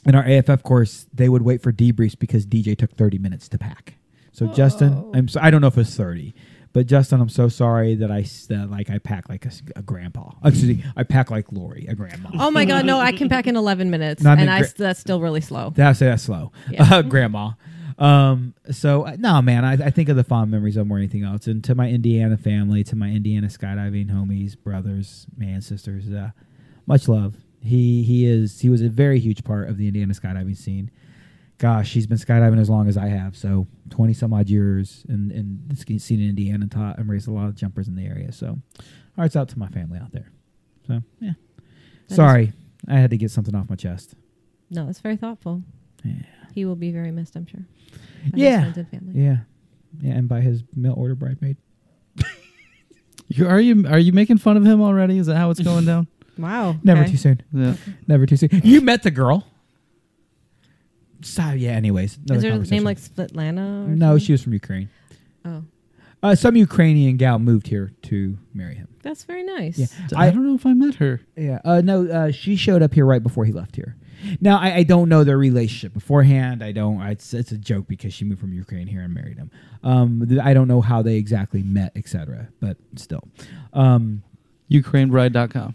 in our AFF course, they would wait for debriefs because DJ took 30 minutes to pack. So Justin, I'm so, I don't know if it's 30, but Justin, I'm so sorry that I uh, like I pack like a grandpa. Excuse me, I pack like Lori, a grandma. Oh my god, no! I can pack in 11 minutes, No, I mean and I gra- s- that's still really slow. That's that's slow, Yeah. uh, grandma. Um, so uh, no, man, I, I think of the fond memories of more anything else, and to my Indiana family, to my Indiana skydiving homies, brothers, man, sisters, uh, much love. He he is he was a very huge part of the Indiana skydiving scene. Gosh, he's been skydiving as long as I have, so twenty some odd years in in the scene in Indiana, taught and raised a lot of jumpers in the area. So, hearts out to my family out there. So yeah, That is- sorry, I had to get something off my chest. No, it's very thoughtful. Yeah. He will be very missed, I'm sure. by his Yeah. friends and family. Yeah, yeah, and by his mail order bridesmaid. You, are you are you making fun of him already? Is that how it's going down? Wow. Never okay. too soon. Yeah. Never too soon. You met the girl. So yeah. Anyways, Is her name like Svetlana? Or No, something? she was from Ukraine. Oh, Uh, some Ukrainian gal moved here to marry him. that's very nice. Yeah, I, I, don't know if I met her. yeah. Uh, no, uh, she showed up here right before he left here. Now I, I don't know their relationship beforehand. I don't. I, it's, it's a joke because she moved from Ukraine here and married him. Um, I don't know how they exactly met, etc. But still, um, UkraineBride.com.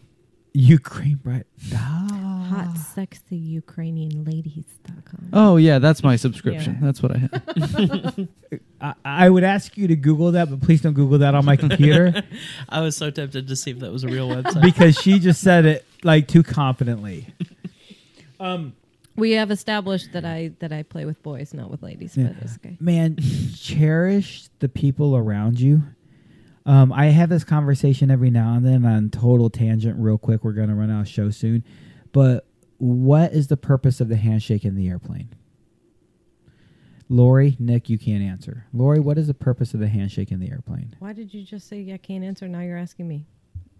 Ukraine bride. Hot, sexy Ukrainian ladies.com. Oh yeah, that's my subscription. Yeah. That's what I have. I, I would ask you to Google that, but please don't Google that on my computer I was so tempted to see if that was a real website. because she just said it like too confidently. Um, We have established that I that I play with boys, not with ladies, Yeah. but it's okay. man, cherish the people around you. Um, I have this conversation every now and then on total tangent. Real quick, we're gonna run out of show soon. But what is the purpose of the handshake in the airplane? Lori, Nick, you can't answer. Lori, what is the purpose of the handshake in the airplane? Why did you just say I can't answer? Now you're asking me.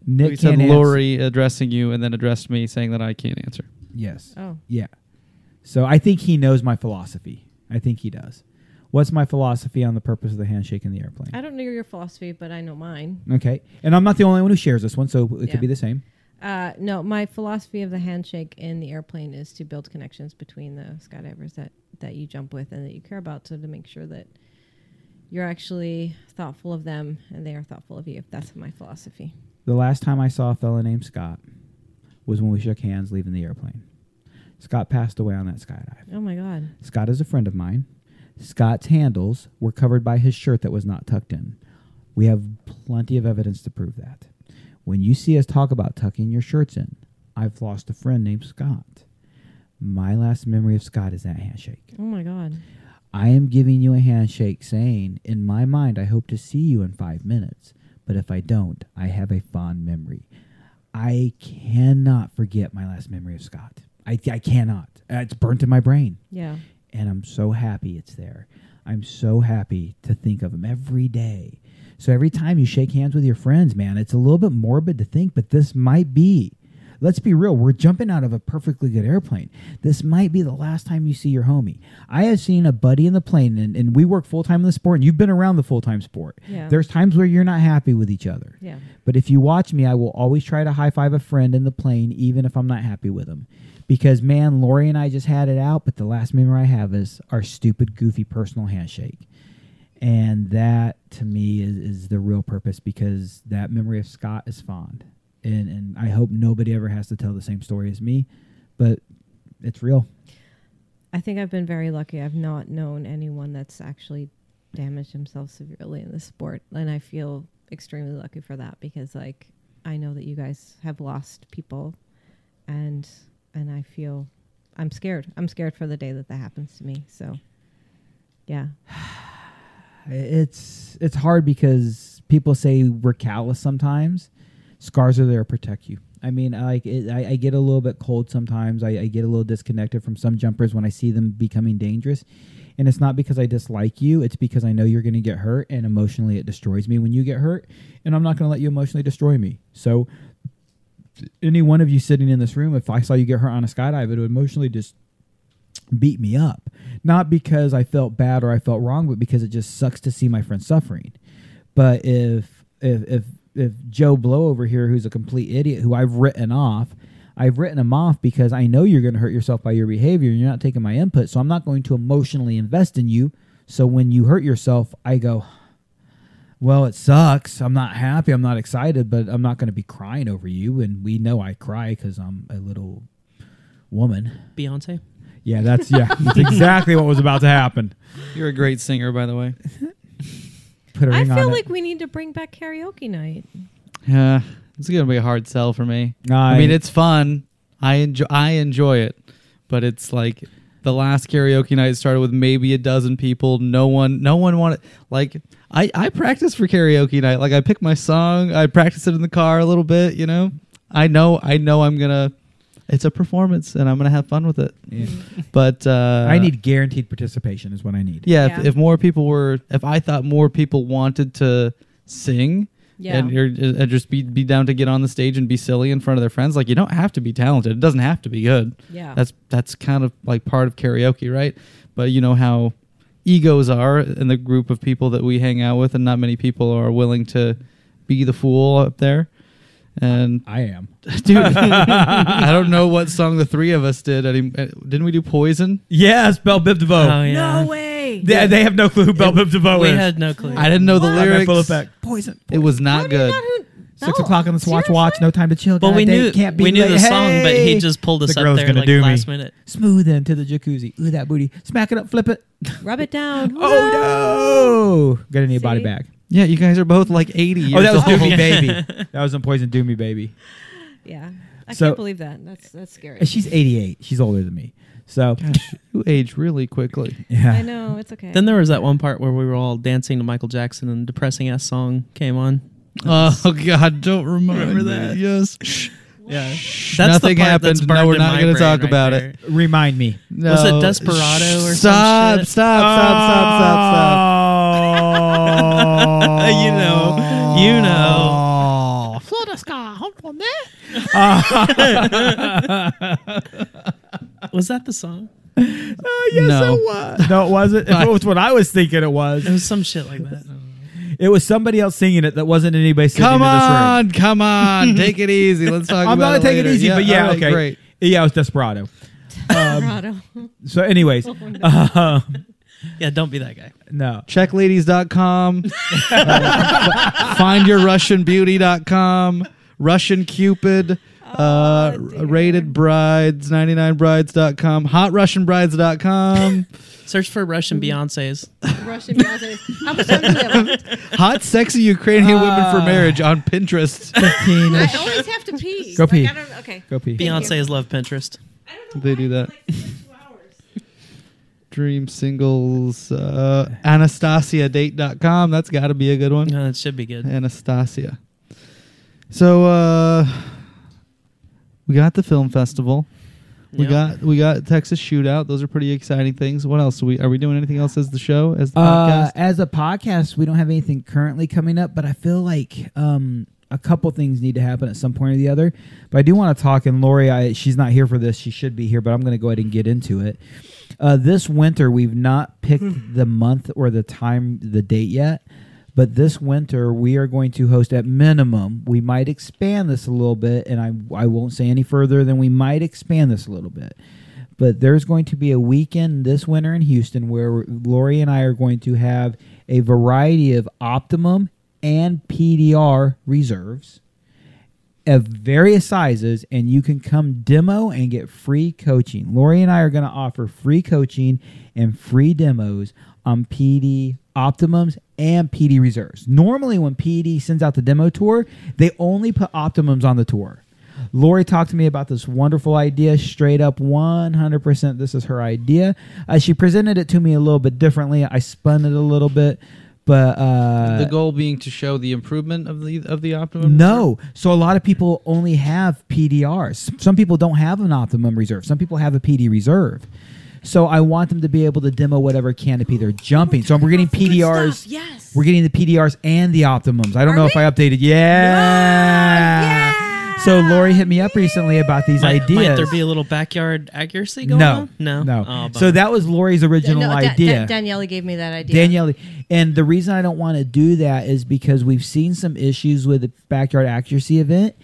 Nick we said can't answer. Lori addressing you and then addressed me saying that I can't answer. Yes. Oh, Yeah. So I think he knows my philosophy. I think he does. What's my philosophy on the purpose of the handshake in the airplane? I don't know your philosophy, but I know mine. Okay. And I'm not the only one who shares this one, so it Yeah. could be the same. Uh, no, my philosophy of the handshake in the airplane is to build connections between the skydivers that, that you jump with and that you care about, so to make sure that you're actually thoughtful of them and they are thoughtful of you. That's my philosophy. The last time I saw a fellow named Scott was when we shook hands leaving the airplane. Scott passed away on that skydive. Oh my god. Scott is a friend of mine. Scott's handles were covered by his shirt that was not tucked in. We have plenty of evidence to prove that. When you see us talk about tucking your shirts in, I've lost a friend named Scott. My last memory of Scott is that handshake. Oh my god. I am giving you a handshake saying, in my mind, I hope to see you in five minutes. But if I don't, I have a fond memory. I cannot forget my last memory of Scott. I, I cannot. It's burnt in my brain. Yeah. And I'm so happy it's there. I'm so happy to think of him every day. So every time you shake hands with your friends, man, it's a little bit morbid to think, but this might be. Let's be real. We're jumping out of a perfectly good airplane. This might be the last time you see your homie. I have seen a buddy in the plane, and, and we work full time in the sport, and you've been around the full time sport. Yeah. There's times where you're not happy with each other. Yeah. But if you watch me, I will always try to high five a friend in the plane, even if I'm not happy with them. Because, man, Lori and I just had it out, but the last memory I have is our stupid, goofy personal handshake. And that, to me, is, is the real purpose because that memory of Scott is fond. And, and I hope nobody ever has to tell the same story as me, but it's real. I think I've been very lucky. I've not known anyone that's actually damaged himself severely in the sport, and I feel extremely lucky for that because, like, I know that you guys have lost people, and and I feel I'm scared. I'm scared for the day that that happens to me. So, yeah, It's it's hard because people say we're callous sometimes. Scars are there to protect you. I mean, I like it, I, I get a little bit cold sometimes. I, I get a little disconnected from some jumpers when I see them becoming dangerous. And it's not because I dislike you. It's because I know you're going to get hurt, and emotionally it destroys me when you get hurt. And I'm not going to let you emotionally destroy me. So, any one of you sitting in this room, if I saw you get hurt on a skydive, it would emotionally just beat me up. Not because I felt bad or I felt wrong, but because it just sucks to see my friend suffering. But if if if if Joe Blow over here, who's a complete idiot, who I've written off, I've written him off because I know you're going to hurt yourself by your behavior and you're not taking my input. So I'm not going to emotionally invest in you. So when you hurt yourself, I go, well, it sucks. I'm not happy. I'm not excited, but I'm not going to be crying over you. And we know I cry because I'm a little woman. Beyonce. Yeah, that's yeah, that's exactly what was about to happen. You're a great singer, by the way. Put a I ring on feel like we need to bring back karaoke night. Yeah, it's gonna be a hard sell for me. I- I mean, it's fun. I enjoy. I enjoy it, but it's like the last karaoke night started with maybe a dozen people. No one. No one wanted. Like I. I practice for karaoke night. Like I pick my song. I practice it in the car a little bit. You know. I know. I know. I'm gonna. It's a performance, and I'm gonna have fun with it. Yeah. But uh, I need guaranteed participation is what I need. Yeah, Yeah. If, if more people were, if I thought more people wanted to sing, Yeah. and, you're, and just be be down to get on the stage and be silly in front of their friends, like you don't have to be talented. It doesn't have to be good. Yeah. That's that's kind of like part of karaoke, right? But you know how egos are in the group of people that we hang out with, and not many people are willing to be the fool up there. And I am. dude, I don't know what song the three of us did. Any, uh, didn't we do Poison? Yes, Bell Biv DeVoe. Oh yeah. no way. They, they have no clue who Bell Biv DeVoe we is. had no clue. I didn't know the I'm lyrics. full effect. Poison. It was not good. Six No, o'clock on the Swatch seriously? Watch. No time to chill. Well, Gotta we knew Can't be we knew late. the song, but he just pulled us The up there gonna like do me. last minute. smooth into the jacuzzi. Ooh, that booty. Smack it up. Flip it. Rub it down. Oh no! Gonna need a body bag. Yeah, you guys are both like 80 years Oh, that was old. Doomy Baby. That was in Poison Doomy Baby. Yeah. I So- can't believe that. That's that's scary. And she's 88. She's older than me. So Gosh, you age really quickly. yeah. I know it's okay. Then there was that one part where we were all dancing to Michael Jackson and the depressing ass song came on. Oh God, don't remind Remember me. that? Yes. Yeah, That's that's Nothing the part happened. That's No, burned we're in not my gonna brain talk right about there. it. Remind me. No. Was it Desperado or some stop, shit? Stop! Stop! Stop! Stop! Stop! Oh. You know, you know. Was that the song? Oh, yes, No. it was. No, it wasn't. If it was what I was thinking it was, It was some shit like that. it was somebody else singing it that wasn't anybody singing Come in this room. Come on, come on, take it easy. Let's talk I'm about gonna it take it later. easy, but yeah, all right, okay. great. Yeah, it was Desperado. Colorado. So, anyways, um, Yeah, don't be that guy. no. Checkladies.com, uh, findyourrussianbeauty.com, Russian Cupid, uh, dear. rated brides, 99brides.com, hotrussianbrides.com, Search for Russian Beyonces. Russian Beyonce. How much time do we have? hot sexy Ukrainian women for Ah. marriage on Pinterest. I always have to pee. Go Like, pee. I don't, okay. Go pee. Beyonce's love Pinterest. they do that. Dream singles, uh, AnastasiaDate.com. That's got to be a good one. No, that should be good. Anastasia. So uh we got the film festival. We Yep. got we got Texas Shootout. Those are pretty exciting things. What else? Are we are we doing anything else as the show as the Uh, podcast? as a podcast, we don't have anything currently coming up, but I feel like um, a couple things need to happen at some point or the other. But I do want to talk, and Lori, I, she's not here for this. She should be here, but I'm going to go ahead and get into it. Uh, this winter, we've not picked the month or the time, the date yet. But this winter, we are going to host at minimum. We might expand this a little bit, and I, I won't say any further than we might expand this a little bit but there's going to be a weekend this winter in Houston where Lori and I are going to have a variety of Optimum and PDR reserves of various sizes, and you can come demo and get free coaching. Lori and I are going to offer free coaching and free demos on PD Optimums and PD reserves. Normally, when PD sends out the demo tour, they only put Optimums on the tour. Lori talked to me about this wonderful idea, straight up 100%. This is her idea. Uh, she presented it to me a little bit differently. I spun it a little bit, but uh, the goal being to show the improvement of the of the optimum. No. So a lot of people only have PDRs. Some people don't have an optimum reserve. Some people have a PD reserve. So I want them to be able to demo whatever canopy they're jumping. So we're getting PDRs. Yes. We're getting the PDRs and the optimums. I don't Are know if? I updated. Yeah. Yeah. So Lori hit me up recently about these Might, ideas. might there be a little backyard accuracy going no, on? No, no. Oh, so that was Lori's original No, Da- idea. Da- Danielle gave me that idea. Danielle, and the reason I don't want to do that is because we've seen some issues with the backyard accuracy event.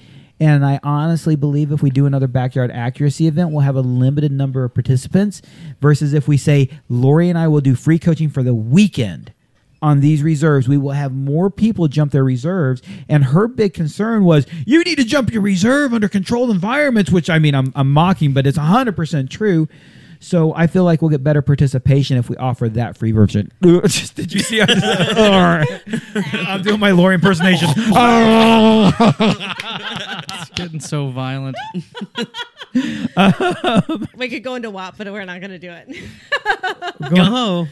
And I honestly believe if we do another backyard accuracy event, we'll have a limited number of participants versus if we say, Lori and I will do free coaching for the weekend on these reserves, we will have more people jump their reserves. And her big concern was, you need to jump your reserve under controlled environments, which I mean, I'm, I'm mocking, but it's 100% true. So I feel like we'll get better participation if we offer that free version. Did you see? I am doing my Lori impersonation. It's getting so violent. Um, we could go into WAP, but we're not going to do it. Go.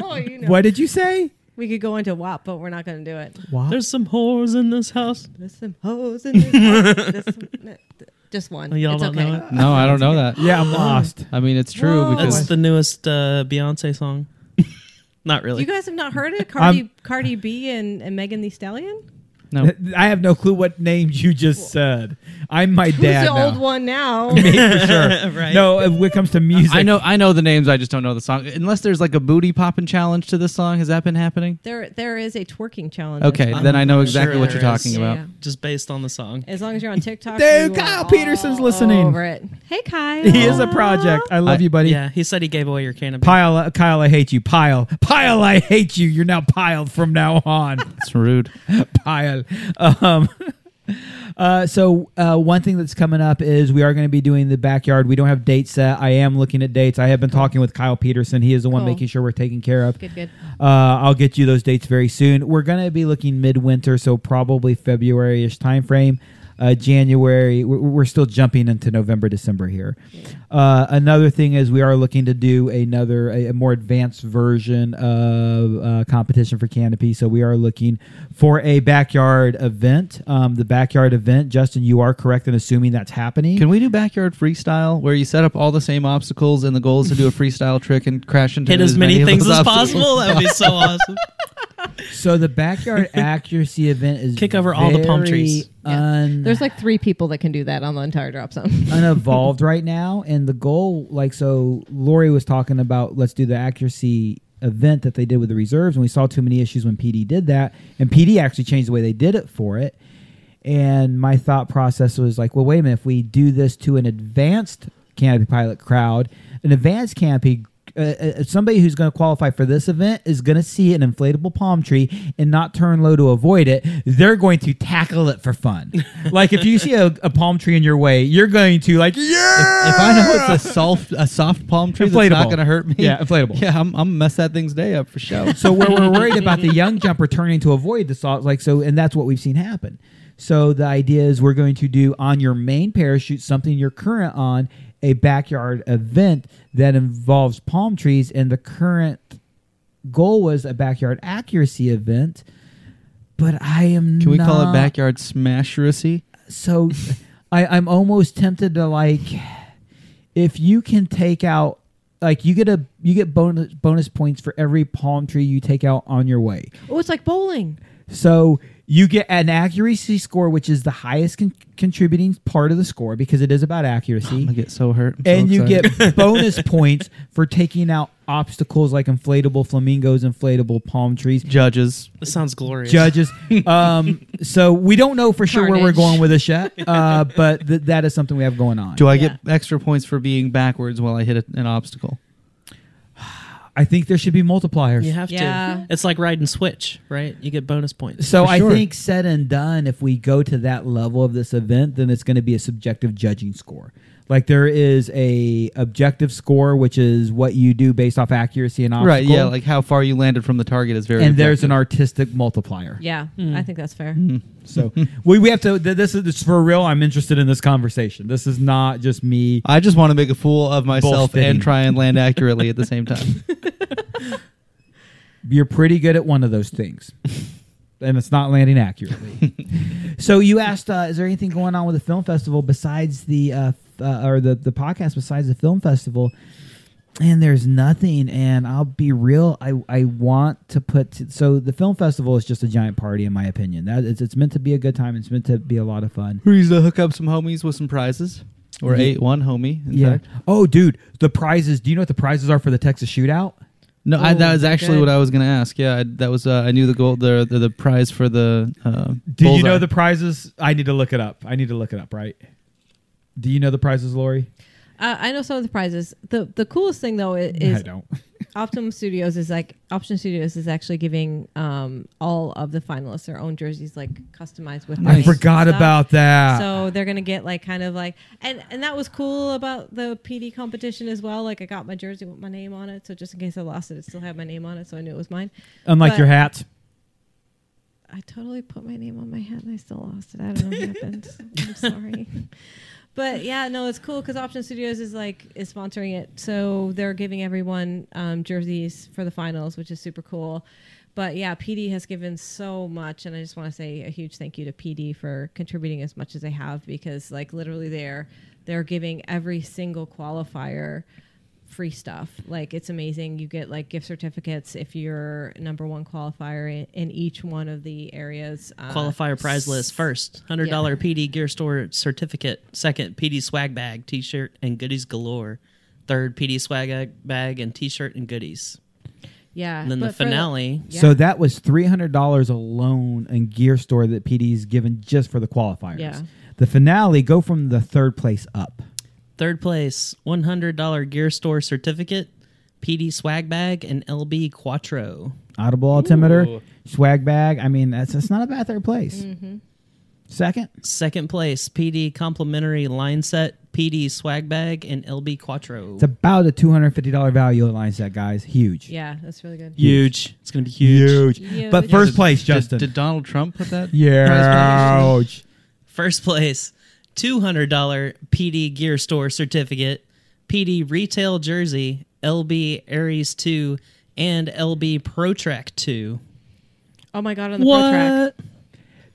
oh, you know. what did you say? We could go into WAP, but we're not going to do it. Wow. There's some whores in this house. There's some hoes in this. house. There's- Just one. Oh, y'all it's don't okay. know it? No, I don't know that. Yeah, I'm lost. I mean, it's true Whoa. because That's the newest uh, Beyonce song. Not really. You guys have not heard it? Cardi, Cardi B and, and Megan Thee Stallion? No. I have no clue what names you just said. I'm my Who's dad the now. old one now? Me, for sure. right. No, when it comes to music, I know I know the names. I just don't know the song. Unless there's like a booty popping challenge to this song. Has that been happening? there, there is a twerking challenge. Okay, I'm then I know sure exactly what there you're is. talking about. Yeah. Just based on the song. As long as you're on TikTok, Dude, you are Kyle Peterson's all listening. Over it. Hey, Kyle. he is a project. I love I- you, buddy. Yeah, he said he gave away your canopy. Pile, uh, Kyle, I hate you. Pile, pile, I hate you. You're now piled from now on. It's rude. pile. Um, uh, so uh, one thing that's coming up is we are going to be doing the backyard. We don't have dates set. I am looking at dates. I have been talking with Kyle Peterson. He is the one Cool. making sure we're taken care of. Good, good. Uh, I'll get you those dates very soon. We're going to be looking midwinter, so probably February-ish timeframe. Uh, January, we're, we're still jumping into November, December here. Uh, another thing is we are looking to do another, a, a more advanced version of uh, competition for Canopy. So we are looking for a backyard event. Um, the backyard event, Justin, you are correct in assuming that's happening. Can we do backyard freestyle where you set up all the same obstacles and the goal is to do a freestyle trick and crash into Hit as many of things those as obstacles possible. That would be so awesome. So the backyard accuracy event is Kick over all the palm trees. un- There's like three people that can do that on the entire drop zone. unevolved right now and the goal like so lori was talking about let's do the accuracy event that they did with the reserves and we saw too many issues when pd did that and pd actually changed the way they did it for it and my thought process was like well wait a minute if we do this to an advanced canopy pilot crowd an advanced canopy uh, uh, somebody who's going to qualify for this event is going to see an inflatable palm tree and not turn low to avoid it. They're going to tackle it for fun. like if you see a, a palm tree in your way, you're going to like yeah. If I know it's a soft a soft palm tree that's not going to hurt me, Yeah, inflatable. Yeah, I'm, I'm gonna mess that thing's day up for sure. So where we're worried about the young jumper turning to avoid the salt, like so, and that's what we've seen happen. So the idea is we're going to do on your main parachute something you're current on a backyard event that involves palm trees, and the current goal was a backyard accuracy event. But I am. Can we call it backyard smasheracy? so I, I'm almost tempted to like if you can take out like you get a you get bonus bonus points for every palm tree you take out on your way. oh, it's like bowling. So you get an accuracy score, which is the highest con- contributing part of the score because it is about I'm accuracy. gonna get so hurt. I'm so and you excited. get bonus points for taking out obstacles like inflatable flamingos, inflatable palm trees. judges. This sounds glorious. Judges. Um, so we don't know for sure where we're Carnage. going with this yet, uh, but th- that is something we have going on. Do I get extra points for being backwards while I hit a, an obstacle? I think there should be multipliers. You have Yeah. to. It's like riding Switch, right? You get bonus points. So For I think said and done, if we go to that level of this event, then it's going to be a subjective judging score. Like there is a objective score, which is what you do based off accuracy and obstacle. Right. Yeah. Like how far you landed from the target is very. and there's an artistic multiplier. Yeah, I think that's fair. So we, we have to. th- This is for real. I'm interested in this conversation. This is not just me. I just want to make a fool of myself Bullshitting. and try and land accurately at the same time. You're pretty good at one of those things. and it's not landing accurately. so you asked, uh, is there anything going on with the film festival besides the uh, f- uh, or the the podcast besides the film festival? And there's nothing. And I'll be real. I I want to put so the film festival is just a giant party in my opinion. That it's, it's meant to be a good time. It's meant to be a lot of fun. We used to hook up some homies with some prizes, or Yeah. eight one homie. In yeah. fact. Oh, dude, the prizes. Do you know what the prizes are for the Texas Shootout? No, I, Oh, that was actually good. what I was going to ask. Yeah, I, that was. Uh, I knew the goal. The, the the prize for the. Uh, Do you know the prizes? I need to look it up. I need to look it up. Right? Do you know the prizes, Lori? Uh, I know some of the prizes. The the coolest thing though is I don't. Optimum Studios is like Option Studios is actually giving um, all of the finalists their own jerseys, like customized with. I forgot about that. So they're gonna get like kind of like and and that was cool about the PD competition as well. Like I got my jersey with my name on it, so just in case I lost it, it still had my name on it, so I knew it was mine. Unlike but- your hats. I totally put my name on my hat and I still lost it. I don't know what happened. I'm sorry. But yeah, no, it's cool because Option Studios is like is sponsoring it, so they're giving everyone um, jerseys for the finals, which is super cool. But yeah, PD has given so much, and I just want to say a huge thank you to PD for contributing as much as they have because like literally they're they're giving every single qualifier free stuff. Like it's amazing. You get like gift certificates if you're number one qualifier in, in each one of the areas. Uh, Qualifier prize list first $100 PD gear store certificate. Second, PD swag bag, t shirt, and goodies galore. Third, PD swag bag and t shirt and goodies. Yeah. And then the but for finale, yeah. So that was three hundred dollars alone in gear store that PD's given just for the qualifiers. Yeah. The finale go from the third place up. Third place, $100 gear store certificate, PD swag bag, and LB Quattro. Audible altimeter, swag bag. I mean, that's that's not a bad third place. Mm-hmm. Second, Second place, PD complimentary line set, PD swag bag, and LB Quattro. it's about a two hundred fifty dollar value line set, guys. Huge. yeah, that's really good. huge. It's going to be huge. Huge. But first place, Did- Justin. Did, Donald Trump put that? yeah. package? First place, $200 PD Gear Store certificate, PD Retail Jersey, LB Aries 2, and LB Pro Track 2. Oh my god, on the pro track.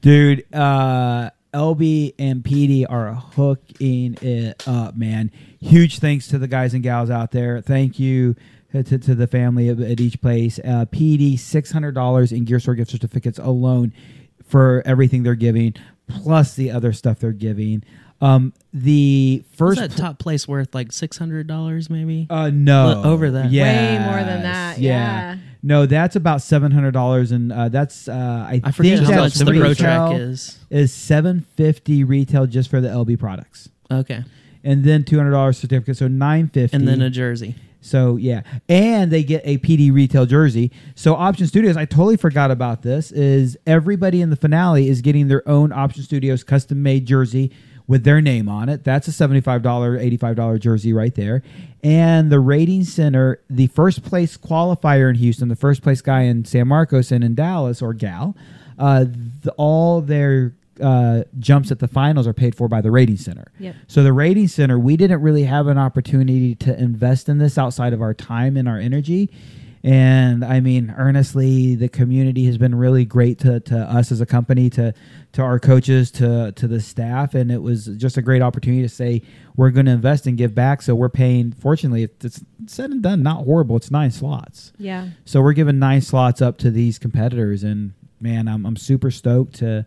Dude, uh, LB and PD are hooking it up, man. Huge thanks to the guys and gals out there. Thank you to, to, to the family at, at each place. Uh, PD, $600 in Gear Store gift certificates alone for everything they're giving, plus the other stuff they're giving. Um, the Was first that top place worth like $600 maybe? Uh, no, Well, over that. Way more than that, yeah. No, that's about seven hundred dollars, and uh, that's uh, I, I forget think how that's much the Pro Track is. is seven fifty retail just for the LB products, Okay. and then two hundred dollars certificate, so nine fifty. And then a jersey. So yeah, and they get a PD retail jersey. So Option Studios, I totally forgot about this. Is everybody in the finale is getting their own Option Studios custom made jersey with their name on it. That's a seventy-five dollar, eighty-five dollar jersey right there. And the rating center, the first place qualifier in Houston, the first place guy in San Marcos and in Dallas or gal, uh, the, all their uh, jumps at the finals are paid for by the rating center. Yep. So the rating center, we didn't really have an opportunity to invest in this outside of our time and our energy. And I mean, earnestly, the community has been really great to, to us as a company, to to our coaches, to to the staff, and it was just a great opportunity to say we're going to invest and give back. So we're paying. Fortunately, it's said and done, not horrible. It's nine slots. Yeah. So we're giving nine slots up to these competitors, and man, I'm I'm super stoked to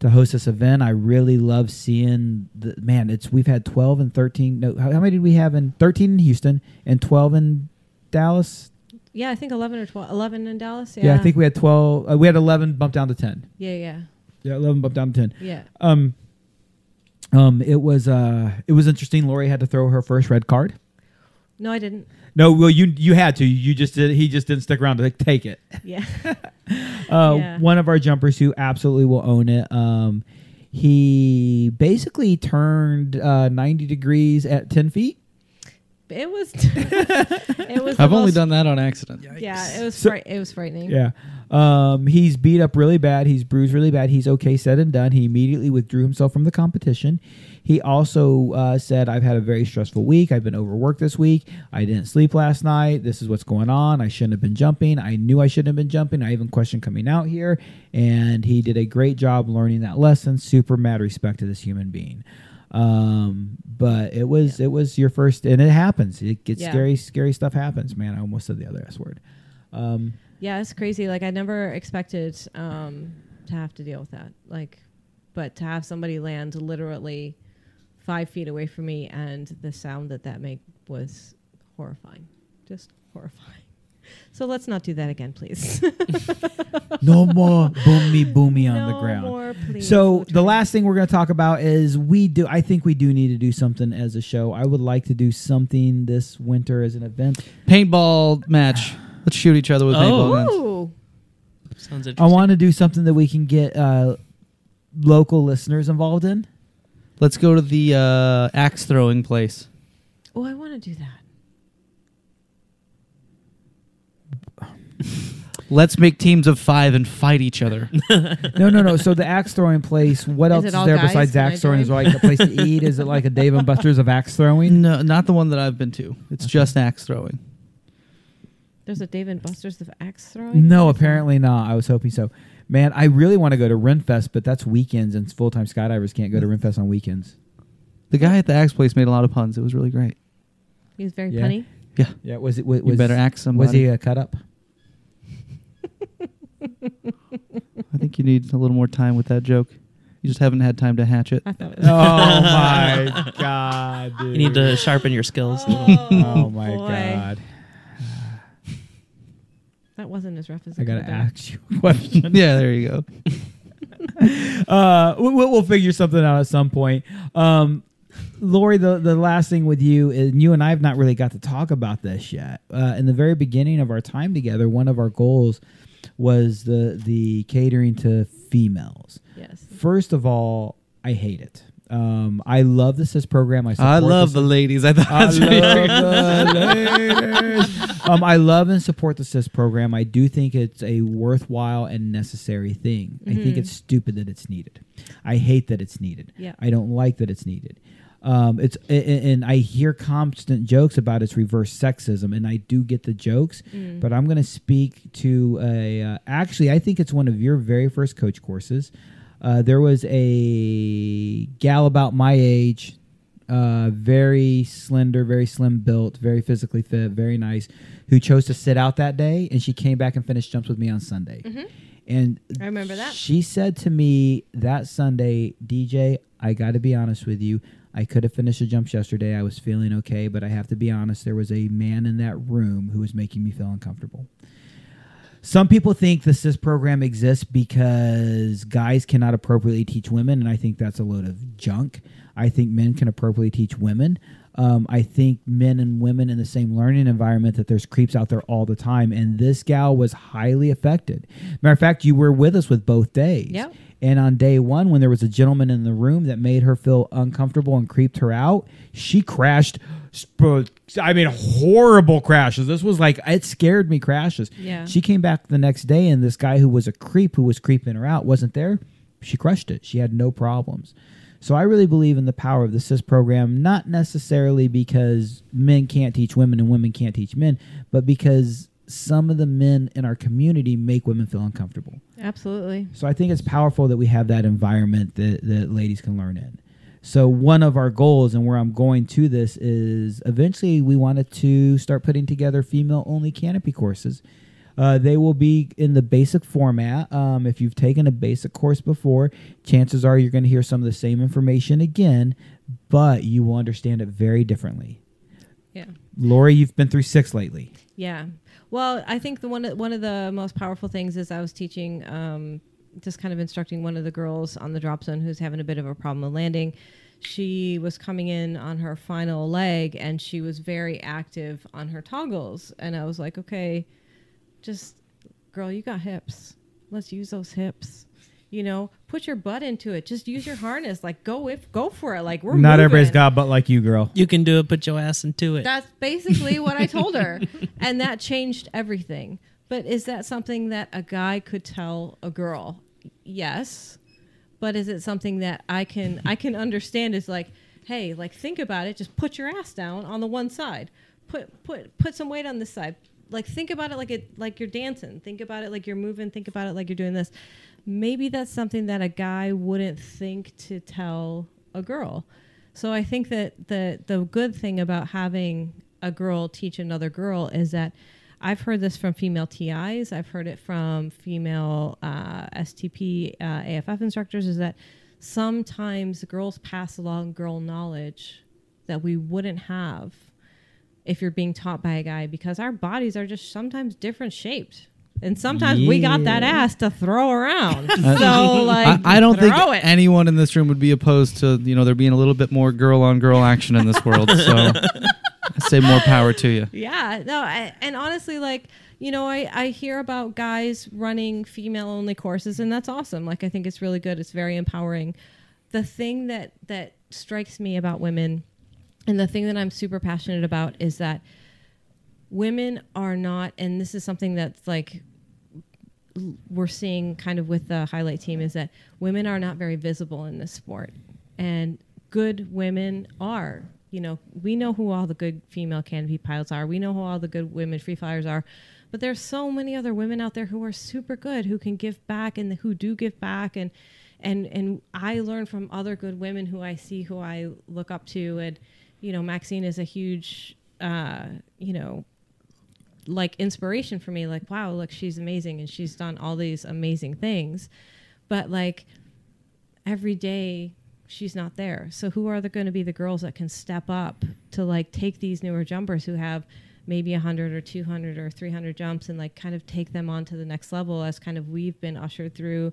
to host this event. I really love seeing the man. It's we've had 12 and 13. No, how, how many did we have in 13 in Houston and 12 in Dallas? Yeah, I think 11 or 12. 11 in Dallas. Yeah. Yeah, I think we had 12. Uh, we had 11 bumped down to 10. Yeah, yeah. Yeah, 11 bumped down to 10. Yeah. Um, um, it was uh, it was interesting. Lori had to throw her first red card. No, I didn't. No, well, you you had to. You just did. He just didn't stick around to take it. Yeah. Uh, Yeah. One of our jumpers who absolutely will own it. Um, he basically turned uh, 90 degrees at 10 feet. it was. it was. I've only done that on accident. Yeah, it was. So- fri- it was frightening. Yeah. Um, he's beat up really bad. He's bruised really bad. He's okay, said and done. He immediately withdrew himself from the competition. He also uh, said, I've had a very stressful week. I've been overworked this week. I didn't sleep last night. This is what's going on. I shouldn't have been jumping. I knew I shouldn't have been jumping. I even questioned coming out here. And he did a great job learning that lesson. Super mad respect to this human being. Um, but it was it was your first, and it happens. It gets Yeah. scary. Scary stuff happens, man. I almost said the other S word. Um, Yeah, it's crazy. Like I never expected um, to have to deal with that. Like, but to have somebody land literally five feet away from me, and the sound that that made was horrifying, just horrifying. So let's not do that again, please. no more boomy boomy on the ground. more, please. So We'll the last thing we're going to talk about is we do. I think we do need to do something as a show. I would like to do something this winter as an event. Paintball match. Let's shoot each other with Oh. paintball guns. Ooh, Sounds I want to do something that we can get uh, local listeners involved in. Let's go to the uh, axe throwing place. oh, I want to do that. Let's make teams of five and fight each other. No, no, no. So the axe throwing place. What Is else it is all there guys? besides Can I axe throwing? Is join? there like a place to eat? Is it like a Dave and Buster's of axe throwing? no, not the one that I've been to. It's just axe throwing. There's a Dave and Buster's of axe throwing. No, What is that? apparently not. I was hoping so. Man, I really want to go to Renfest, but that's weekends, and full time skydivers can't go to Renfest on weekends. The guy at the axe place made a lot of puns. It was really great. He was very Yeah. punny. Yeah, Yeah, was it? Was, You better axe somebody. Was he uh, a cut up? I think you need a little more time with that joke. You just haven't had time to hatch it. I thought it was. Oh my god, dude! You need to sharpen your skills. Oh, a. Oh my boy. god! That wasn't as rough as I it gotta ask you a question. yeah, there you go. uh, we- we'll, we'll figure something out at some point. Um, Lori, the, the last thing with you is you and I have not really got to talk about this yet. Uh, in the very beginning of our time together, one of our goals was the the catering to females. Yes. First of all, I hate it. Um, I love the SIS program. I, I support love the the ladies. I thought I that's what you were gonna- love the ladies. Um, I love and support the SIS program. I do think it's a worthwhile and necessary thing. I think Mhm. it's stupid that it's needed. I hate that it's needed. Yeah. I don't like that it's needed. Um, it's a- a- and I hear constant jokes about its reverse sexism, and I do get the jokes. Mm. But I'm going to speak to a. Uh, actually, I think it's one of your very first coach courses. Uh, there was a gal about my age, uh, very slender, very slim built, very physically fit, very nice, who chose to sit out that day, and she came back and finished jumps with me on Sunday. And I remember that. She said to me that Sunday, DJ, I got to be honest with you. I could have finished the jumps yesterday. I was feeling okay, but I have to be honest. There was a man in that room who was making me feel uncomfortable. Some people think the SIS program exists because guys cannot appropriately teach women, and I think that's a load of junk. I think men can appropriately teach women. Um, I think men and women in the same learning environment that there's creeps out there all the time, and this gal was highly affected. Matter of fact, you were with us with both days. Yep. And on day one, when there was a gentleman in the room that made her feel uncomfortable and creeped her out, she crashed. I mean, horrible crashes. This was like, it scared me crashes. Yeah. She came back the next day, and this guy who was a creep who was creeping her out wasn't there. She crushed it. She had no problems. So I really believe in the power of the SIS program, not necessarily because men can't teach women and women can't teach men, but because some of the men in our community make women feel uncomfortable. Absolutely. So I think it's powerful that we have that environment that, that ladies can learn in. So one of our goals and where I'm going to this is eventually we wanted to start putting together female only canopy courses. Uh, they will be in the basic format. Um, if you've taken a basic course before, chances are you're going to hear some of the same information again, but you will understand it very differently. Yeah. Lori, you've been through six lately. Yeah. Well, I think the one of- one of the most powerful things is I was teaching, um, just kind of instructing one of the girls on the drop zone who's having a bit of a problem with landing. She was coming in on her final leg and she was very active on her toggles, and I was like, okay, just girl, you got hips. Let's use those hips. You know, put your butt into it. Just use your harness. Like go if go for it. Like we're Not everybody's got butt like you, girl. You can do it. Put your ass into it. That's basically what I told her. And that changed everything. But is that something that a guy could tell a girl? Yes. But is it something that I can I can understand is like, hey, like think about it, just put your ass down on the one side. Put put put some weight on this side. Like think about it like it like you're dancing. Think about it like you're moving, think about it like you're doing this. Maybe that's something that a guy wouldn't think to tell a girl. So I think that the the good thing about having a girl teach another girl is that I've heard this from female TIs. I've heard it from female uh, STP uh, AFF instructors. Is that sometimes girls pass along girl knowledge that we wouldn't have if you're being taught by a guy because our bodies are just sometimes different shaped. And sometimes we got that ass to throw around. so like I, I don't think it. anyone in this room would be opposed to you know there being a little bit more girl on girl action in this world. So I say more power to you. Yeah, no, I, and honestly, like you know, I I hear about guys running female only courses, and that's awesome. Like I think it's really good. It's very empowering. The thing that that strikes me about women, and the thing that I'm super passionate about is that women are not, and this is something that's like we're seeing kind of with the highlight team is that women are not very visible in this sport and good women are you know we know who all the good female canopy pilots are. We know who all the good women free flyers are. But there's so many other women out there who are super good who can give back and who do give back. And and and I learn from other good women who I see who I look up to. And you know Maxine is a huge uh you know like inspiration for me. Like wow look she's amazing and she's done all these amazing things. But like every day she's not there. So who are going to be the girls that can step up to like take these newer jumpers who have maybe 100 or 200 or 300 jumps and like kind of take them on to the next level as kind of we've been ushered through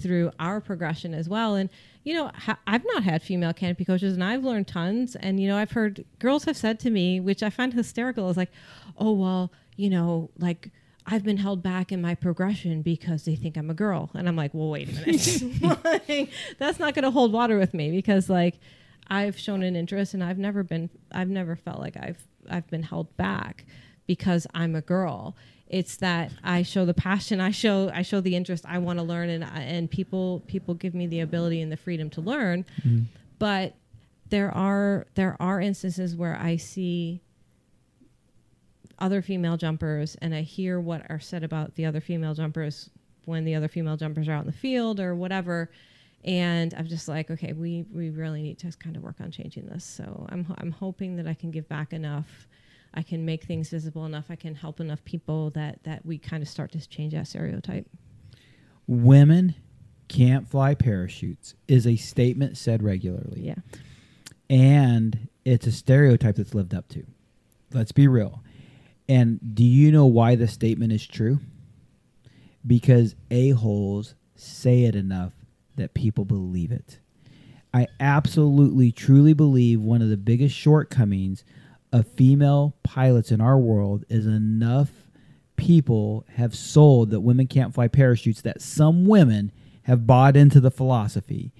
through our progression as well. And you know ha- i've not had female canopy coaches and i've learned tons. And you know i've heard girls have said to me which i find hysterical is like oh well you know like I've been held back in my progression because they think I'm a girl. And I'm like, well, wait a minute. like, that's not going to hold water with me because like I've shown an interest and I've never been, I've never felt like I've, I've been held back because I'm a girl. It's that I show the passion, I show, I show the interest, I want to learn and, and people, people give me the ability and the freedom to learn. Mm-hmm. But there are, there are instances where I see other female jumpers and I hear what are said about the other female jumpers when the other female jumpers are out in the field or whatever. And I'm just like, okay, we, we really need to kind of work on changing this. So I'm, I'm hoping that I can give back enough. I can make things visible enough. I can help enough people that, that we kind of start to change that stereotype. Women can't fly parachutes is a statement said regularly. Yeah. and it's a stereotype that's lived up to. Let's be real. And do you know why the statement is true? Because a-holes say it enough that people believe it. I absolutely truly believe one of the biggest shortcomings of female pilots in our world is enough people have sold that women can't fly parachutes that some women have bought into the philosophy.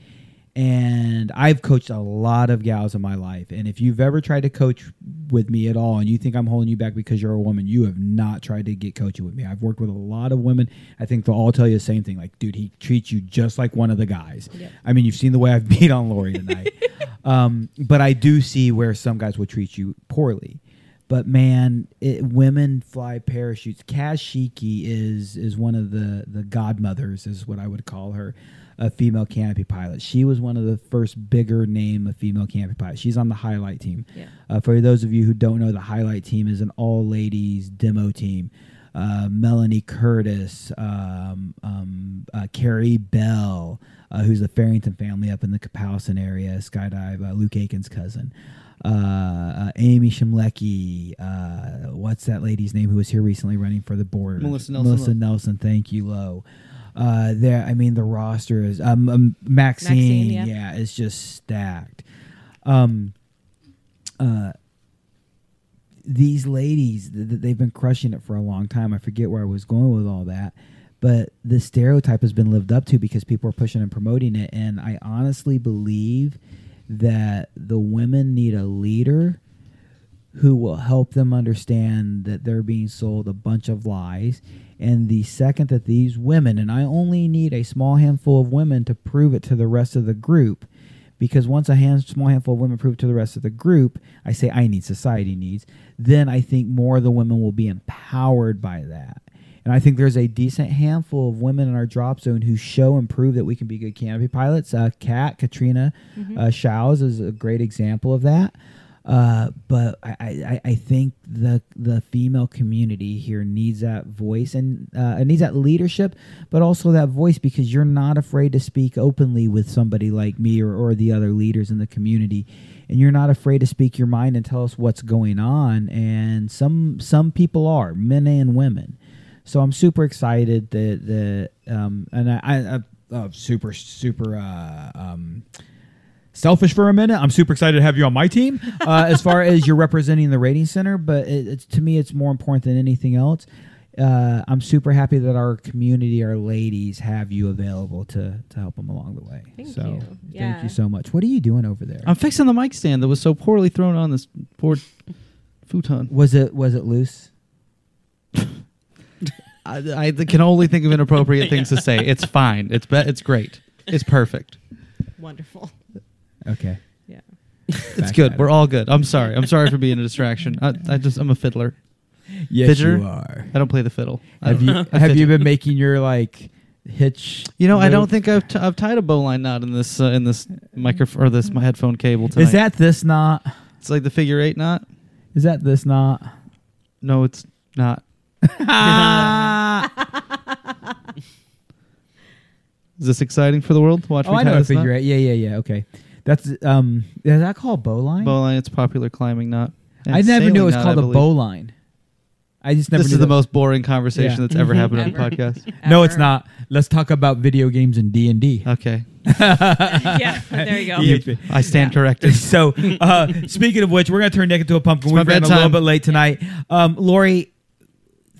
And I've coached a lot of gals in my life. And if you've ever tried to coach with me at all and you think I'm holding you back because you're a woman, you have not tried to get coaching with me. I've worked with a lot of women. I think they'll all tell you the same thing. Like, dude, he treats you just like one of the guys. Yep. I mean, you've seen the way I've beat on Lori tonight. um, but I do see where some guys will treat you poorly. But man, it, women fly parachutes. Kaz Sheekey is is one of the the godmothers, is what I would call her, a female canopy pilot. She was one of the first bigger name of female canopy pilots. She's on the highlight team. Yeah. Uh, for those of you who don't know, the highlight team is an all ladies demo team. Uh, Melanie Curtis, um, um, uh, Carrie Bell, uh, who's the Farrington family up in the Kapowsin area, skydive, uh, Luke Aikins' cousin. Uh, uh, Amy Chmelecki, uh, what's that lady's name who was here recently running for the board? Melissa Nelson Melissa Nelson, thank you, Low. Uh, there, I mean, the roster is um, um Maxine, Maxine, yeah. yeah, it's just stacked. Um, uh, these ladies th- they've been crushing it for a long time i forget where i was going with all that but the stereotype has been lived up to because people are pushing and promoting it. And I honestly believe that the women need a leader who will help them understand that they're being sold a bunch of lies. And the second that these women, and I only need a small handful of women to prove it to the rest of the group, because once a hand, small handful of women prove it to the rest of the group, I say I need, society needs, then I think more of the women will be empowered by that. And I think there's a decent handful of women in our drop zone who show and prove that we can be good canopy pilots. Uh, Kat, Katrina uh, Shows is a great example of that. Uh, but I, I, I think the the female community here needs that voice and uh, it needs that leadership, but also that voice because you're not afraid to speak openly with somebody like me or, or the other leaders in the community, and you're not afraid to speak your mind and tell us what's going on. And some some people are men and women, so I'm super excited that that um, and I, I, I uh, super super uh, um, selfish for a minute. I'm super excited to have you on my team uh, as far as you're representing the rating center. But it, it's to me, it's more important than anything else. Uh, I'm super happy that our community, our ladies, have you available to to help them along the way. Thank so you. thank Yeah. you so much. What are you doing over there? I'm fixing the mic stand that was so poorly thrown on this poor futon. was it was it loose? I, I can only think of inappropriate things to say. It's fine. It's be- It's great. It's perfect. Wonderful. Okay. Yeah. It's Back good. We're all good. I'm sorry. I'm sorry for being a distraction. I, I just I'm a fiddler. Yes, Fidgeter? you are. I don't play the fiddle. Have don't- you have you been making your like hitch? You know, I don't think I've, t- I've tied a bowline knot in this uh, in this microphone or this my headphone cable tonight. Is that this knot? It's like the figure eight knot. Is that this knot? No, it's not. Is this exciting for the world watch Oh, me I know a this knot? figure eight. Yeah, yeah, yeah. Okay, that's um. Is that called bowline? Bowline. It's popular climbing knot. And I never knew it was knot, called I a believe. bowline. I just never. This knew is the that- most boring conversation Yeah. that's ever happened on the Ever. podcast. No, it's Ever. not. Let's talk about video games and D and D. Okay, yeah. There you go. Yeah. I stand corrected. So, uh, speaking of which, we're going to turn Nick into a pumpkin. It's my We've been a little bedtime. bit late tonight. Um, Lori,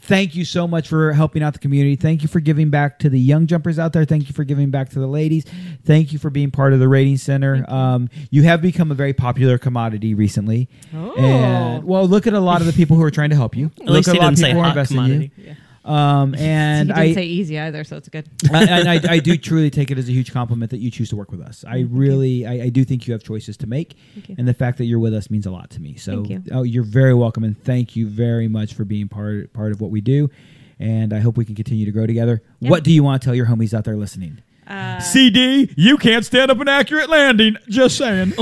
thank you so much for helping out the community. Thank you for giving back to the young jumpers out there. Thank you for giving back to the ladies. Thank you for being part of the rating center. Um, you have become a very popular commodity recently. Oh. And well, look at a lot of the people who are trying to help you. At look least at a lot of people who are investing in you. Um, and he I, didn't say easy either, so it's good. I- and I, I do truly take it as a huge compliment that you choose to work with us. I really, I, I do think you have choices to make, and the fact that you're with us means a lot to me. So, Thank you. oh, you're very welcome, and thank you very much for being part part of what we do. And I hope we can continue to grow together. Yeah. What do you want to tell your homies out there listening? Uh, CD, you can't stand up an accurate landing. Just saying.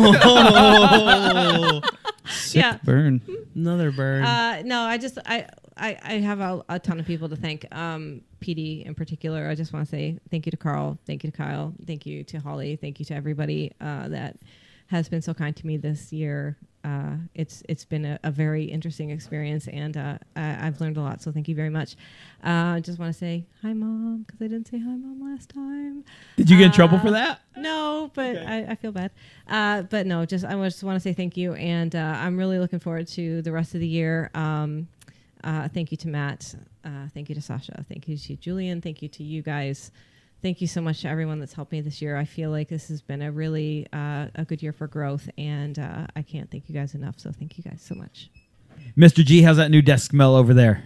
yeah. Burn. Another burn. Uh, no, I just I I, I have a, a ton of people to thank. Um, PD in particular. I just want to say thank you to Carl, thank you to Kyle, thank you to Holly, thank you to everybody uh, that has been so kind to me this year. Uh, it's it's been a, a very interesting experience, and uh, I, I've learned a lot. So thank you very much. Uh, I just want to say hi, mom, because I didn't say hi, mom, last time. Did you get in trouble Uh, for that? No, but I, I feel bad. Uh, but no, just I just want to say thank you, and uh, I'm really looking forward to the rest of the year. Um, uh, thank you to Matt. Uh, thank you to Sasha. Thank you to Julian. Thank you to you guys. Thank you so much to everyone that's helped me this year. I feel like this has been a really uh, a good year for growth, and uh, I can't thank you guys enough. So thank you guys so much. Mr. G, how's that new desk smell over there?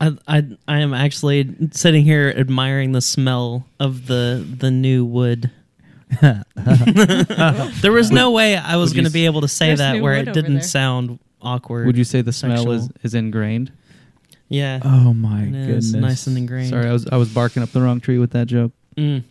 I, I I am actually sitting here admiring the smell of the the new wood. there was no way I was going to be able to say There's that where it didn't there. sound awkward. Would you say the smell is, Sexual. is ingrained? Yeah, Oh my it goodness! is nice and ingrained. Sorry, I was I was barking up the wrong tree with that joke. Mm.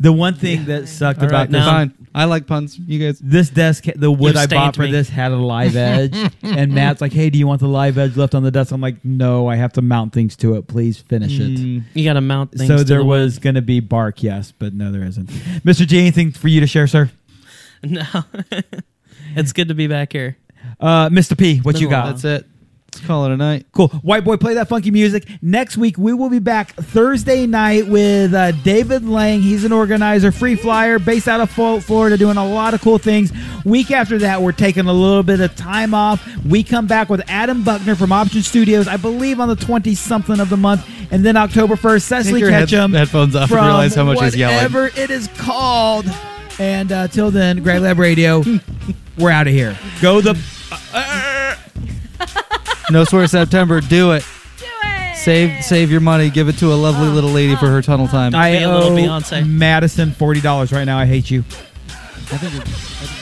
The one thing that sucked All about right, this now- fine. I like puns. You guys. This desk, the wood I bought for me. this had a live edge, and Matt's like, "Hey, do you want the live edge left on the desk?" I'm like, "No, I have to mount things to it. Please finish it." Mm, You got to mount things. So to there the was going to be bark, yes, but no, there isn't. Mr. G, anything for you to share, sir? No, it's good to be back here. Uh, Mr. P, what you got? that's it. Let's call it a night. Cool. White boy, play that funky music. Next week, we will be back Thursday night with uh, David Lang. He's an organizer, free flyer, based out of Flo- Florida, doing a lot of cool things. Week after that, we're taking a little bit of time off. We come back with Adam Buckner from Option Studios, I believe on the 20 something of the month. And then October 1st, Cecily your head- Ketchum. headphones off and realize how much he's yelling. Whatever it is called. And uh, till then, Grey Lab Radio, we're out of here. Go the. No swear September. Do it. Do it. Save save your money. Give it to a lovely oh, little lady for her tunnel oh. time. I Be a little owe Beyonce. Madison $40 right now. I hate you. I think, it, I think